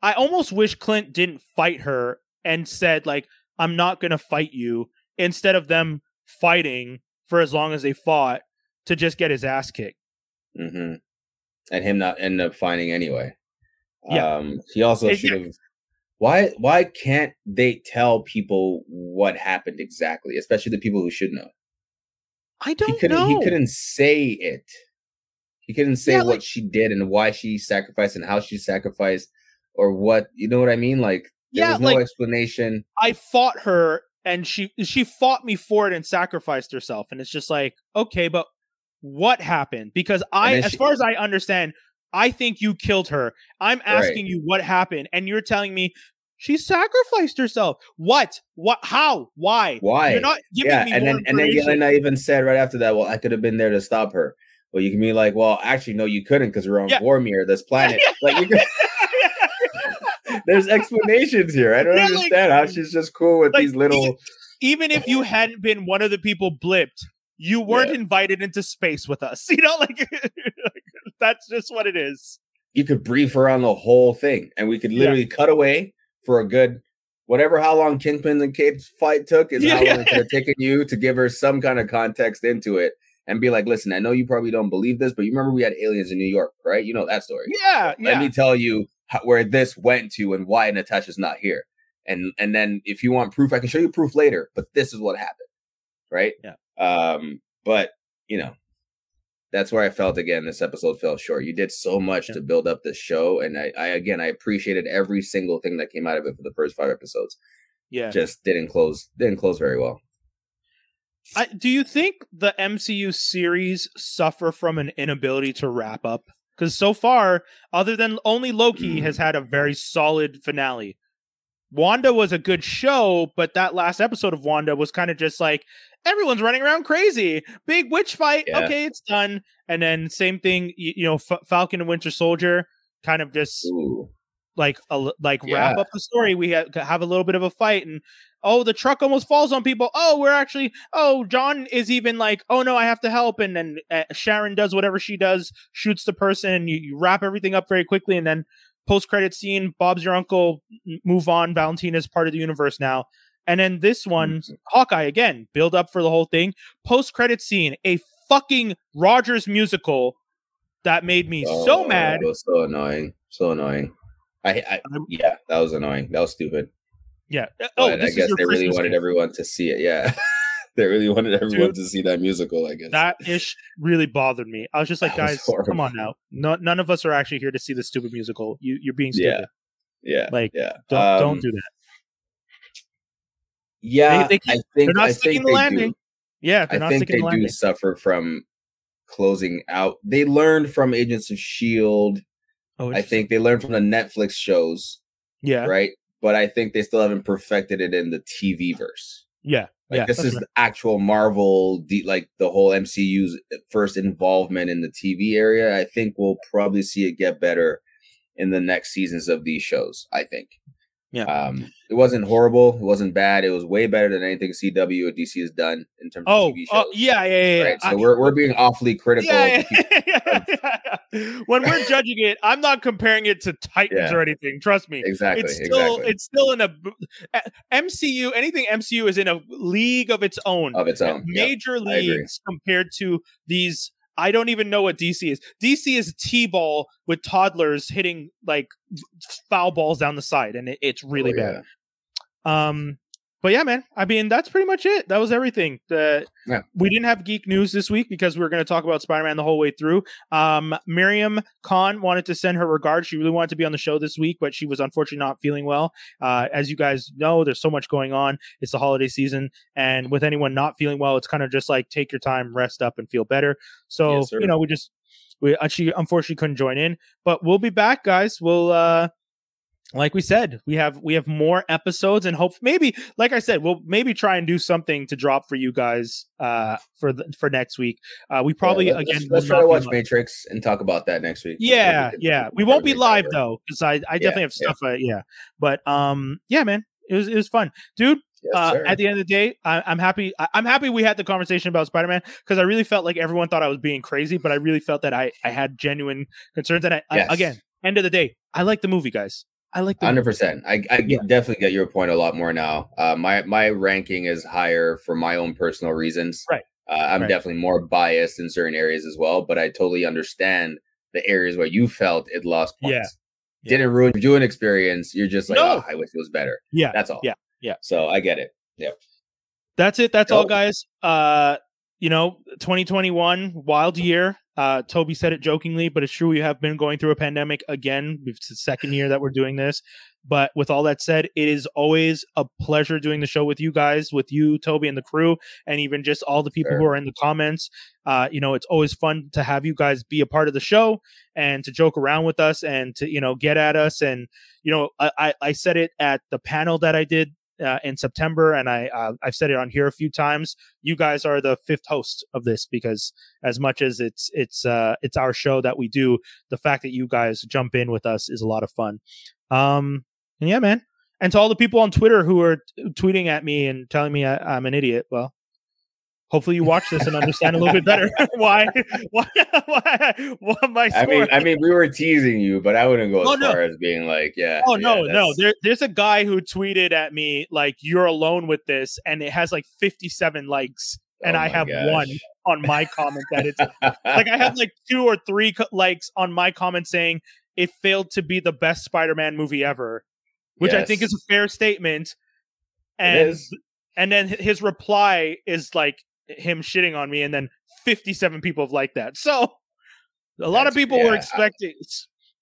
I almost wish Clint didn't fight her and said like, "I'm not going to fight you," instead of them fighting for as long as they fought to just get his ass kicked. hmm And him not end up finding anyway. Yeah. Um, he also should have. Why? Why can't they tell people what happened exactly, especially the people who should know? I don't couldn't. know. He couldn't say it. He couldn't say Yeah, what like- she did and why she sacrificed and how she sacrificed, or what you know what I mean. Like there Yeah, was no like- explanation. I fought her and she she fought me for it and sacrificed herself and it's just like okay but what happened because I as she- far as I understand I think you killed her I'm asking you what happened and you're telling me she sacrificed herself what what how why Why? you're not giving yeah, me and then and then. Yelena even said right after that, "Well, I could have been there to stop her." Well, you can be like, "Well, actually, no, you couldn't because we're on Yeah. Vormir, this planet." Like, you there's explanations here. I don't Yeah, like- understand how she's just cool with like, these little. even if you hadn't been one of the people blipped you weren't invited into space with us you know like that's just what it is You could brief her on the whole thing, and we could Yeah. literally cut away for a good. Whatever how long Kingpin and Kate's fight took is how Yeah. long it could have taken you to give her some kind of context into it and be like, listen, I know you probably don't believe this, but you remember we had aliens in New York, right? You know that story. yeah let yeah me tell you how, where this went to and why Natasha's not here. And and then if you want proof, I can show you proof later. But this is what happened, right? Yeah. Um. But you know, that's where I felt again. This episode fell short. You did so much Yeah. to build up this show, and I, I again I appreciated every single thing that came out of it for the first five episodes. yeah Just didn't close. Didn't close very well. I, do you think the MCU series suffer from an inability to wrap up? Because so far, other than only Loki, Mm. has had a very solid finale. Wanda was a good show, but that last episode of Wanda was kind of just like everyone's running around crazy. Big witch fight. Yeah. Okay, it's done. And then same thing, you, you know, F- Falcon and Winter Soldier kind of just Ooh. like a, like wrap up the story. We have, have a little bit of a fight, and oh, the truck almost falls on people. Oh, we're actually. Oh, John is even like, oh no, I have to help, and then uh, Sharon does whatever she does, shoots the person, and you, you wrap everything up very quickly, and then post credit scene. Bob's your uncle. Move on. Valentina's part of the universe now. And then this one, Hawkeye again, build up for the whole thing. Post credit scene, a fucking Rogers musical that made me so Oh, mad. It was so annoying. So annoying. I, I yeah, that was annoying. That was stupid. Yeah. Oh, But I guess they really Christmas wanted gift. everyone to see it. Yeah. they really wanted everyone Dude, to see that musical, I guess. that ish really bothered me. I was just like, That guys, come on now. No, none of us are actually here to see the stupid musical. You, you're being stupid. yeah. yeah. Like, yeah. Don't, Um, don't do that. Yeah. they keep- I think They're not I sticking the landing. do. Yeah, they're I not think sticking they the do landing. suffer from closing out. They learned from Agents of Shield. Oh, I think they learned from the Netflix shows, Yeah, right? But I think they still haven't perfected it in the TV verse. yeah, Like yeah. this is right. the actual Marvel, the, like the whole MCU's first involvement in the TV area. I think we'll probably see it get better in the next seasons of these shows. I think. Yeah. Um, it wasn't horrible. It wasn't bad. It was way better than anything CW or DC has done in terms Oh, of TV oh, shows. oh, yeah, yeah, yeah. Right. So I- we're we're being awfully critical. yeah, yeah, yeah, when we're judging it, I'm not comparing it to Titans or anything. Trust me. Exactly. it's still exactly. it's still in a MCU. Anything MCU is in a league of its own. of its own. Major agree. leagues compared to these. I don't even know what DC is. DC is t-ball with toddlers hitting like foul balls down the side, and it, it's really Oh, bad. Um, but yeah, man. I mean, that's pretty much it. That was everything. The Yeah. we didn't have geek news this week because we were going to talk about Spider Man the whole way through. Um, Miriam Khan wanted to send her regards. She really wanted to be on the show this week, but she was unfortunately not feeling well. Uh, as you guys know, there's so much going on. It's the holiday season, and with anyone not feeling well, it's kind of just like take your time, rest up, and feel better. So Yes, you know, we just we she unfortunately couldn't join in, but we'll be back, guys. We'll uh like we said, we have we have more episodes and hope maybe like I said, we'll maybe try and do something to drop for you guys uh for the, for next week. Uh we probably Yeah, let- again let's, let's try to watch live. Matrix and talk about that next week. Yeah, yeah. We won't be live though cuz I I definitely have yeah. stuff uh, yeah. But um yeah, man. It was it was fun. Dude, Yes, uh, at the end of the day, I, I'm happy. I, I'm happy we had the conversation about Spider Man because I really felt like everyone thought I was being crazy, but I really felt that I, I had genuine concerns. And I, I- again, end of the day, I like the movie, guys. I like hundred percent. I, I Yeah. definitely get your point a lot more now. Uh, my my ranking is higher for my own personal reasons. Right. Uh, I'm Right. definitely more biased in certain areas as well, but I totally understand the areas where you felt it lost points. Yeah. Yeah. Didn't ruin your viewing experience. You're just like, No. oh, I wish it was better. Yeah, That's all. yeah, yeah. So I get it. Yeah. That's it. That's all, guys. Uh, you know, 2021, wild year. Uh, Tobey said it jokingly, but it's true. We have been going through a pandemic again. It's the second year that we're doing this. But with all that said, it is always a pleasure doing the show with you guys, with you, Tobey, and the crew, and even just all the people Sure. who are in the comments. Uh, you know, it's always fun to have you guys be a part of the show and to joke around with us and to you know get at us. And you know, I I, I said it at the panel that I did uh, in September, and I uh, I've said it on here a few times. You guys are the fifth host of this because as much as it's it's uh, it's our show that we do, the fact that you guys jump in with us is a lot of fun. Um, and yeah, man. And to all the people on Twitter who are t- tweeting at me and telling me I, I'm an idiot, well, hopefully you watch this and understand a little bit better why why why, why my I mean, I mean, we were teasing you, but I wouldn't go oh, as Oh, no. far as being like, yeah. Oh yeah, no, no. There, there's a guy who tweeted at me like, "You're alone with this," and it has like 57 likes, and oh I have gosh. one on my comment that it's like I have like two or three co- likes on my comment saying it failed to be the best Spider-Man movie ever, which I think is a fair statement. And and then his reply is like him shitting on me, and then 57 people have liked that. So a lot of That's- people were yeah, I- expecting.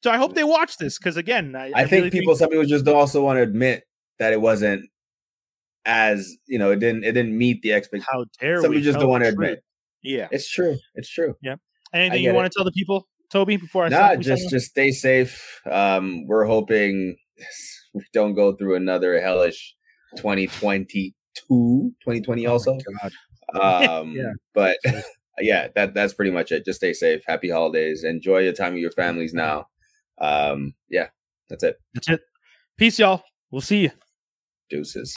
So I hope they watch this because again, I, I, think really people, some people just don't also want to admit that it wasn't as you know, it didn't, it didn't meet the expectation. How dare Some we? just don't want to admit. Yeah. It's true. It's true. Yeah. Anything you want it. to tell the people, Tobey, before I Nah, sign- we sign just just stay safe. Um, we're hoping we don't go through another hellish 2022, 2020 also. Um, Yeah. but yeah, that that's pretty much it. Just stay safe. Happy holidays. Enjoy the time with your families now. Um, yeah, that's it. That's it. Peace, y'all. We'll see you. Deuces.